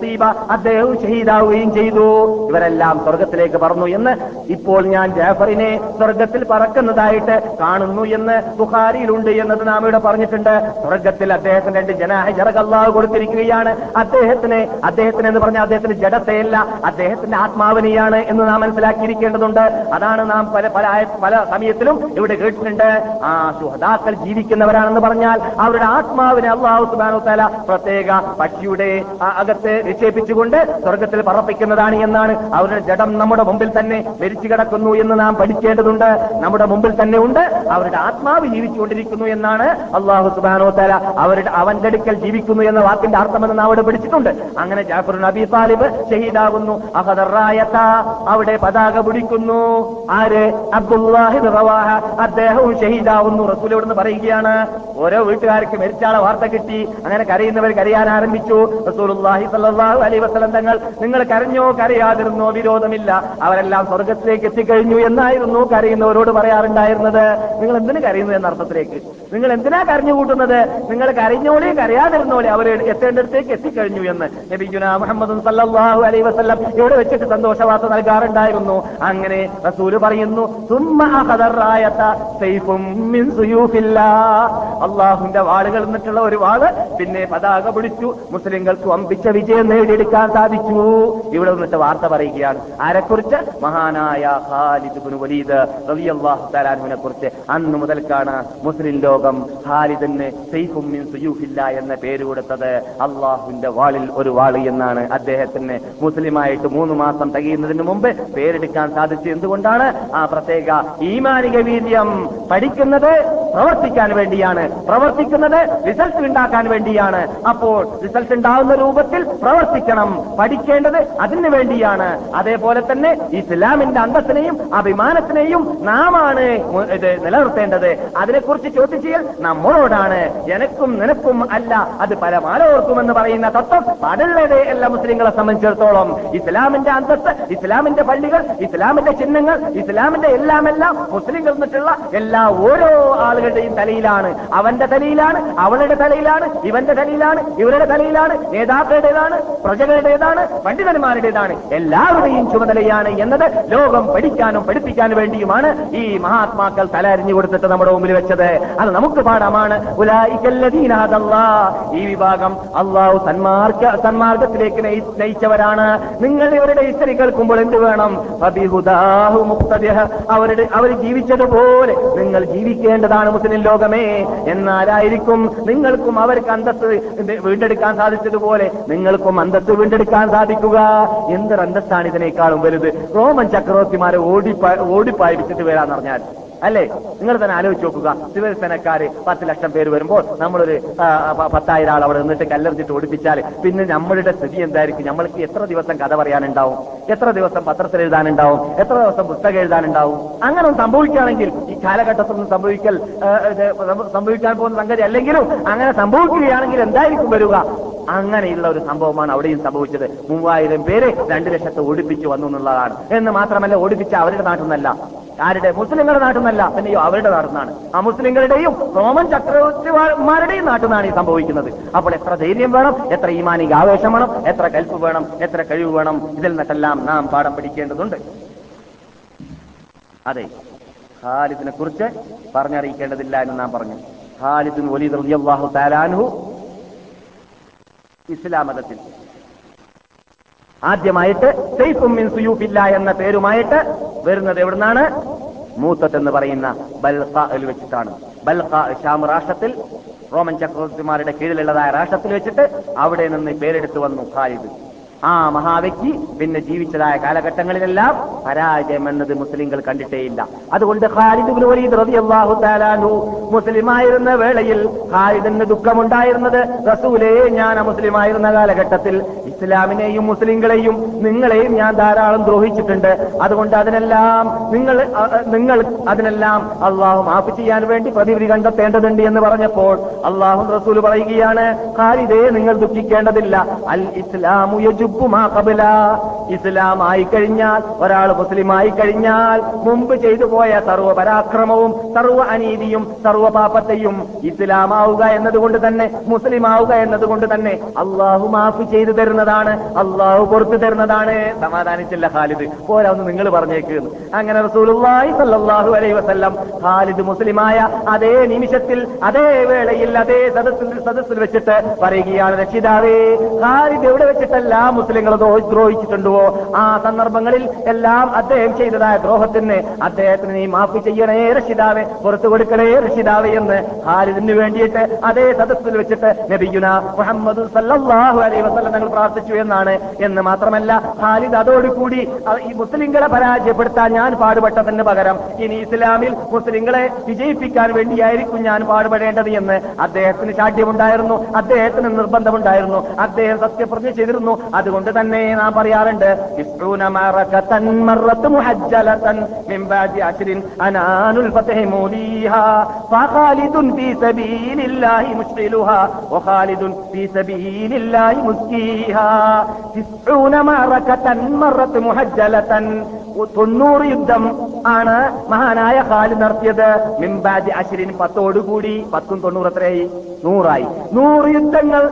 സീബ അദ്ദേഹവും ഷഹീദാവുകയും ചെയ്തു. ഇവരെല്ലാം സ്വർഗത്തിലേക്ക് പറന്നു എന്ന് ഇപ്പോൾ ഞാൻ ജാഫറിനെ സ്വർഗത്തിൽ പറക്കുന്നതായിട്ട് കാണുന്നു എന്ന് ബുഖാരിയിലുണ്ട് എന്നത് നാം ഇവിടെ പറഞ്ഞിട്ടുണ്ട്. സ്വർഗത്തിൽ അദ്ദേഹത്തിന് രണ്ട് ജനാഹ ജറകല്ലാവ് കൊടുത്തിരിക്കുകയാണ്. അദ്ദേഹത്തിന് അദ്ദേഹത്തിന് എന്ന് പറഞ്ഞാൽ അദ്ദേഹത്തിന് ജഡത്തെയല്ല അദ്ദേഹത്തിന്റെ ആത്മാവിനെയാണ് എന്ന് നാം മനസ്സിലാക്കിയിരിക്കേണ്ടതുണ്ട്. അതാണ് നാം പല പല പല സമയത്തിലും കേട്ടിട്ടുണ്ട്. ആ ശുഹദാക്കൾ ജീവിക്കുന്നവരാണെന്ന് പറഞ്ഞാൽ അവരുടെ ആത്മാവിനെ അള്ളാഹു സുബാനോ തല പ്രത്യേക പക്ഷിയുടെ അകത്ത് നിക്ഷേപിച്ചുകൊണ്ട് സ്വർഗത്തിൽ പറപ്പിക്കുന്നതാണ് എന്നാണ്. അവരുടെ ജഡം നമ്മുടെ മുമ്പിൽ തന്നെ മരിച്ചു കിടക്കുന്നു എന്ന് നാം പഠിക്കേണ്ടതുണ്ട്. നമ്മുടെ മുമ്പിൽ തന്നെ ഉണ്ട്. അവരുടെ ആത്മാവ് ജീവിച്ചുകൊണ്ടിരിക്കുന്നു എന്നാണ് അള്ളാഹു സുബാനോ തല അവരുടെ അവന്റെ അടുക്കൽ ജീവിക്കുന്നു എന്ന വാക്കിന്റെ അർത്ഥമെന്ന് നാം അവിടെ പഠിച്ചിട്ടുണ്ട്. അങ്ങനെ ജാഫർ നബി താലിബ് ഷഹീദാകുന്നു. അവിടെ പതാക പിടിക്കുന്നു. ആര്? Abdullah ibn Rawaha. അദ്ദേഹവും ഷഹീദാവുന്നു. റസൂൽ ഇവിടുന്ന് പറയുകയാണ് ഓരോ വീട്ടുകാർക്ക് മരിച്ചാളെ വാർത്ത കിട്ടി അങ്ങനെ കരയുന്നവർ കരയാൻ ആരംഭിച്ചു. റസൂലുള്ളാഹി സല്ലാഹു അലൈഹി വസല്ലം തങ്ങൾ നിങ്ങൾ കരഞ്ഞോ കരയാതിരുന്നോ വിരോധമില്ല. അവരെല്ലാം സ്വർഗത്തിലേക്ക് എത്തിക്കഴിഞ്ഞു എന്നായിരുന്നു കരയുന്നവരോട് പറയാറുണ്ടായിരുന്നത്. നിങ്ങൾ എന്തിനു കരയുന്നു എന്ന അർത്ഥത്തിലേക്ക് നിങ്ങൾ എന്തിനാ കരഞ്ഞു കൂട്ടുന്നത്? നിങ്ങൾ കരഞ്ഞോളി കരയാതിരുന്നോളി. അവർ എത്തേണ്ടടുത്തേക്ക് എത്തിക്കഴിഞ്ഞു എന്ന് നബിജുന മുഹമ്മദ് സല്ലാഹു അലൈ വസ്ലം ഇവിടെ വെച്ചിട്ട് സന്തോഷവാർത്ത നൽകാറുണ്ടായിരുന്നു. അങ്ങനെ റസൂൽ പറയുന്നു അള്ളാഹുന്റെ വാളുകൾ എന്നിട്ടുള്ള ഒരു വാൾ പിന്നെ പതാക പിടിച്ചു മുസ്ലിങ്ങൾക്ക് വമ്പിച്ച വിജയം നേടിയെടുക്കാൻ സാധിച്ചു. ഇവിടെ നിന്നിട്ട് വാർത്ത പറയുകയാണ്. ആരെക്കുറിച്ച്? മഹാനായ ഖാലിദ് ബിൻ വലീദ് റളിയല്ലാഹു തആലാനുവിനെ കുറിച്ച് അന്ന് മുതൽക്കാണ് മുസ്ലിം ലോകം ഖാലിദിന് സൈഫും മിൻ സുയൂഫില്ല എന്ന പേര് കൊടുത്തത് അള്ളാഹുവിന്റെ വാളിൽ ഒരു വാൾ എന്നാണ്. അദ്ദേഹത്തിന് മുസ്ലിമായിട്ട് മൂന്ന് മാസം തികയുന്നതിന് മുമ്പ് പേരെടുക്കാൻ സാധിച്ചത് എന്തുകൊണ്ടാണ്? ആ പ്രത്യേക ഈമാനിക വീര്യം പഠിക്കുന്നത് പ്രവർത്തിക്കാൻ വേണ്ടിയാണ്. പ്രവർത്തിക്കുന്നത് റിസൾട്ട് ഉണ്ടാക്കാൻ വേണ്ടിയാണ്. അപ്പോൾ റിസൾട്ട് ഉണ്ടാവുന്ന രൂപത്തിൽ പ്രവർത്തിക്കണം. പഠിക്കേണ്ടത് അതിനു വേണ്ടിയാണ്. അതേപോലെ തന്നെ ഇസ്ലാമിന്റെ അന്തസ്സിനെയും അഭിമാനത്തിനെയും നാമാണ് ഇത് നിലനിർത്തേണ്ടത്. അതിനെക്കുറിച്ച് ചോദ്യം ചെയ്യൽ നമ്മളോടാണ് എനക്കും നിനക്കും അല്ല അത് പരമാലോർക്കും എന്ന് പറയുന്ന തത്വം പാടുള്ളതേ എല്ലാ മുസ്ലിങ്ങളെ സംബന്ധിച്ചിടത്തോളം. ഇസ്ലാമിന്റെ അന്തസ്സ് ഇസ്ലാമിന്റെ പള്ളികൾ ഇസ്ലാമിന്റെ ചിഹ്നങ്ങൾ ഇസ്ലാമിന്റെ എല്ലാം എല്ലാം മുസ്ലിങ്ങൾ എന്നിട്ടുള്ള എല്ലാ ഓരോ ആളുകളുടെയും തലയിലാണ്. അവന്റെ തലയിലാണ് അവളുടെ തലയിലാണ് ഇവന്റെ തലയിലാണ് ഇവരുടെ തലയിലാണ് നേതാക്കളുടേതാണ് പ്രജകളുടേതാണ് പണ്ഡിതന്മാരുടേതാണ്. എല്ലാവരുടെയും ചുമതലയാണ് എന്നത് ലോകം പഠിക്കാനും പഠിപ്പിക്കാനും വേണ്ടിയുമാണ് ഈ മഹാത്മാക്കൾ തലരിഞ്ഞു കൊടുത്തിട്ട് നമ്മുടെ മുമ്പിൽ വെച്ചത്. അത് നമുക്ക് പാഠമാണ്. ഈ വിഭാഗം അള്ളാഹു സന്മാർഗ സന്മാർഗത്തിലേക്ക് നയിച്ചവരാണ്. നിങ്ങൾ ഇവരുടെ ഹിസ്റ്ററി കേൾക്കുമ്പോൾ എന്ത് വേണം. അവരുടെ അവർ ജീവിച്ചതുപോലെ നിങ്ങൾ ജീവിക്കേണ്ടതാണ് മുസ്ലിം ലോകമേ. എന്നാലായിരിക്കും നിങ്ങൾക്കും അവർക്ക് അന്തസ് വീണ്ടെടുക്കാൻ സാധിച്ചതുപോലെ നിങ്ങൾക്കും അന്തസ് വീണ്ടെടുക്കാൻ സാധിക്കുക. എന്തൊരു അന്തസ്സാണ് ഇതിനേക്കാളും വലുത്? റോമൻ ചക്രവർത്തിമാരെ ഓടിപ്പാ ഓടിപ്പായിപ്പിച്ചിട്ട് വരാന്ന് പറഞ്ഞാൽ അല്ലേ? നിങ്ങൾ തന്നെ ആലോചിച്ച് നോക്കുക. സിവിൽ സേനക്കാര് പത്ത് ലക്ഷം പേര് വരുമ്പോൾ നമ്മളൊരു പത്തായിരം ആൾ അവിടെ നിന്നിട്ട് കല്ലെറിഞ്ഞിട്ട് ഓടിപ്പിച്ചാൽ പിന്നെ നമ്മളുടെ സ്ഥിതി എന്തായിരിക്കും? നമ്മൾക്ക് എത്ര ദിവസം കഥ പറയാനുണ്ടാവും? എത്ര ദിവസം പത്രത്തിൽ എഴുതാനുണ്ടാവും? എത്ര ദിവസം പുസ്തകം എഴുതാനുണ്ടാവും? അങ്ങനെ സംഭവിക്കുകയാണെങ്കിൽ ഈ കാലഘട്ടത്തിൽ നിന്ന് സംഭവിക്കൽ സംഭവിക്കാൻ പോകുന്ന സംഗതി അല്ലെങ്കിലും അങ്ങനെ സംഭവിക്കുകയാണെങ്കിൽ എന്തായിരിക്കും വരിക? അങ്ങനെയുള്ള ഒരു സംഭവമാണ് അവിടെയും സംഭവിച്ചത്. മൂവായിരം പേര് രണ്ട് ലക്ഷത്തെ ഓടിപ്പിച്ചു വന്നു എന്നുള്ളതാണ്. എന്ന് മാത്രമല്ല ഓടിപ്പിച്ച അവരുടെ നാട്ടിൽ നിന്നല്ല. ആരുടെ? മുസ്ലിങ്ങളുടെ നാട്ടിൽ പിന്നെയോ അവരുടെ നാട്ടിൽ നിന്നാണ് ആ മുസ്ലിങ്ങളുടെയും റോമൻ ചക്രവർത്തിമാരുടെയും നാട്ടിൽ നിന്നാണ് ഈ സംഭവിക്കുന്നത്. അപ്പോൾ എത്ര ധൈര്യം വേണം? എത്ര ഈമാനിക ആവേശം വേണം? എത്ര കൽപ്പ് വേണം? എത്ര കഴിവ് വേണം? ഇതിൽ നിന്നെല്ലാം നാം പാഠം പഠിക്കേണ്ടതുണ്ട്. അതെ ഖാലിദിനെ കുറിച്ച് പറഞ്ഞറിയിക്കേണ്ടതില്ല എന്ന് നാം പറഞ്ഞു. ഖാലിദിൻ ഇസ്ലാം മതത്തിൽ. ആദ്യമായിട്ട് സൈഫും മിൻ സുയൂഫില്ല എന്ന പേരുമായിട്ട് വരുന്നത് എവിടുന്നാണ്? മൂത്തത്ത് എന്ന് പറയുന്ന ബൽഖാൽ വെച്ചിട്ടാണ്. ബൽഖ ഷാം രാഷ്ട്രത്തിൽ റോമൻ ചക്രവർത്തിമാരുടെ കീഴിലുള്ളതായ രാഷ്ട്രത്തിൽ വെച്ചിട്ട് അവിടെ നിന്ന് പേരെടുത്തു വന്നു ഖാലിദ്. ആ മഹാവ്യക്തി പിന്നെ ജീവിച്ചതായ കാലഘട്ടങ്ങളിലെല്ലാം പരാജയം എന്നത് മുസ്ലിങ്ങൾ കണ്ടിട്ടേയില്ല. അതുകൊണ്ട് ഖാലിദ് വലീദ് തആലാഹു മുസ്ലിമായിരുന്ന വേളയിൽ ഖാലിദിന് ദുഃഖമുണ്ടായിരുന്നത് റസൂലേ ഞാൻ മുസ്ലിമായിരുന്ന കാലഘട്ടത്തിൽ. ഇസ്ലാമിനെയും മുസ്ലിങ്ങളെയും നിങ്ങളെയും ഞാൻ ധാരാളം ദ്രോഹിച്ചിട്ടുണ്ട്. അതുകൊണ്ട് അതിനെല്ലാം നിങ്ങൾ നിങ്ങൾ അതിനെല്ലാം അള്ളാഹു മാപ്പ് ചെയ്യാൻ വേണ്ടി പ്രതിവിധി കണ്ടെത്തേണ്ടതുണ്ട് എന്ന് പറഞ്ഞപ്പോൾ അള്ളാഹു റസൂൽ പറയുകയാണ് ഖാലിദേ നിങ്ങൾ ദുഃഖിക്കേണ്ടതില്ല. അൽ ഇസ്ലാമു യജുബ്ബു ഖബല. ഇസ്ലാം ആയി കഴിഞ്ഞാൽ ഒരാൾ മുസ്ലിമായി കഴിഞ്ഞാൽ മുമ്പ് ചെയ്തു പോയ സർവ പരാക്രമവും സർവ അനീതിയും സർവ പാപത്തെയും ഇസ്ലാമാവുക എന്നതുകൊണ്ട് തന്നെ മുസ്ലിം ആവുക എന്നതുകൊണ്ട് തന്നെ അള്ളാഹു മാഫ് ചെയ്തു തരുന്നതാണ് അള്ളാഹു പുറത്തു തരുന്നതാണ്. സമാധാനിച്ചില്ല ഖാലിദ്. പോരാ ഒന്ന് നിങ്ങൾ പറഞ്ഞേക്കുന്നു അങ്ങനെ റസൂലുള്ളാഹി സല്ലല്ലാഹു അലൈഹി വസല്ലം ഖാലിദ് മുസ്ലിമായ അതേ നിമിഷത്തിൽ അതേ വേളയിൽ അതേ സദസ്സിൽ സദസ്സിൽ വെച്ചിട്ട് പറയുകയാണ് രക്ഷിതാവേ ഖാലിദ് എവിടെ വെച്ചിട്ടല്ല? മുസ്ലിങ്ങളെ ദ്രോഹി- ദ്രോഹിച്ചിട്ടുണ്ടോ? ആ സന്ദർഭങ്ങളിൽ എല്ലാം അദ്ദേഹം ചെയ്തതായ ദ്രോഹത്തിന് അദ്ദേഹത്തിന് നീ മാപ്പ് ചെയ്യണേ രക്ഷിതാവേ പുറത്തു കൊടുക്കണേ രക്ഷിതാവേ എന്ന് ഹാലിദിന് വേണ്ടിയിട്ട് അതേ സദസ്സിൽ വെച്ചിട്ട് നബിയുന മുഹമ്മദ് സല്ലാഹു അലൈ വസല്ലം ഞങ്ങൾ പ്രാർത്ഥിച്ചു എന്നാണ്. എന്ന് മാത്രമല്ല ഹാലിദ് അതോടുകൂടി ഈ മുസ്ലിങ്ങളെ പരാജയപ്പെടുത്താൻ ഞാൻ പാടുപെട്ടതിന് പകരം ഇനി ഇസ്ലാമിൽ മുസ്ലിങ്ങളെ വിജയിപ്പിക്കാൻ വേണ്ടിയായിരിക്കും ഞാൻ പാടുപെടേണ്ടത് എന്ന് അദ്ദേഹത്തിന് ശാഠ്യമുണ്ടായിരുന്നു അദ്ദേഹത്തിന് നിർബന്ധമുണ്ടായിരുന്നു അദ്ദേഹം സത്യപ്രതിജ്ഞ ചെയ്തിരുന്നു അതുകൊണ്ട് തന്നെ നാം പറയാറുണ്ട് തൊണ്ണൂറ് യുദ്ധം ആണ് മഹാനായ ഖാലിദ് നടത്തിയത്. മിംബാജ് അശ്രിൻ പത്തോടുകൂടി പത്തും തൊണ്ണൂറ് എത്രയായി നൂറായി. നൂറ് യുദ്ധങ്ങൾ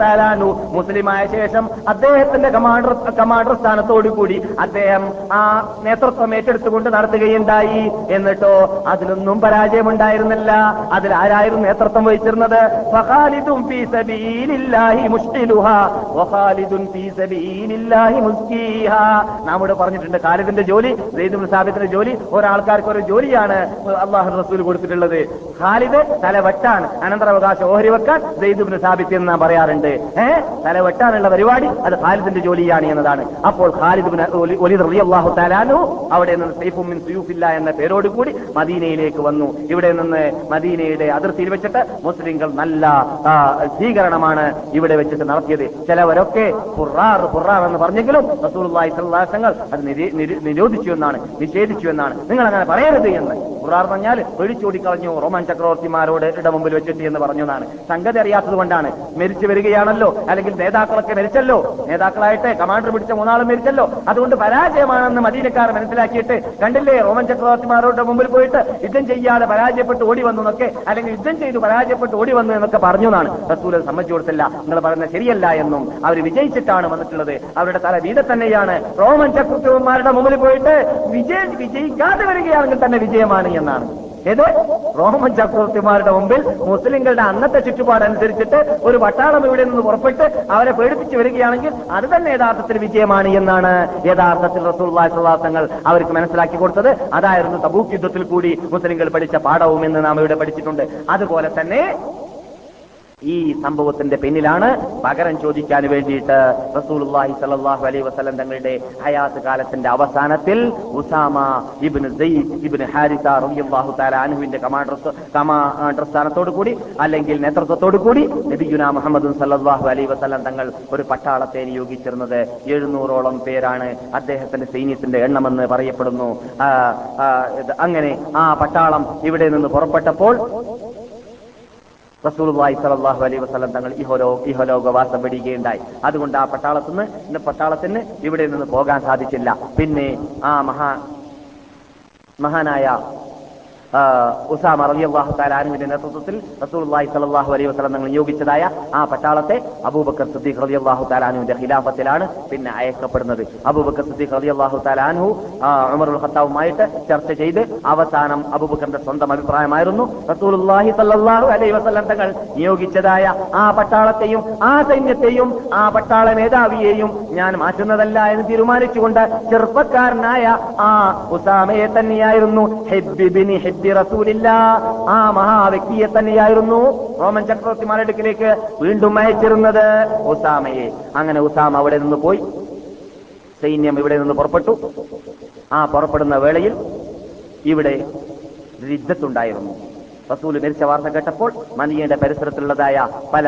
തആലാനു മുസ്ലിമായ ശേഷം അദ്ദേഹത്തിന്റെ കമാൻഡർ കമാൻഡർ സ്ഥാനത്തോടു കൂടി അദ്ദേഹം ആ നേതൃത്വം ഏറ്റെടുത്തുകൊണ്ട് നടത്തുകയുണ്ടായി. എന്നിട്ടോ അതിലൊന്നും പരാജയമുണ്ടായിരുന്നില്ല. അതിൽ ആരായിരുന്നു നേതൃത്വം വഹിച്ചിരുന്നത്? ഫഖാലിദും ഫീ സബീലില്ലാഹി മുഷ്കിലുഹാ വഖാലിദുൻ ഫീ സബീലില്ലാഹി മുസ്കീഹാ. നാം പറഞ്ഞിട്ടുണ്ട് ഖാലിദിന്റെ ജോലി സാബിത്തിന്റെ ജോലി ഒരാൾക്കാർക്ക് ഒരു ജോലിയാണ് അള്ളാഹു റസൂൽ കൊടുത്തിട്ടുള്ളത്. ഖാലിദ് തലവെട്ടാൻ അനന്തരാവകാശ ഓഹരി വെക്കാൻ സെയ്ദുബിന് സാബിത്ത് എന്ന് പറയാറുണ്ട്. ഏഹ് തലവെട്ടാനുള്ള പരിപാടി അത് ഖാലിദിന്റെ ജോലിയാണ് എന്നതാണ്. അപ്പോൾ ഖാലിദിന് ഒലി റളിയല്ലാഹു തലാനു അവിടെ നിന്ന് സൈഫും മിൻ സുയൂഫില്ല എന്ന പേരോടുകൂടി മദീനയിലേക്ക് വന്നു. ഇവിടെ നിന്ന് മദീനയുടെ അതിർത്തിയിൽ വെച്ചിട്ട് മുസ്ലിങ്ങൾ നല്ല സ്വീകരണമാണ് ഇവിടെ വെച്ചിട്ട് നടത്തിയത്. ചിലവരൊക്കെ പുറാർ പുറാർ എന്ന് പറഞ്ഞെങ്കിലും റസൂലുള്ളാഹി വസല്ലം അത് നിരി- നിരി- നിരോധിച്ചു എന്നാണ് നിഷേധിച്ചു എന്നാണ്. നിങ്ങൾ അങ്ങനെ പറയരുത് എന്ന്. പുറാർ പറഞ്ഞാൽ ഒഴിച്ചോടിക്കളഞ്ഞു റോമൻ ചക്രവർത്തിമാരോട് ഇട മുമ്പിൽ വെച്ചിട്ട് എന്ന് പറഞ്ഞു എന്നാണ്. സംഗതി അറിയാത്തത് കൊണ്ടാണ്. മരിച്ചു വരികയാണല്ലോ അല്ലെങ്കിൽ നേതാക്കളൊക്കെ മരിച്ചല്ലോ. നേതാക്കളായിട്ട് കമാൻഡർ പിടിച്ച മൂന്നാളും മരിച്ചല്ലോ. അതുകൊണ്ട് പരാജയമാണെന്ന് മദീനക്കാർ മനസ്സിലാക്കിയിട്ട് കണ്ടില്ലേ റോമൻ ചക്രവർത്തിമാരുടെ മുമ്പിൽ പോയിട്ട് യുദ്ധം ചെയ്യാതെ പരാജയപ്പെട്ട് ഓടി വന്നു എന്നൊക്കെ അല്ലെങ്കിൽ യുദ്ധം ചെയ്തു പരാജയപ്പെട്ട് ഓടി വന്നു എന്നൊക്കെ പറഞ്ഞു എന്നാണ്. റസൂൽ സമ്മതിച്ചു കൊടുത്തില്ല. നിങ്ങൾ പറയുന്നത് ശരിയല്ല എന്നും അവർ വിജയിച്ചിട്ടാണ് വന്നിട്ടുള്ളത്. അവരുടെ തല വീത തന്നെയാണ്. റോമൻ ചക്രവർത്തിമാരുടെ മുമ്പിൽ പോയിട്ട് വിജയ വിജയിക്കാതെ വരികയാണെങ്കിൽ തന്നെ വിജയമാണ് എന്നാണ്. ഏത്? റോമൻ ചക്രവർത്തിമാരുടെ മുമ്പിൽ മുസ്ലിങ്ങളുടെ അന്നത്തെ ചുറ്റുപാടനുസരിച്ചിട്ട് ഒരു പട്ടാളം ഇവിടെ നിന്ന് പുറപ്പെട്ട് അവരെ പേടിപ്പിച്ചു വരികയാണെങ്കിൽ അത് തന്നെ യഥാർത്ഥത്തിൽ വിജയമാണ് എന്നാണ് യഥാർത്ഥത്തിൽ റസൂള്ളാസങ്ങൾ അവർക്ക് മനസ്സിലാക്കി കൊടുത്തത്. അതായിരുന്നു തബൂക്ക് യുദ്ധത്തിൽ കൂടി മുസ്ലിങ്ങൾ പഠിച്ച പാഠവും എന്ന് നാം ഇവിടെ പഠിച്ചിട്ടുണ്ട്. അതുപോലെ തന്നെ ഈ സംഭവത്തിന്റെ പിന്നിലാണ് പകരം ചോദിക്കാൻ വേണ്ടിയിട്ട് റസൂലുള്ളാഹി സ്വല്ലല്ലാഹു അലൈഹി വസല്ലം തങ്ങളുടെ ഹയാത്ത് കാലത്തിന്റെ അവസാനത്തിൽ ഉസാമ ഇബ്നു ഇബ്നു ഹാരിസ റളിയല്ലാഹു തആല അൻഹുവിന്റെ കമാൻഡർ കമാൻഡർ സ്ഥാനത്തോടു കൂടി അല്ലെങ്കിൽ നേതൃത്വത്തോടു കൂടി നബിഗുന മുഹമ്മദ് സല്ലാഹു അലൈ വസ്ലം തങ്ങൾ ഒരു പട്ടാളത്തെ നിയോഗിച്ചിരുന്നത് എഴുന്നൂറോളം പേരാണ് അദ്ദേഹത്തിന്റെ സൈന്യത്തിന്റെ എണ്ണമെന്ന് പറയപ്പെടുന്നു. അങ്ങനെ ആ പട്ടാളം ഇവിടെ നിന്ന് പുറപ്പെട്ടപ്പോൾ റസൂലുള്ളാഹി സ്വല്ലല്ലാഹു അലൈ വസ്ലം തങ്ങൾ ഇഹോലോ ഇഹലോകവാസം വെടിയുകയുണ്ടായി അതുകൊണ്ട് ആ പട്ടാളത്തിന് ഇന്ന് പട്ടാളത്തിന് ഇവിടെ നിന്ന് പോകാൻ സാധിച്ചില്ല. പിന്നെ ആ മഹാ മഹാനായ ഉസാമ റളിയല്ലാഹു തആല താലാനുവിന്റെ നേതൃത്വത്തിൽ റസൂലുള്ളാഹി സലാഹു അലൈഹി വസ്ലം തങ്ങൾ നിയോഗിച്ചതായ ആ പട്ടാളത്തെ അബൂബക്കർ സിദ്ദീഖ് റളിയല്ലാഹു തആല അൻഹുവിന്റെ ഖിലാഫത്തിലാണ് പിന്നെ അയക്കപ്പെടുന്നത്. അബൂബക്കർ സിദ്ദീഖ് തആല അൻഹു ആ, ഉമറുൽ ഖത്താവുമായിട്ട് ചർച്ച ചെയ്ത് അവസാനം അബൂബക്കറിന്റെ സ്വന്തം അഭിപ്രായമായിരുന്നു. റസൂലുള്ളാഹി സ്വല്ലല്ലാഹു അലൈഹി വസ്ലം തങ്ങൾ നിയോഗിച്ചതായ ആ പട്ടാളത്തെയും ആ സൈന്യത്തെയും ആ പട്ടാള മേധാവിയെയും ഞാൻ മാറ്റുന്നതല്ല എന്ന് തീരുമാനിച്ചുകൊണ്ട് ചെറുപ്പക്കാരനായ ആ ഉസാമയെ തന്നെയായിരുന്നു ഹിബ്ബി ബിനി ഹിബ്ബി റസൂലില്ല. ആ മഹാവ്യക്തിയെ തന്നെയായിരുന്നു റോമൻ ചക്രവർത്തി അടുക്കിലേക്ക് വീണ്ടും അയച്ചിരുന്നത്. ഉസാമയെ. അങ്ങനെ ഉസാമ അവിടെ നിന്ന് പോയി. സൈന്യം ഇവിടെ നിന്ന് പുറപ്പെട്ടു. ആ പുറപ്പെടുന്ന വേളയിൽ ഇവിടെ യുദ്ധത്തുണ്ടായിരുന്നു. റസൂൽ മരിച്ച വാർത്ത കേട്ടപ്പോൾ മദീനയുടെ പരിസരത്തുള്ളതായ പല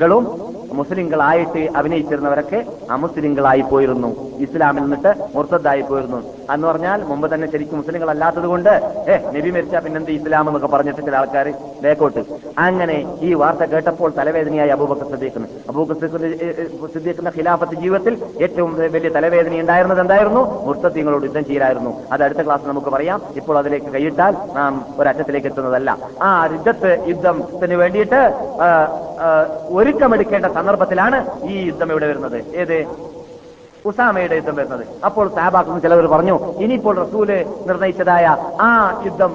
മുസ്ലിംകളും മുസ്ലിങ്ങളായിട്ട് അഭിനയിച്ചിരുന്നവരൊക്കെ അമുസ്ലിങ്ങളായി പോയിരുന്നു. ഇസ്ലാമിൽ നിന്നിട്ട് മുർത്തദ്ദായി പോയിരുന്നു. എന്ന് പറഞ്ഞാൽ മുമ്പ് തന്നെ ശരിക്കും മുസ്ലിങ്ങളല്ലാത്തത് കൊണ്ട് ഏ നബി മരിച്ച പിന്നെന്ത് ഇസ്ലാം എന്നൊക്കെ പറഞ്ഞിട്ട് ചില ആൾക്കാർ ബേക്കോട്ട്. അങ്ങനെ ഈ വാർത്ത കേട്ടപ്പോൾ തലവേദനയായി അബൂബക്കർ സിദ്ദീഖിന്. അബൂബക്കർ സിദ്ദീഖ് സിദ്ദീഖിന്റെ ഖിലാഫത്ത് ജീവിതത്തിൽ ഏറ്റവും വലിയ തലവേദന ഉണ്ടായിരുന്നത് എന്തായിരുന്നു? മുർത്തദ്ദീങ്ങളോട് യുദ്ധം ചെയ്യലായിരുന്നു. അത് അടുത്ത ക്ലാസ് നമുക്ക് പറയാം. ഇപ്പോൾ അതിലേക്ക് കൈയിട്ടാൽ നാം ഒരറ്റത്തിലേക്ക് എത്തുന്നതല്ല. ആ യുദ്ധത്ത് യുദ്ധത്തിന് വേണ്ടിയിട്ട് ആ, ഒരുക്കമെടുക്കേണ്ട സന്ദർഭത്തിലാണ് ഈ യുദ്ധം ഇവിടെ വരുന്നത്. ഏത്? ഉസാമയുടെ യുദ്ധം വരുന്നത്. അപ്പോൾ സാബാക്കുന്ന ചിലവർ പറഞ്ഞു ഇനിയിപ്പോൾ റസൂൽ നിർണയിച്ചതായ ആ യുദ്ധം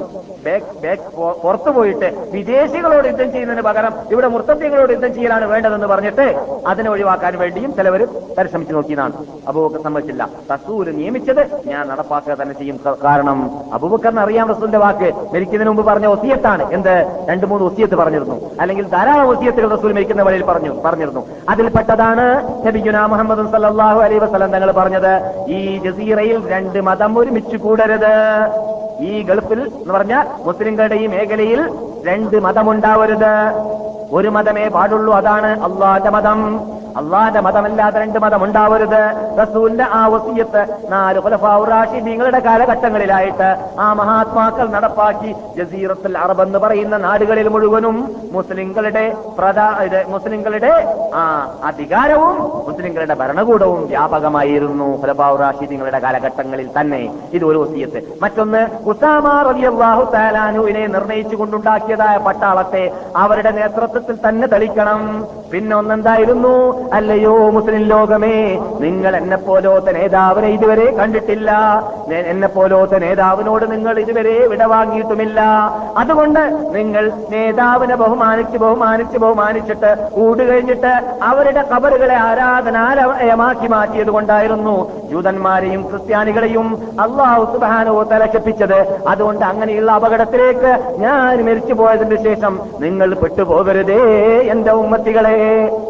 പുറത്തു പോയിട്ട് വിദേശികളോട് യുദ്ധം ചെയ്യുന്നതിന് പകരം ഇവിടെ മുർത്തദ്ദീകളോട് യുദ്ധം ചെയ്യലാണ് വേണ്ടതെന്ന് പറഞ്ഞിട്ട് അതിനെ ഒഴിവാക്കാൻ വേണ്ടിയും ചിലവർ പരിശ്രമിച്ചു നോക്കിയതാണ്. അബൂബക്കർ സമ്മതിച്ചില്ല. റസൂൽ നിയമിച്ചത് ഞാൻ നടപ്പാക്കുക തന്നെ ചെയ്യും. കാരണം അബൂബക്കറിന് അറിയാം റസൂലിന്റെ വാക്ക്. മരിക്കുന്നതിന് മുമ്പ് പറഞ്ഞ ഒസിയത്താണ് എന്ത്? രണ്ടു മൂന്ന് ഒസിയത്ത് പറഞ്ഞിരുന്നു. അല്ലെങ്കിൽ ധാരാളം ഒസിയത്തുകൾ റസൂൽ മരിക്കുന്ന വഴിയിൽ പറഞ്ഞു പറഞ്ഞിരുന്നു. അതിൽപ്പെട്ടതാണ് നബിഗുന മുഹമ്മദ് അലൈഹി വസല്ലം തങ്ങൾ പറഞ്ഞത് ഈ ജസീറയിൽ രണ്ട് മതം ഒരുമിച്ച് കൂടരുത്. ഈ ഗൾഫിൽ എന്ന് പറഞ്ഞാൽ മുസ്ലിങ്ങളുടെ ഈ മേഖലയിൽ രണ്ട് മതമുണ്ടാവരുത്. ഒരു മതമേ പാടുള്ളൂ അതാണ് അള്ളാന്റെ മതം. അള്ളാന്റെ മതമല്ലാതെ രണ്ട് മതം ഉണ്ടാവരുത്. റസൂലിന്റെ ആ വസീയത്ത് നാല് ഖുലഫാഉറാഷിദീങ്ങളുടെ കാലഘട്ടങ്ങളിലായിട്ട് ആ മഹാത്മാക്കൾ നടപ്പാക്കി. ജസീറത്തുൽ അറബ് എന്ന് പറയുന്ന നാടുകളിൽ മുഴുവനും മുസ്ലിങ്ങളുടെ പ്രധാ മുസ്ലിങ്ങളുടെ ആ അധികാരവും മുസ്ലിങ്ങളുടെ ഭരണകൂടവും വ്യാപകമായിരുന്നു ഖുലഫാഉറാഷിദീങ്ങളുടെ കാലഘട്ടങ്ങളിൽ തന്നെ. ഇത് ഒരു വസീയത്ത്. മറ്റൊന്ന് ഉസാമ റളിയല്ലാഹു തആലാനുവിനെ നിർണയിച്ചുകൊണ്ടുണ്ടാക്കിയതായ പട്ടാളത്തെ അവരുടെ നേതൃത്വത്തിൽ തന്നെ തെളിക്കണം. പിന്നെ ഒന്നെന്തായിരുന്നു? അല്ലയോ മുസ്ലിം ലോകമേ നിങ്ങൾ എന്നെ പോലോത്തെ നേതാവിനെ ഇതുവരെ കണ്ടിട്ടില്ല. എന്നെ പോലോത്തെ നേതാവിനോട് നിങ്ങൾ ഇതുവരെ വിടവാങ്ങിയിട്ടുമില്ല. അതുകൊണ്ട് നിങ്ങൾ നേതാവിനെ ബഹുമാനിച്ച് ബഹുമാനിച്ച് ബഹുമാനിച്ചിട്ട് കൂടുകഴിഞ്ഞിട്ട് അവരുടെ കബറുകളെ ആരാധനാലയമാക്കി മാറ്റിയത് കൊണ്ടായിരുന്നു ജൂതന്മാരെയും ക്രിസ്ത്യാനികളെയും അള്ളാഹു സുബാനോ തലശപ്പിച്ചത് അതുകൊണ്ട് അങ്ങനെയുള്ള അപകടത്തിലേക്ക് ഞാൻ മരിച്ചു പോയതിന് ശേഷം നിങ്ങൾ പെട്ടുപോകരുതേ എന്റെ ഉമ്മത്തികളെ.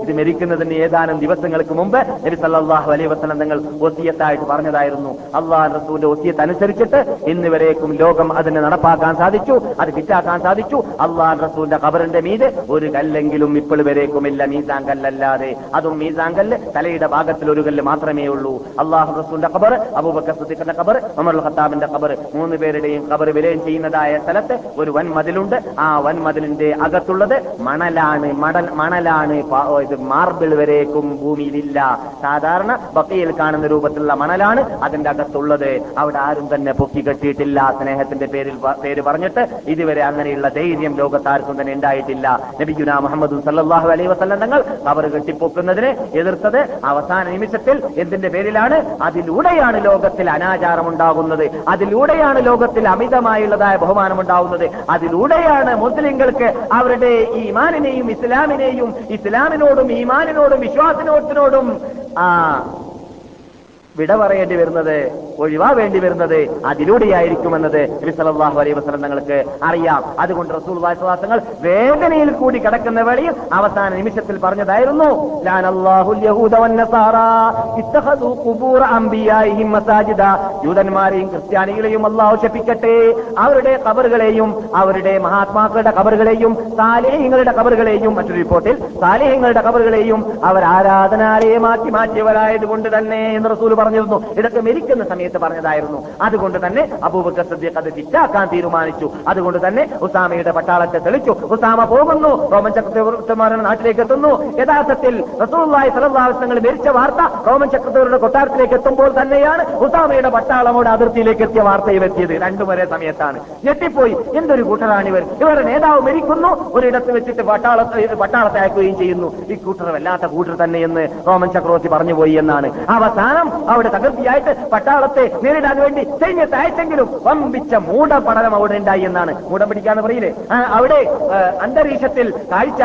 ഇത് മരിക്കുന്നതിന് ഏതാനും ദിവസങ്ങൾക്ക് മുമ്പ് നബി സല്ലാഹു അലൈ വസ്ലം തങ്ങൾ ഒസിയത്തായിട്ട് പറഞ്ഞതായിരുന്നു. അള്ളാഹ് റസൂലിന്റെ ഒസിയത്ത് അനുസരിച്ചിട്ട് ഇന്ന് വരേക്കും ലോകം അതിനെ നടപ്പാക്കാൻ സാധിച്ചു അത് കിറ്റാക്കാൻ സാധിച്ചു. അള്ളാഹ് റസൂലിന്റെ ഖബറിന്റെ മീത് ഒരു കല്ലെങ്കിലും ഇപ്പോൾ വരേക്കുമില്ല മീസാൻ കല്ലല്ലാതെ. അതും മീസാൻ കല്ല് തലയുടെ ഭാഗത്തിൽ ഒരു കല്ല് മാത്രമേ ഉള്ളൂ. അള്ളാഹു റസൂലിന്റെ ഖബർ അബൂബക്കർ സിദ്ദീഖിന്റെ ഖബർ ഉമർ ഖത്താബിന്റെ ഖബർ മൂന്ന് പേരുടെയും ഖബർ വിലയം ചെയ്യുന്നതായ സ്ഥലത്ത് ഒരു വൻമതിലുണ്ട്. ആ വൻമതിലിന്റെ അകത്തുള്ളത് മണലാണ് മണലാണ് ഇത് മാർബിൾ വരേക്കും ഭൂമിയിലില്ല. സാധാരണ ബക്കയിൽ കാണുന്ന രൂപത്തിലുള്ള മണലാണ് അതിന്റെ അകത്തുള്ളത്. അവിടെ ആരും തന്നെ പൊക്കി കെട്ടിയിട്ടില്ല. സ്നേഹത്തിന്റെ പേരിൽ പേര് പറഞ്ഞിട്ട് ഇതുവരെ അങ്ങനെയുള്ള ധൈര്യം ലോകത്താർക്കും തന്നെ ഉണ്ടായിട്ടില്ല. നബിഗുന മുഹമ്മദ് സല്ലാഹു അലൈ വസല്ലം തങ്ങൾ അവർ കെട്ടിപ്പൊക്കുന്നതിനെ എതിർത്തത് അവസാന നിമിഷത്തിൽ എന്തിന്റെ പേരിലാണ്? അതിലൂടെയാണ് ലോകത്തിൽ അനാചാരം ഉണ്ടാകുന്നത് അതിലൂടെയാണ് ലോകത്തിൽ അമിതമായുള്ളതായ ബഹുമാനം ഉണ്ടാകുന്നത് അതിലൂടെയാണ് മുസ്ലിങ്ങൾക്ക് അവരുടെ ഈമാനിനെയും ഇസ്ലാമിനെയും ഇസ്ലാമിനോടും ഈമാനിനോടും വിശ്വാസിനോത്തിനോടും ആ വിട പറയേണ്ടി വരുന്നത് ഒഴിവാവേണ്ടി വരുന്നത് അതിലൂടെയായിരിക്കുമെന്നത് നബി സല്ലല്ലാഹു അലൈഹി വസ്ലം തങ്ങൾക്ക് അറിയാം. അതുകൊണ്ട് റസൂൽ വാസവാസങ്ങൾ വേദനയിൽ കൂടി കിടക്കുന്ന വേളയിൽ അവസാന നിമിഷത്തിൽ പറഞ്ഞതായിരുന്നു ജൂതന്മാരെയും ക്രിസ്ത്യാനികളെയും അല്ലാഹു ശപിക്കട്ടെ. അവരുടെ കബറുകളെയും അവരുടെ മഹാത്മാക്കളുടെ കബറുകളെയും സാലേഹ്യങ്ങളുടെ കബറുകളെയും മറ്റൊരു റിപ്പോർട്ടിൽ സാലേഹ്യങ്ങളുടെ കബറുകളെയും അവർ ആരാധനാലയമാക്കി മാറ്റിയവരായത് കൊണ്ട് തന്നെ എന്ന് റസൂൽ പറഞ്ഞിരുന്നു. ഇതൊക്കെ മരിക്കുന്ന സമയത്ത് പറഞ്ഞതായിരുന്നു. അതുകൊണ്ട് തന്നെ അബൂബക്കർ സദ്യക്ക് അത് തിറ്റാക്കാൻ തീരുമാനിച്ചു. അതുകൊണ്ട് തന്നെ ഉസാമയുടെ പട്ടാളത്തെ തെളിച്ചു. ഉസാമ പോകുന്നു. റോമൻ ചക്രവർത്തിമാരുടെ നാട്ടിലേക്ക് എത്തുന്നു. യഥാർത്ഥത്തിൽ റസൂള്ളായി മരിച്ച വാർത്ത റോമൻ ചക്രവർത്തിയുടെ കൊട്ടാരത്തിലേക്ക് എത്തുമ്പോൾ തന്നെയാണ് ഉസാമയുടെ പട്ടാളമോട് അതിർത്തിയിലേക്ക് എത്തിയ വാർത്തയും എത്തിയത്. രണ്ടും ഒരേ സമയത്താണ്. ഞെട്ടിപ്പോയി. എന്തൊരു കൂട്ടരാണ് ഇവർ. ഇവരുടെ നേതാവ് മരിക്കുന്നു. ഒരിടത്ത് വെച്ചിട്ട് പട്ടാളത്തെ പട്ടാളത്തെ അയക്കുകയും ചെയ്യുന്നു. ഈ കൂട്ടർ വല്ലാത്ത കൂട്ടർ തന്നെ എന്ന് റോമൻ ചക്രവർത്തി പറഞ്ഞുപോയി എന്നാണ്. അവസാനം അവിടെ തകർത്തിയായിട്ട് പട്ടാളത്തെ നേരിടാൻ വേണ്ടി സൈന്യത്തെ അയച്ചെങ്കിലും വമ്പിച്ച മൂടപടലം അവിടെ ഉണ്ടായി എന്നാണ് മൂടം പിടിക്കാന്ന് പറയില്ലേ? അവിടെ അന്തരീക്ഷത്തിൽ കാഴ്ച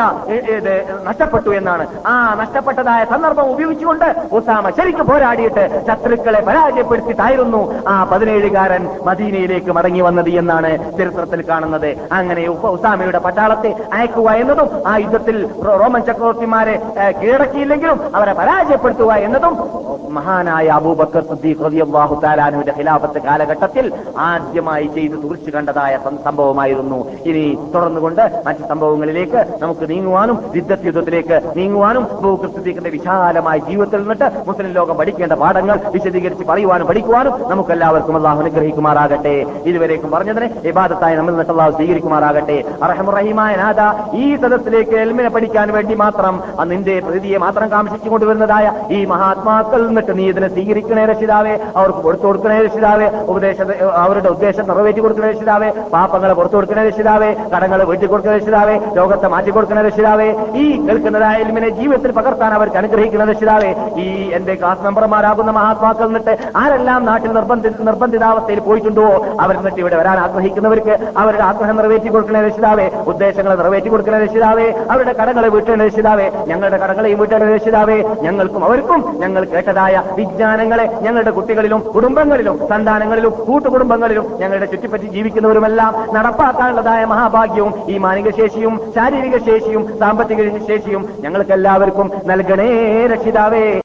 നഷ്ടപ്പെട്ടു എന്നാണ്. ആ നഷ്ടപ്പെട്ടതായ സന്ദർഭം ഉപയോഗിച്ചുകൊണ്ട് ഉസാമ ശരിക്കും പോരാടിയിട്ട് ശത്രുക്കളെ പരാജയപ്പെടുത്തിയിട്ടായിരുന്നു ആ പതിനേഴുകാരൻ മദീനയിലേക്ക് മടങ്ങി വന്നത് എന്നാണ് ചരിത്രത്തിൽ കാണുന്നത്. അങ്ങനെ ഉസാമയുടെ പട്ടാളത്തെ അയക്കുക എന്നതും ആ യുദ്ധത്തിൽ റോമൻ ചക്രവർത്തിമാരെ കീഴടക്കിയില്ലെങ്കിലും അവരെ പരാജയപ്പെടുത്തുക എന്നതും മഹാനായ അബൂബക്കർ സിദ്ദീഖ് റളിയല്ലാഹു താലാനുവിന്റെ ഖിലാഫത്ത് കാലഘട്ടത്തിൽ ആദ്യമായി ചെയ്ത് തുറിച്ചു കണ്ടതായ സംഭവമായിരുന്നു. ഇനി തുടർന്നുകൊണ്ട് മറ്റ് സംഭവങ്ങളിലേക്ക് നമുക്ക് നീങ്ങുവാനും യുദ്ധ യുദ്ധത്തിലേക്ക് നീങ്ങുവാനും അബൂബക്കർ സുദ്ദീഖിന്റെ വിശാലമായ ജീവിതത്തിൽ നിന്നിട്ട് മുസ്ലിം ലോകം പഠിക്കേണ്ട പാഠങ്ങൾ വിശദീകരിച്ച് പറയുവാനും പഠിക്കുവാനും നമുക്കെല്ലാവർക്കും അള്ളാഹു അനുഗ്രഹിക്കുമാറാകട്ടെ. ഇതുവരേക്കും പറഞ്ഞതിന് ഇബാദത്തായി നമ്മൾ നിന്നിട്ട് അള്ളാഹു സ്വീകരിക്കുമാറാകട്ടെ. അറഹമുറഹിമായ നാഥ ഈ സദസ്സിലേക്ക് എൽമിനെ പഠിക്കാൻ വേണ്ടി മാത്രം നിന്റെ പ്രതിയെ മാത്രം കാമിച്ചു കൊണ്ടുവരുന്നതായ ഈ മഹാത്മാക്കൾ നിന്നിട്ട് നീ ഇതിനെ സ്വീകരിക്കണേ രക്ഷിതാവേ അവർക്ക് കൊടുത്തു കൊടുക്കണേ രക്ഷിതാവേ ഉപദേശ അവരുടെ ഉദ്ദേശം നിറവേറ്റി കൊടുക്കണേ രക്ഷിതാവേ പാപങ്ങളെ പുറത്തു കൊടുക്കണേ രക്ഷിതാവേ കടങ്ങൾ വീട്ടിൽ കൊടുക്കണേ രക്ഷിതാവേ ലോകത്തെ മാറ്റി കൊടുക്കണേ രക്ഷിതാവേ ഈ കേൾക്കുന്നതായ എൽമിനെ ജീവിതത്തിൽ പകർത്താൻ അവർക്ക് അനുഗ്രഹിക്കണ രക്ഷിതാവേ ഈ എന്റെ ക്ലാസ് മെമ്പർമാരാകുന്ന മഹാത്മാക്കൾ നിന്നിട്ട് ആരെല്ലാം നാട്ടിൽ നിർബന്ധി നിർബന്ധിതാവസ്ഥയിൽ പോയിട്ടുണ്ടോ? അവർ നിന്നിട്ട് ഇവിടെ വരാൻ ആഗ്രഹിക്കുന്നവർക്ക് അവരുടെ ആഗ്രഹം നിറവേറ്റി കൊടുക്കണേ രക്ഷിതാവേ ഉദ്ദേശങ്ങളെ നിറവേറ്റി കൊടുക്കണേ രക്ഷിതാവേ അവരുടെ കടങ്ങളെ വീട്ടേണ്ട രക്ഷിതാവേ ഞങ്ങളുടെ കടങ്ങളെയും വീട്ടേണ്ട രക്ഷിതാവേ ഞങ്ങൾക്കും അവർക്കും ഞങ്ങൾ കേട്ടതായ വിജ്ഞാനങ്ങളെ ഞങ്ങളുടെ കുട്ടികളിലും കുടുംബങ്ങളിലും സന്താനങ്ങളിലും കൂട്ടുകുടുംബങ്ങളിലും ഞങ്ങളുടെ ചുറ്റിപ്പറ്റി ജീവിക്കുന്നവരുമെല്ലാം നടപ്പാക്കാനുള്ളതായ മഹാഭാഗ്യവും ഈ മാനിക ശേഷിയും ശാരീരിക ശേഷിയും സാമ്പത്തിക ശേഷിയും ഞങ്ങൾക്ക് എല്ലാവർക്കും നൽകണേ രക്ഷിതാവേ.